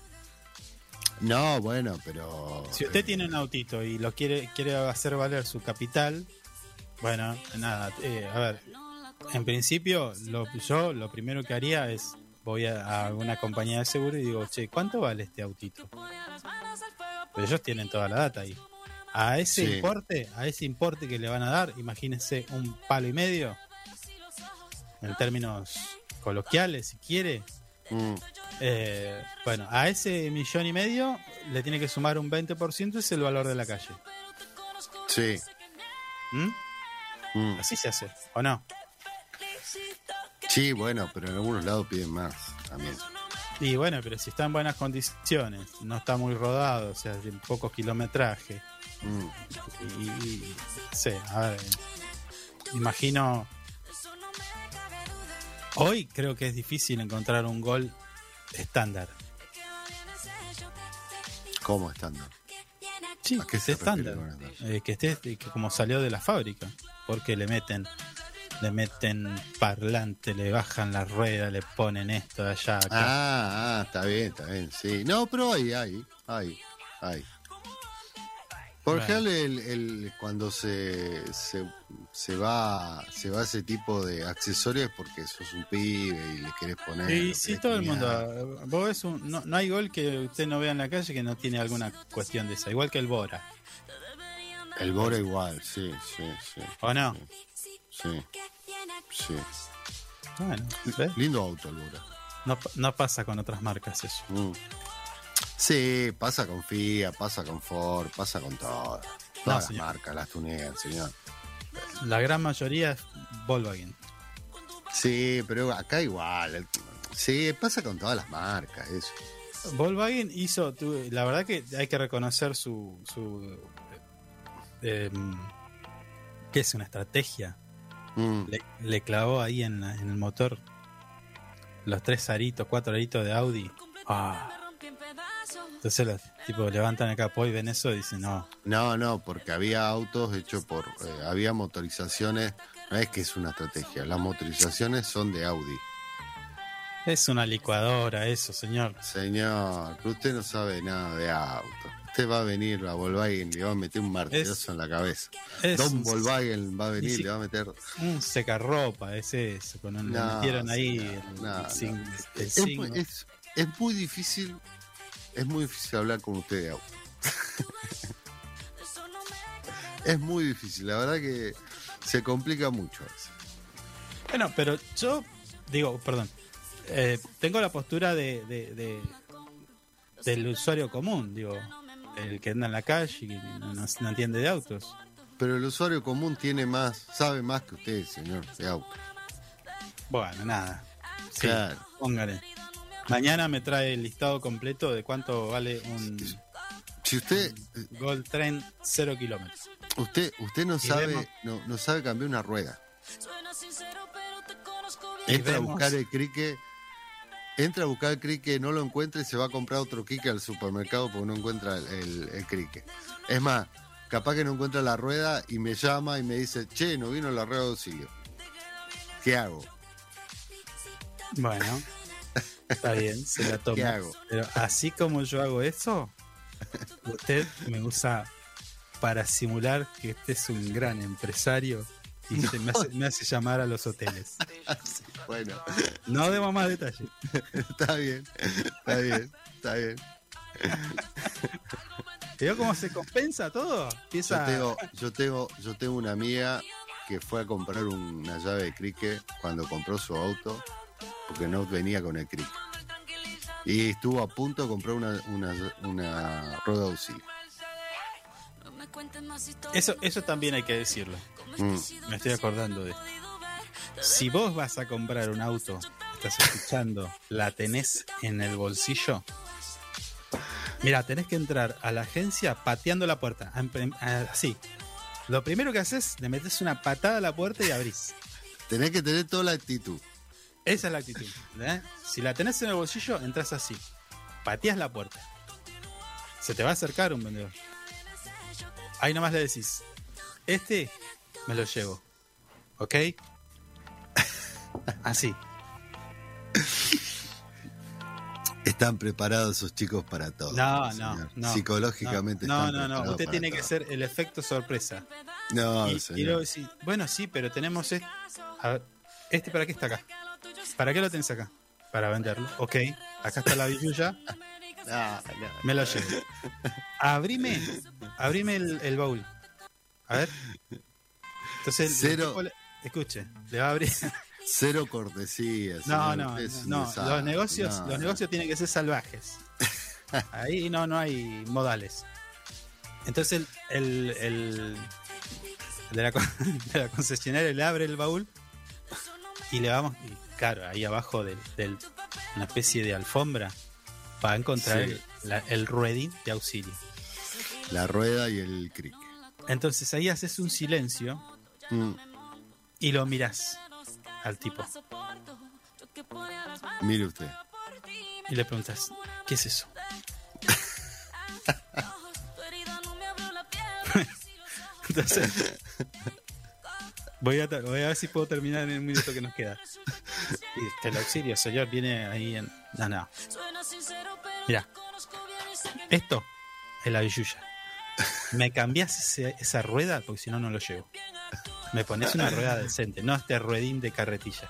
[SPEAKER 2] No, bueno, pero.
[SPEAKER 1] Si usted
[SPEAKER 2] eh,
[SPEAKER 1] tiene un autito y lo quiere, quiere hacer valer su capital, bueno, nada, eh, a ver, en principio lo, yo lo primero que haría es, voy a, a una compañía de seguro y digo, che, ¿cuánto vale este autito? Pero ellos tienen toda la data ahí. A ese
[SPEAKER 2] Sí.
[SPEAKER 1] importe, a ese importe que le van a dar, imagínense un palo y medio, en términos coloquiales, si quiere,
[SPEAKER 2] mm,
[SPEAKER 1] eh, bueno, a ese millón y medio le tiene que sumar un 20%, es el valor de la calle.
[SPEAKER 2] sí.
[SPEAKER 1] ¿Mm?
[SPEAKER 2] mm.
[SPEAKER 1] Así se hace, ¿o no?
[SPEAKER 2] Sí, bueno, pero en algunos lados piden más también.
[SPEAKER 1] Y bueno, pero si está en buenas condiciones, no está muy rodado, o sea, de pocos kilometraje.
[SPEAKER 2] Mm.
[SPEAKER 1] Y, y- sí, a ver, imagino. Hoy creo que es difícil encontrar un gol estándar.
[SPEAKER 2] ¿Cómo estándar?
[SPEAKER 1] Sí,
[SPEAKER 2] ¿A qué
[SPEAKER 1] que esté estándar. Eh, que esté que como salió de la fábrica. Porque le meten le meten parlante, le bajan la rueda, le ponen esto de allá, acá.
[SPEAKER 2] Ah, ah, está bien, está bien, sí. No, pero hay, hay, hay, hay. Por ejemplo, el, el- cuando se, se, se va se va ese tipo de accesorios porque sos un pibe y le querés poner...
[SPEAKER 1] Y
[SPEAKER 2] querés
[SPEAKER 1] todo el mundo. Vos ves un- no, no hay gol que usted no vea en la calle que no tiene alguna cuestión de esa. Igual que el Bora.
[SPEAKER 2] El Bora igual, sí, sí, sí.
[SPEAKER 1] ¿O no?
[SPEAKER 2] Sí, sí.
[SPEAKER 1] Bueno, ¿ves?
[SPEAKER 2] Lindo auto el Bora.
[SPEAKER 1] No, no pasa con otras marcas eso.
[SPEAKER 2] Mm. Sí, pasa con Fiat, pasa con Ford, pasa con todas. Todas las
[SPEAKER 1] señor.
[SPEAKER 2] marcas las tunean, señor.
[SPEAKER 1] La gran mayoría es Volkswagen.
[SPEAKER 2] Sí, pero acá igual. Sí, pasa con todas las marcas, eso.
[SPEAKER 1] Volkswagen hizo, la verdad que hay que reconocer su, su eh, em, que es una estrategia.
[SPEAKER 2] Mm,
[SPEAKER 1] Le, le clavó ahí en, la- en el motor los tres aritos, cuatro aritos de Audi. Ah. Entonces los tipos levantan el capó y ven eso y dicen, no,
[SPEAKER 2] No, no, porque había autos hechos por. eh, había motorizaciones. No es que es una estrategia, las motorizaciones son de Audi.
[SPEAKER 1] es una licuadora eso, señor.
[SPEAKER 2] Señor, usted no sabe nada de auto. Usted va a venir a Volkswagen y le va a meter un martillazo
[SPEAKER 1] Es-
[SPEAKER 2] en la cabeza. Don Volkswagen va a venir
[SPEAKER 1] Ni
[SPEAKER 2] y
[SPEAKER 1] si-
[SPEAKER 2] le va a meter.
[SPEAKER 1] un secarropa, es eso. Con un,
[SPEAKER 2] No,
[SPEAKER 1] metieron ahí el,
[SPEAKER 2] no,
[SPEAKER 1] el
[SPEAKER 2] es muy difícil. Es muy difícil hablar con usted de auto. es muy difícil, la verdad que se complica mucho veces.
[SPEAKER 1] Bueno, pero yo digo, perdón, eh, tengo la postura de, de- de- del usuario común, digo, el que anda en la calle y no, no- entiende de autos.
[SPEAKER 2] Pero el usuario común tiene más, sabe más que usted, señor, de auto.
[SPEAKER 1] Bueno, nada. Sí,
[SPEAKER 2] Claro.
[SPEAKER 1] póngale. Mañana me trae el listado completo de cuánto vale un
[SPEAKER 2] Si usted,
[SPEAKER 1] Gold Train 0 kilómetros.
[SPEAKER 2] usted, usted no
[SPEAKER 1] Y
[SPEAKER 2] sabe,
[SPEAKER 1] vemos-
[SPEAKER 2] no, no sabe cambiar una rueda. Entra a buscar el crique, entra a buscar el crique, no lo encuentra y se va a comprar otro crique al supermercado porque no encuentra el, el- el crique. Es más, capaz que no encuentra la rueda y me llama y me dice, che, no vino la rueda de auxilio. ¿Qué hago?
[SPEAKER 1] Bueno, está bien, se la tomo.
[SPEAKER 2] ¿Qué hago?
[SPEAKER 1] Pero así como yo hago eso, usted me usa para simular que usted es un gran empresario y se me, hace, me hace llamar a los hoteles.
[SPEAKER 2] Bueno,
[SPEAKER 1] No demos más detalles.
[SPEAKER 2] está bien, está bien, está bien.
[SPEAKER 1] ¿Veo cómo se compensa todo?
[SPEAKER 2] Yo tengo, yo tengo, yo tengo una amiga que fue a comprar una llave de crique cuando compró su auto, porque no venía con el crique. Y estuvo a punto de comprar una, una, una rueda de auxilio.
[SPEAKER 1] Eso, eso también hay que decirlo.
[SPEAKER 2] Mm.
[SPEAKER 1] Me estoy acordando de esto. Si vos vas a comprar un auto, estás escuchando, la tenés en el bolsillo. Mira, tenés que entrar a la agencia pateando la puerta. Am- prim- ah, Así. Lo primero que haces, le metes una patada a la puerta y abrís.
[SPEAKER 2] Tenés que tener toda la actitud.
[SPEAKER 1] Esa es la actitud. ¿eh? Si la tenés en el bolsillo, entras así. Pateas la puerta. Se te va a acercar un vendedor. Ahí nomás le decís, este me lo llevo. ¿Ok? Así.
[SPEAKER 2] Están preparados esos chicos para todo.
[SPEAKER 1] No, no,
[SPEAKER 2] señor.
[SPEAKER 1] no.
[SPEAKER 2] Psicológicamente
[SPEAKER 1] No,
[SPEAKER 2] están
[SPEAKER 1] no, no. Usted tiene que ser el efecto sorpresa.
[SPEAKER 2] No,
[SPEAKER 1] y, y
[SPEAKER 2] señor.
[SPEAKER 1] luego decís, bueno, sí, pero tenemos este. A ver, ¿este para qué está acá? ¿Para qué lo tenés acá? Para venderlo. Ok, acá está la billulla.
[SPEAKER 2] No, no.
[SPEAKER 1] Me lo llevo. Abrime, abrime el, el baúl. A ver. Entonces, el
[SPEAKER 2] Cero.
[SPEAKER 1] le- escuche, le va a abrir.
[SPEAKER 2] Cero cortesía.
[SPEAKER 1] No, no, no. Los negocios,
[SPEAKER 2] No,
[SPEAKER 1] los negocios tienen que ser salvajes. Ahí no, no hay modales. Entonces el, el, el de, la, de la concesionaria le abre el baúl y le vamos, claro, ahí abajo del- una especie de alfombra va a encontrar
[SPEAKER 2] Sí.
[SPEAKER 1] el, la- el ruedín de auxilio.
[SPEAKER 2] La rueda y el crique.
[SPEAKER 1] Entonces ahí haces un silencio
[SPEAKER 2] Mm,
[SPEAKER 1] y lo mirás al tipo
[SPEAKER 2] mire usted.
[SPEAKER 1] y le preguntas, ¿qué es eso? Entonces, voy a, voy a ver si puedo terminar en el minuto que nos queda. Y el auxilio, señor, viene ahí en. No, no. Mira, esto es la billulla. ¿Me cambias ese- esa rueda? Porque si no, no lo llevo. Me pones una rueda decente, no este ruedín de carretilla.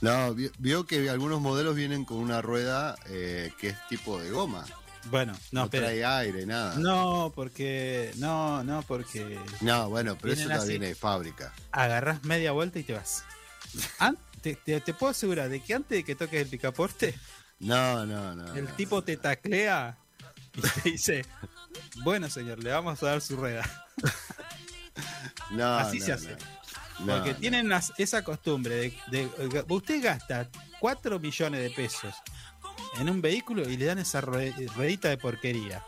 [SPEAKER 2] No, vio que algunos modelos vienen con una rueda eh, que es tipo de goma.
[SPEAKER 1] Bueno, no,
[SPEAKER 2] No, trae aire, nada.
[SPEAKER 1] No, porque. No, no, porque.
[SPEAKER 2] No, bueno, pero eso ya viene de fábrica.
[SPEAKER 1] agarrás media vuelta y te vas. An- te, te- te puedo asegurar de que antes de que toques el picaporte,
[SPEAKER 2] No, no, no.
[SPEAKER 1] el
[SPEAKER 2] no.
[SPEAKER 1] tipo te taclea y te dice: Bueno, señor, le vamos a dar su rueda.
[SPEAKER 2] No,
[SPEAKER 1] Así se hace. Porque tienen las- esa costumbre de, de- Usted gasta 4 millones de pesos en un vehículo y le dan esa rue- ruedita de porquería.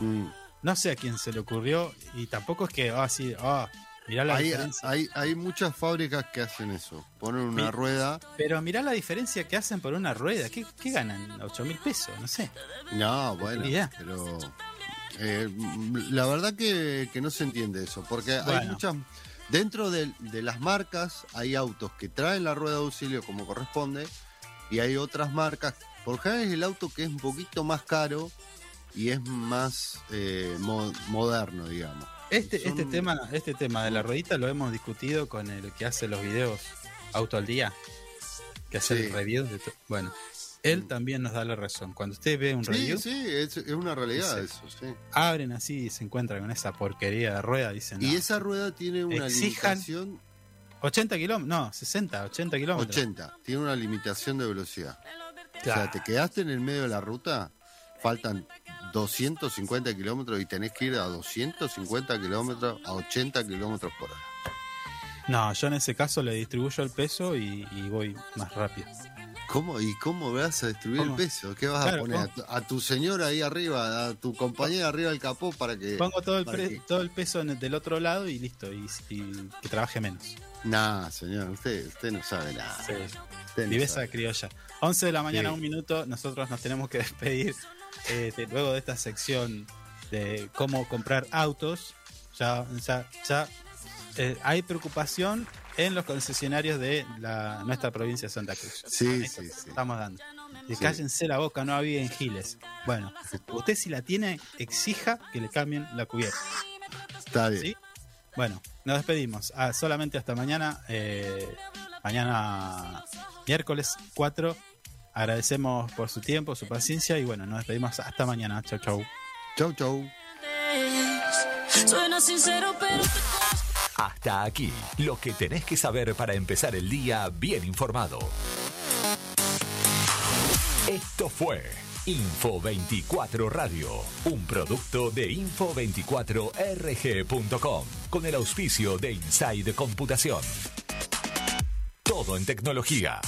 [SPEAKER 2] Mm.
[SPEAKER 1] No sé a quién se le ocurrió y tampoco es que, ah, sí, ah, mirá la
[SPEAKER 2] Hay,
[SPEAKER 1] diferencia.
[SPEAKER 2] hay, hay muchas fábricas que hacen eso. Ponen una
[SPEAKER 1] Mi-
[SPEAKER 2] rueda.
[SPEAKER 1] Pero mirá la diferencia que hacen por una rueda. ¿Qué, qué ganan? 8 mil pesos, no sé.
[SPEAKER 2] No, bueno, pero eh, la verdad que, que no se entiende eso, porque hay muchas dentro de, de las marcas hay autos que traen la rueda de auxilio como corresponde y hay otras marcas. Por general es el auto que es un poquito más caro y es más eh, mo- moderno, digamos.
[SPEAKER 1] Este,
[SPEAKER 2] Son-
[SPEAKER 1] este, tema, este tema de la ruedita lo hemos discutido con el que hace los videos Auto al Día, que hace
[SPEAKER 2] Sí.
[SPEAKER 1] el review. De bueno, él también nos da la razón. Cuando usted ve un
[SPEAKER 2] Sí,
[SPEAKER 1] review,
[SPEAKER 2] sí, es, es una realidad eso, sí.
[SPEAKER 1] abren así y se encuentran con esa porquería de rueda. Dicen,
[SPEAKER 2] Y esa rueda tiene una limitación.
[SPEAKER 1] 80 kilómetros, no, 60, 80 kilómetros.
[SPEAKER 2] 80. Tiene una limitación de velocidad. O sea, te quedaste en el medio de la ruta, faltan 250 kilómetros y tenés que ir a 250 kilómetros a 80 kilómetros por hora.
[SPEAKER 1] No, yo en ese caso le distribuyo el peso y, y voy más rápido.
[SPEAKER 2] ¿Cómo? ¿Y cómo vas a
[SPEAKER 1] ¿Cómo?
[SPEAKER 2] el peso? ¿Qué vas a poner? A tu, a tu señora ahí arriba, a tu compañera arriba del capó para que...
[SPEAKER 1] Pongo todo el, pre-
[SPEAKER 2] que-
[SPEAKER 1] todo el peso en el- del otro lado y listo, y, y que trabaje menos.
[SPEAKER 2] Nah, señor, usted, usted no sabe nada.
[SPEAKER 1] Sí.
[SPEAKER 2] No
[SPEAKER 1] Viveza criolla. 11 de la mañana,
[SPEAKER 2] Sí.
[SPEAKER 1] un minuto. Nosotros nos tenemos que despedir eh, de- luego de esta sección de cómo comprar autos. Ya, ya, ya eh, hay preocupación en los concesionarios de la, nuestra provincia de Santa Cruz.
[SPEAKER 2] Sí, sí, sí.
[SPEAKER 1] Estamos dando. Y
[SPEAKER 2] Sí.
[SPEAKER 1] cállense la boca, no había en giles. Bueno, usted si la tiene, exija que le cambien la cubierta.
[SPEAKER 2] Está bien.
[SPEAKER 1] ¿Sí? Bueno, nos despedimos. Ah, solamente hasta mañana. eh, mañana, miércoles 4. Agradecemos por su tiempo, su paciencia y bueno, nos despedimos hasta mañana. Chau, chau.
[SPEAKER 2] Chau, chau.
[SPEAKER 5] Suena sincero, pero
[SPEAKER 3] Hasta aquí, lo que tenés que saber para empezar el día bien informado. Esto fue Info 24 Radio, un producto de info24rg.com, con el auspicio de Inside Computación. Todo en tecnología.